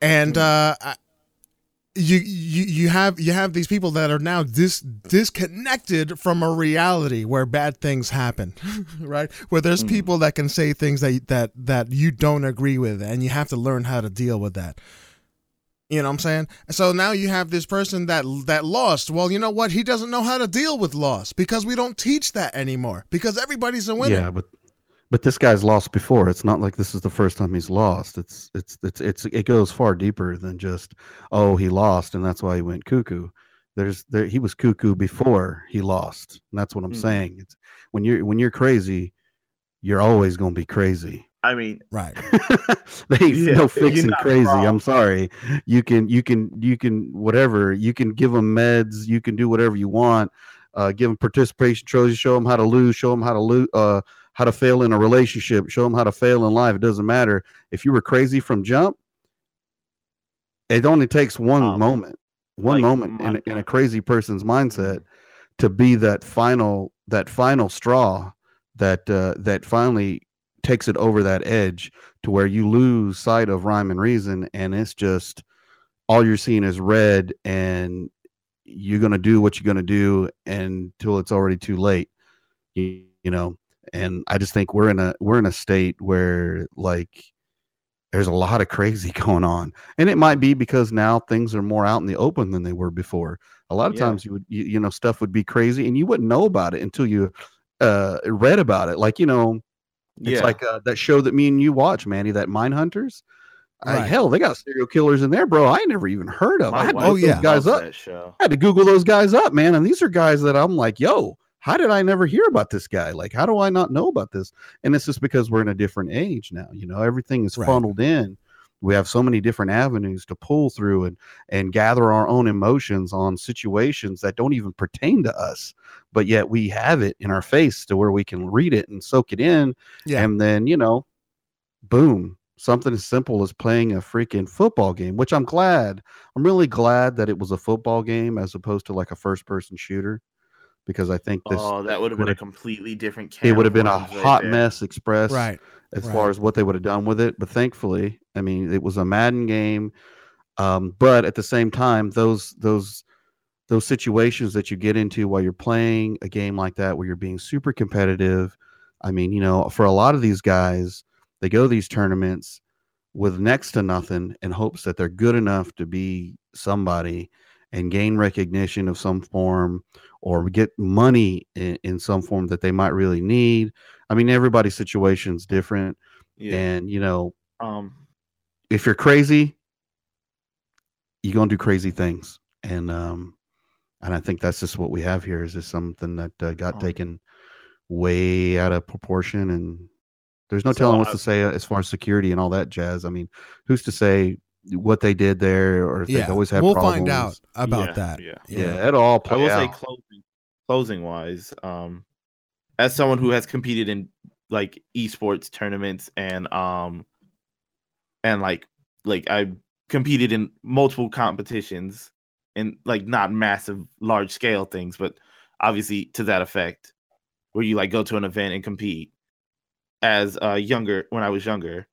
And uh, I- you you you have you have these people that are now dis- disconnected from a reality where bad things happen, right? Where there's Mhm. people that can say things that that that you don't agree with, and you have to learn how to deal with that. You know what I'm saying? So now you have this person that that lost. Well, you know what? He doesn't know how to deal with loss because we don't teach that anymore. Because everybody's a winner. Yeah, but but this guy's lost before. It's not like this is the first time he's lost. It's it's it's it's it goes far deeper than just oh he lost and that's why he went cuckoo. There's there he was cuckoo before he lost. And that's what I'm Mhm. saying. It's when you're when you're crazy, you're always going to be crazy. I mean, Right. they Yeah, no fixing crazy. wrong. I'm sorry. You can you can you can whatever. You can give them meds. You can do whatever you want. Uh, give them participation trophies. Show them how to lose. Show them how to lose. Uh, how to fail in a relationship. Show them how to fail in life. It doesn't matter if you were crazy from jump. It only takes one Um, moment, one like moment in, a- in a crazy person's mindset to be that final that final straw that uh, that finally takes it over that edge to where you lose sight of rhyme and reason and it's just all you're seeing is red and you're going to do what you're going to do until it's already too late you, you know? And i just think we're in a we're in a state where like there's a lot of crazy going on. And it might be because now things are more out in the open than they were before. A lot of Yeah. times you would you, you know stuff would be crazy and you wouldn't know about it until you uh read about it. Like you know it's yeah, like uh, that show that me and you watch, Manny, that Mindhunters. Right. hell, they got serial killers in there, bro. I never even heard of. I had to Oh, yeah. guys up. I had to Google those guys up, man. And these are guys that I'm like, yo, how did I never hear about this guy? Like, how do I not know about this? And it's just because we're in a different age now. You know, everything is Right. funneled in. We have so many different avenues to pull through and and gather our own emotions on situations that don't even pertain to us, but yet we have it in our face to where we can read it and soak it in Yeah. and then, you know, boom, something as simple as playing a freaking football game, which I'm glad. I'm really glad that it was a football game as opposed to like a first person shooter because I think this oh, that would have been a completely different. it would have been a right hot there. mess express Right. as right. far as what they would have done with it. But thankfully, I mean, it was a Madden game. Um, but at the same time, those those those situations that you get into while you're playing a game like that, where you're being super competitive. I mean, you know, for a lot of these guys, they go to these tournaments with next to nothing in hopes that they're good enough to be somebody and gain recognition of some form or get money in, in some form that they might really need. I mean, everybody's situation's different. Yeah. And, you know, um. if you're crazy, you're gonna do crazy things. And um and I think that's just what we have here is just something that uh, got Um, taken way out of proportion and there's no So telling what to say uh, as far as security and all that jazz. I mean, who's to say what they did there or if Yeah. they always have we'll problems. find out about Yeah, that. yeah. Yeah, it'll all I play will say closing closing wise, um, as someone who has competed in like esports tournaments and um and like like I competed in multiple competitions and like not massive large scale things, but obviously to that effect, where you like go to an event and compete as uh younger when I was younger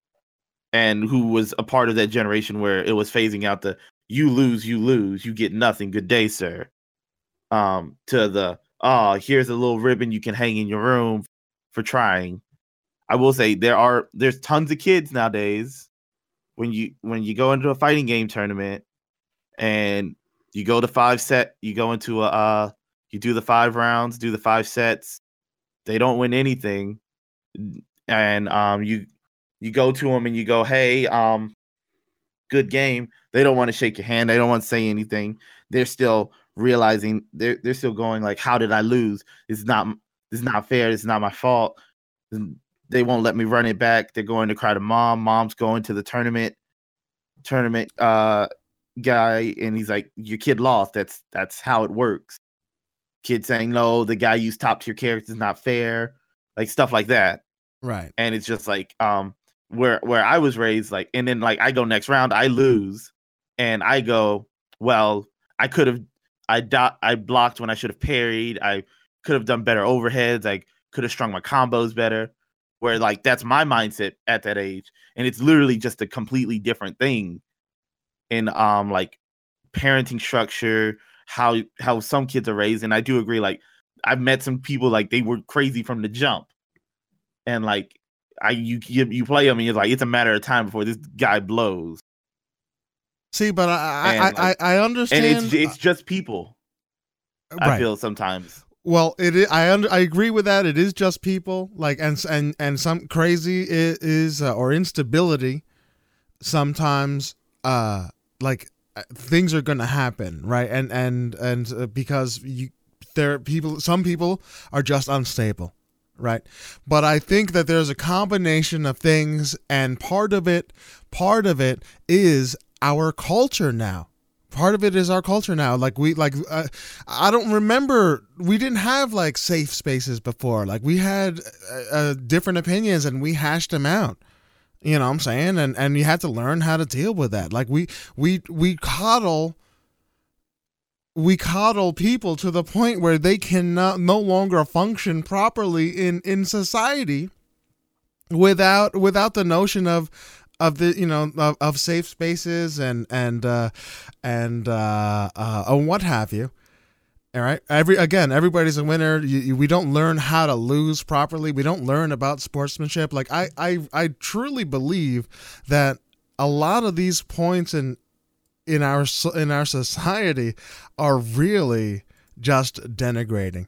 and who was a part of that generation where it was phasing out the you lose, you lose, you get nothing, good day, sir. Um, to the oh, here's a little ribbon you can hang in your room for trying. I will say there are there's tons of kids nowadays when you when you go into a fighting game tournament and you go to five set, you go into a uh you do the five rounds, do the five sets. They don't win anything. And um you you go to them and you go, "Hey, um good game, they don't want to shake your hand. They don't want to say anything. They're still realizing they're they're still going like, how did I lose? It's not it's not fair. It's not my fault. They won't let me run it back. They're going to cry to mom. Mom's going to the tournament tournament uh guy and he's like your kid lost that's that's how it works kid saying no the guy used top tier characters not fair like stuff like that Right. and it's just like um where where I was raised like and then like I go next round I lose and I go well I could have I dot I blocked when I should have parried I could have done better overheads I could have strung my combos better. Where like that's my mindset at that age and it's literally just a completely different thing in um like parenting structure how how some kids are raised and I do agree like I've met some people like they were crazy from the jump and like I you you, play him and you're like it's a matter of time before this guy blows. See, but I And, I, like- I, I And understand. it's it's just people. I feel sometimes. Well, it is, I under, I agree with that. It is just people like and and and some crazy is, is uh, or instability. Sometimes, uh, like uh, things are gonna happen, right? And and and uh, because you there are people, some people are just unstable, right? But I think that there's a combination of things, and part of it, part of it is our culture now. Part of it is our culture now. Like we like uh, i don't remember we didn't have like safe spaces before. Like we had uh, uh, different opinions and we hashed them out. You know what i'm saying? And and you had to learn how to deal with that. Like we we we coddle we coddle people to the point where they cannot no, longer function properly in in society without without the notion of of the you know of, of safe spaces and and uh and uh uh and what have you. All right? Every again everybody's a winner. You, you, we don't learn how to lose properly. We don't learn about sportsmanship. Like i i i truly believe that a lot of these points in in our in our society are really just denigrating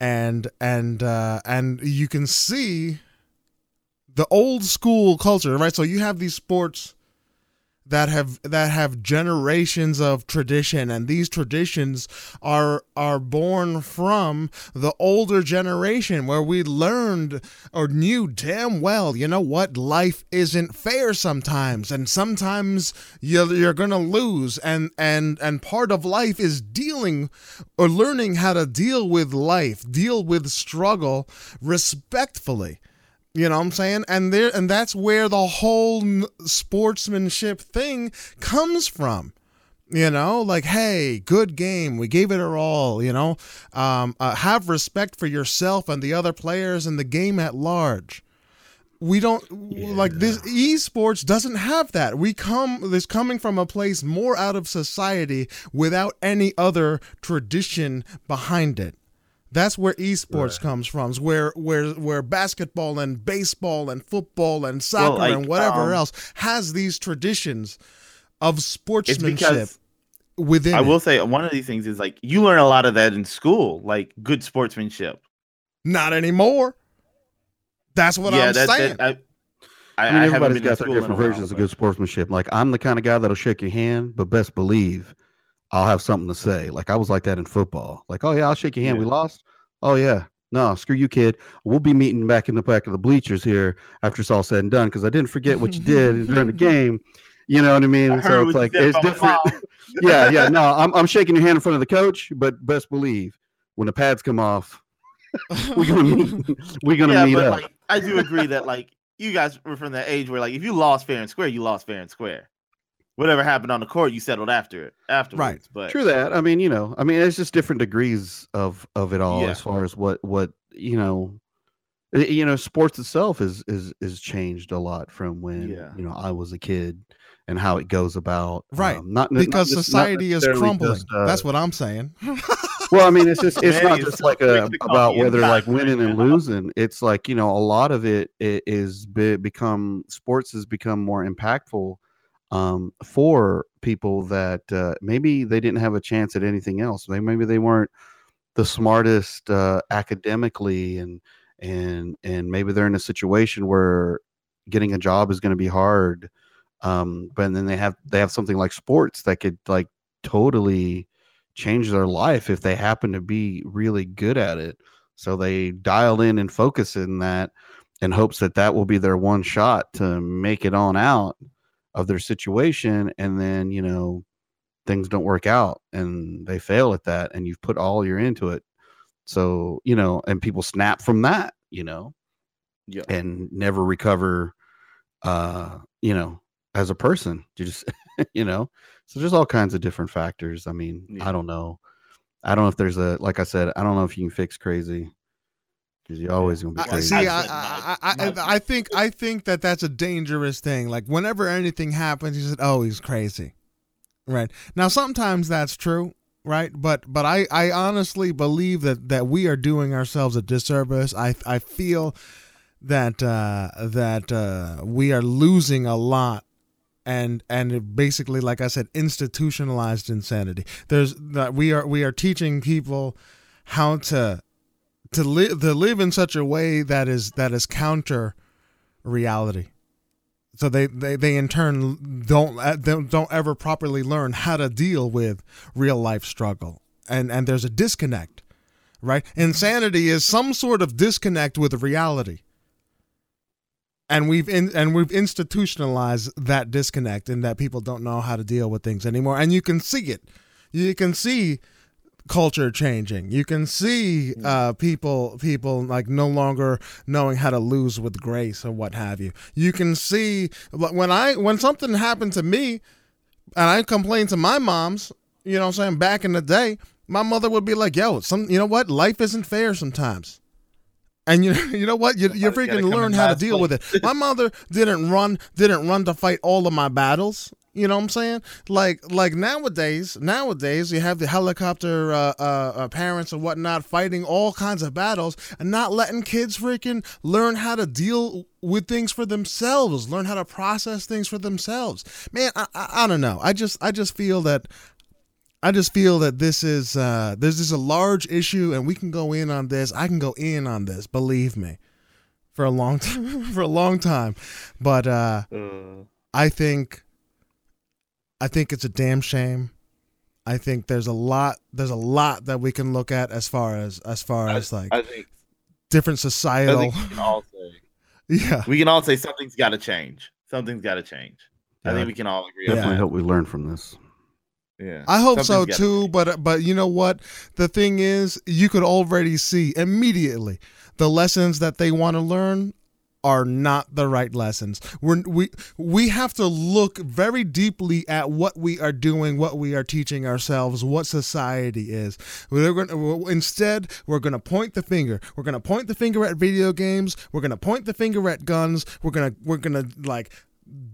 and and uh and you can see the old school culture, right? So you have these sports that have that have generations of tradition. And these traditions are are born from the older generation where we learned or knew damn well you know what? Life isn't fair sometimes. And sometimes you're, you're gonna lose. And and and part of life is dealing or learning how to deal with life deal with struggle respectfully you know what I'm saying? And there and that's where the whole sportsmanship thing comes from. You know, like, hey, good game. We gave it our all. You know, um, uh, have respect for yourself and the other players and the game at large. We don't like this. Esports doesn't have that. We come this coming from a place more out of society without any other tradition behind it. That's where esports comes from. Is where where where basketball and baseball and football and soccer like, and whatever um, else has these traditions of It's sportsmanship because within. I it. will say one of these things is like you learn a lot of that in school, like good sportsmanship. Not anymore. That's what I'm that, saying. that- I, I, I mean, I everybody's got their school in different while, versions of good sportsmanship. Like I'm the kind of guy that'll shake your hand, but best believe I'll have something to say. Like I was like that in football. Like, oh yeah, I'll shake your hand. Yeah. We lost. Oh yeah. No, screw you, kid. We'll be meeting back in the back of the bleachers here after it's all said and done because I didn't forget what you did during the game. You know what I mean? I so it's like it's different. yeah, yeah. No, I'm I'm shaking your hand in front of the coach, but best believe when the pads come off, we're gonna meet. We're gonna yeah, meet but up. like I do agree that like you guys were from that age where like if you lost fair and square, you lost fair and square. Whatever happened on the court, you settled after it afterwards. But True that. I mean, you know, I mean, it's just different degrees of of it all Yeah. as far as what what you know. You know, sports itself is is is changed a lot from when Yeah. you know I was a kid and how it goes about. Right. um, not not because not society is necessarily crumbling. just, uh, That's what I'm saying. well, I mean, it's just it's Man, not it's just so like a, about whether like winning and losing. It's like you know a lot of it, it is be, become sports has become more impactful um, for people that uh, maybe they didn't have a chance at anything else. They maybe they weren't the smartest uh, academically, and and and maybe they're in a situation where getting a job is going to be hard. Um, but then they have they have something like sports that could like totally change their life if they happen to be really good at it. So they dial in and focus in that in hopes that that will be their one shot to make it on out of their situation. And then, you know, things don't work out and they fail at that and you've put all your into it. So, you know, and people snap from that, you know, Yeah. and never recover, uh, you know, as a person. You just, you know, so there's all kinds of different factors. I mean, Yeah. I don't know. I don't know if there's a, like I said, I don't know if you can fix crazy because you're always going to be I, crazy. see, I've I, I, I, I, I think I think that that's a dangerous thing. Like whenever anything happens, you said, "Oh, he's crazy," right? Now, sometimes that's true, right? But but I, I honestly believe that that we are doing ourselves a disservice. I I feel that uh, that uh, we are losing a lot. And and basically, like I said, institutionalized insanity. There's that we are we are teaching people how to to live to live in such a way that is that is counter reality. So they, they they in turn don't uh, don't don't ever properly learn how to deal with real life struggle. And and there's a disconnect right? Insanity is some sort of disconnect with reality. And we've in, and we've institutionalized that disconnect and that people don't know how to deal with things anymore. And you can see it. You can see culture changing. You can see uh, people people like no longer knowing how to lose with grace or what have you. You can see when i when something happened to me and i complained to my moms you know what i'm saying back in the day my mother would be like yo some you know what? Life isn't fair sometimes. And you you know what? You, you freaking learn how to deal with it. My mother didn't run didn't run to fight all of my battles you know what i'm saying like like nowadays nowadays you have the helicopter uh, uh, uh, parents and whatnot fighting all kinds of battles and not letting kids freaking learn how to deal with things for themselves learn how to process things for themselves man i, I, I don't know i just i just feel that I just feel that this is uh this is a large issue and we can go in on this. I can go in on this, believe me. For a long time for a long time. But uh Uh, I think I think it's a damn shame. I think there's a lot there's a lot that we can look at as far as as far as like I think, different I societal think we can all say yeah we can all say something's got to change. Something's got to change. I think we can all agree. Yeah. on Definitely that. hope we learn from this. Yeah. I hope so too, but but you know what? The thing is, you could already see immediately the lessons that they want to learn are not the right lessons. We're, we we have to look very deeply at what we are doing, what we are teaching ourselves, what society is. We're going instead we're going to point the finger. We're going to point the finger at video games. We're going to point the finger at guns. We're going to we're to like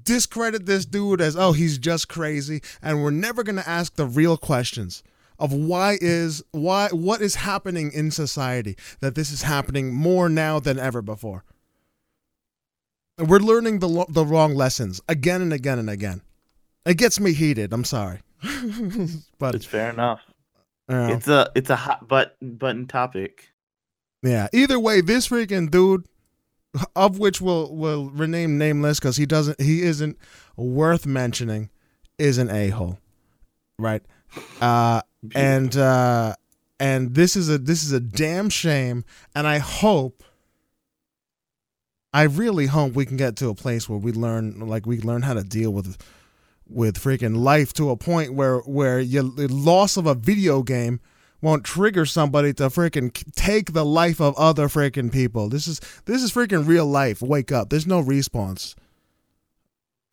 discredit this dude as oh he's just crazy and we're never going to ask the real questions of why is why what is happening in society that this is happening more now than ever before and we're learning the lo- the wrong lessons again and again and again it gets me heated i'm sorry but It's fair enough. uh, It's a it's a hot but button topic. Yeah. Either way, this freaking dude, of which we'll will rename nameless because he doesn't he isn't worth mentioning, is an a hole, right? Uh, and uh, and this is a this is a damn shame, and I hope. I really hope we can get to a place where we learn, like we learn how to deal with, with freaking life to a point where where you, the loss of a video game won't trigger somebody to freaking take the life of other freaking people. This is this is freaking real life. Wake up. There's no response.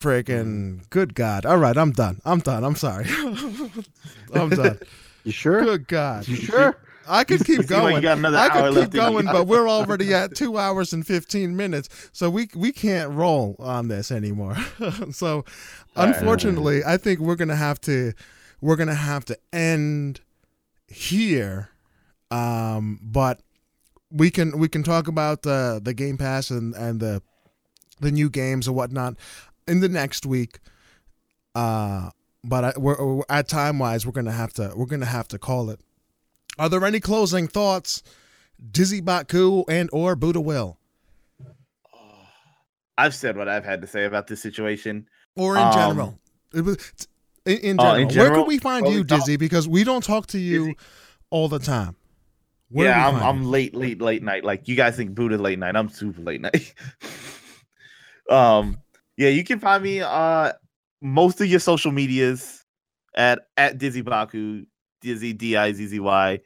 Freaking mm. good God. All right, I'm done. I'm done. I'm sorry. I'm done. You sure? Good God. You sure? I could keep like going. another I could keep in going, but we're already at two hours and fifteen minutes, so we we can't roll on this anymore. so, unfortunately, I think we're gonna have to we're gonna have to end here. Um, but we can we can talk about the the Game Pass and and the the new games and whatnot in the next week. Uh, but I, we're, we're- at time wise, we're gonna have to we're gonna have to call it. Are there any closing thoughts, Dizzy Baku and or Buddha Will? I've said what I've had to say about this situation. or in Um, general. It was in, in uh, general. Where can we find well, you, no. Dizzy? Because we don't talk to you Dizzy. all the time. Where yeah, I'm I'm late, late, late night. Like you guys think Buddha late night. I'm super late night. um, yeah, you can find me uh most of your social medias at at Dizzy Baku, Dizzy D I Z Z Y,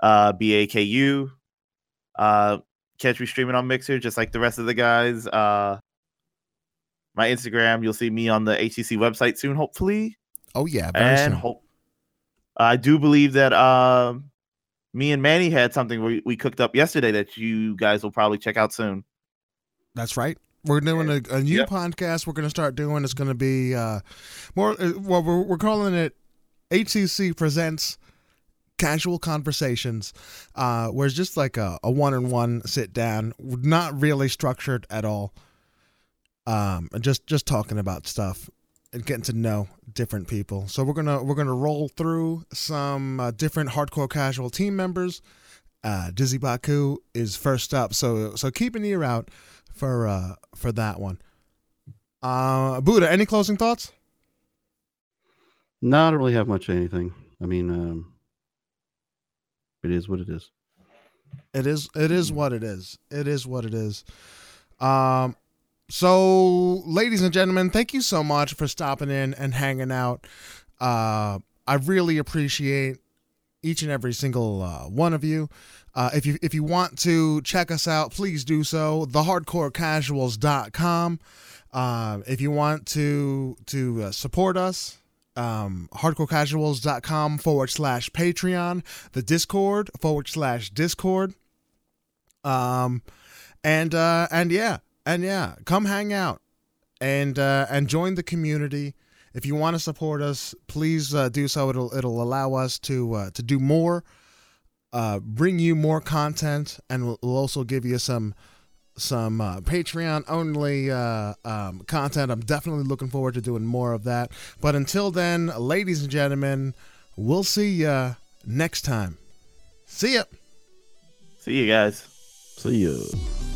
uh B A K U. Uh, catch me streaming on Mixer, just like the rest of the guys. Uh, my Instagram, you'll see me on the HCC website soon, hopefully Oh yeah, and soon. hope I do believe that um me and Manny had something we, we cooked up yesterday that you guys will probably check out soon. That's right. We're doing a, a new Yep. podcast. We're going to start doing. It's going to be uh, more. Uh, well, we're, we're calling it HCC presents casual conversations, uh, where it's just like a, a one-on-one sit down, not really structured at all. Um, just just talking about stuff and getting to know different people. So we're gonna we're gonna roll through some uh, different hardcore casual team members. Uh, Dizzy Baku is first up, so so keep an ear out for uh for that one. Uh Buddha, any closing thoughts? No, I don't really have much anything. I mean, um, it is what it is. It is it is what it is. It is what it is. Um so ladies and gentlemen, thank you so much for stopping in and hanging out. Uh I really appreciate each and every single uh, one of you. Uh, if you if you want to check us out, please do so. Thehardcorecasuals.com. Uh, if you want to to uh, support us, um, hardcorecasuals.com forward slash Patreon, the Discord forward slash Discord. Um, and uh, and yeah, and yeah, come hang out and uh, and join the community. If you want to support us, please uh, do so. It'll it'll allow us to uh, to do more, uh, bring you more content, and we'll, we'll also give you some some uh, Patreon only uh, um, content. I'm definitely looking forward to doing more of that. But until then, ladies and gentlemen, we'll see you next time. See ya. See you guys. See ya.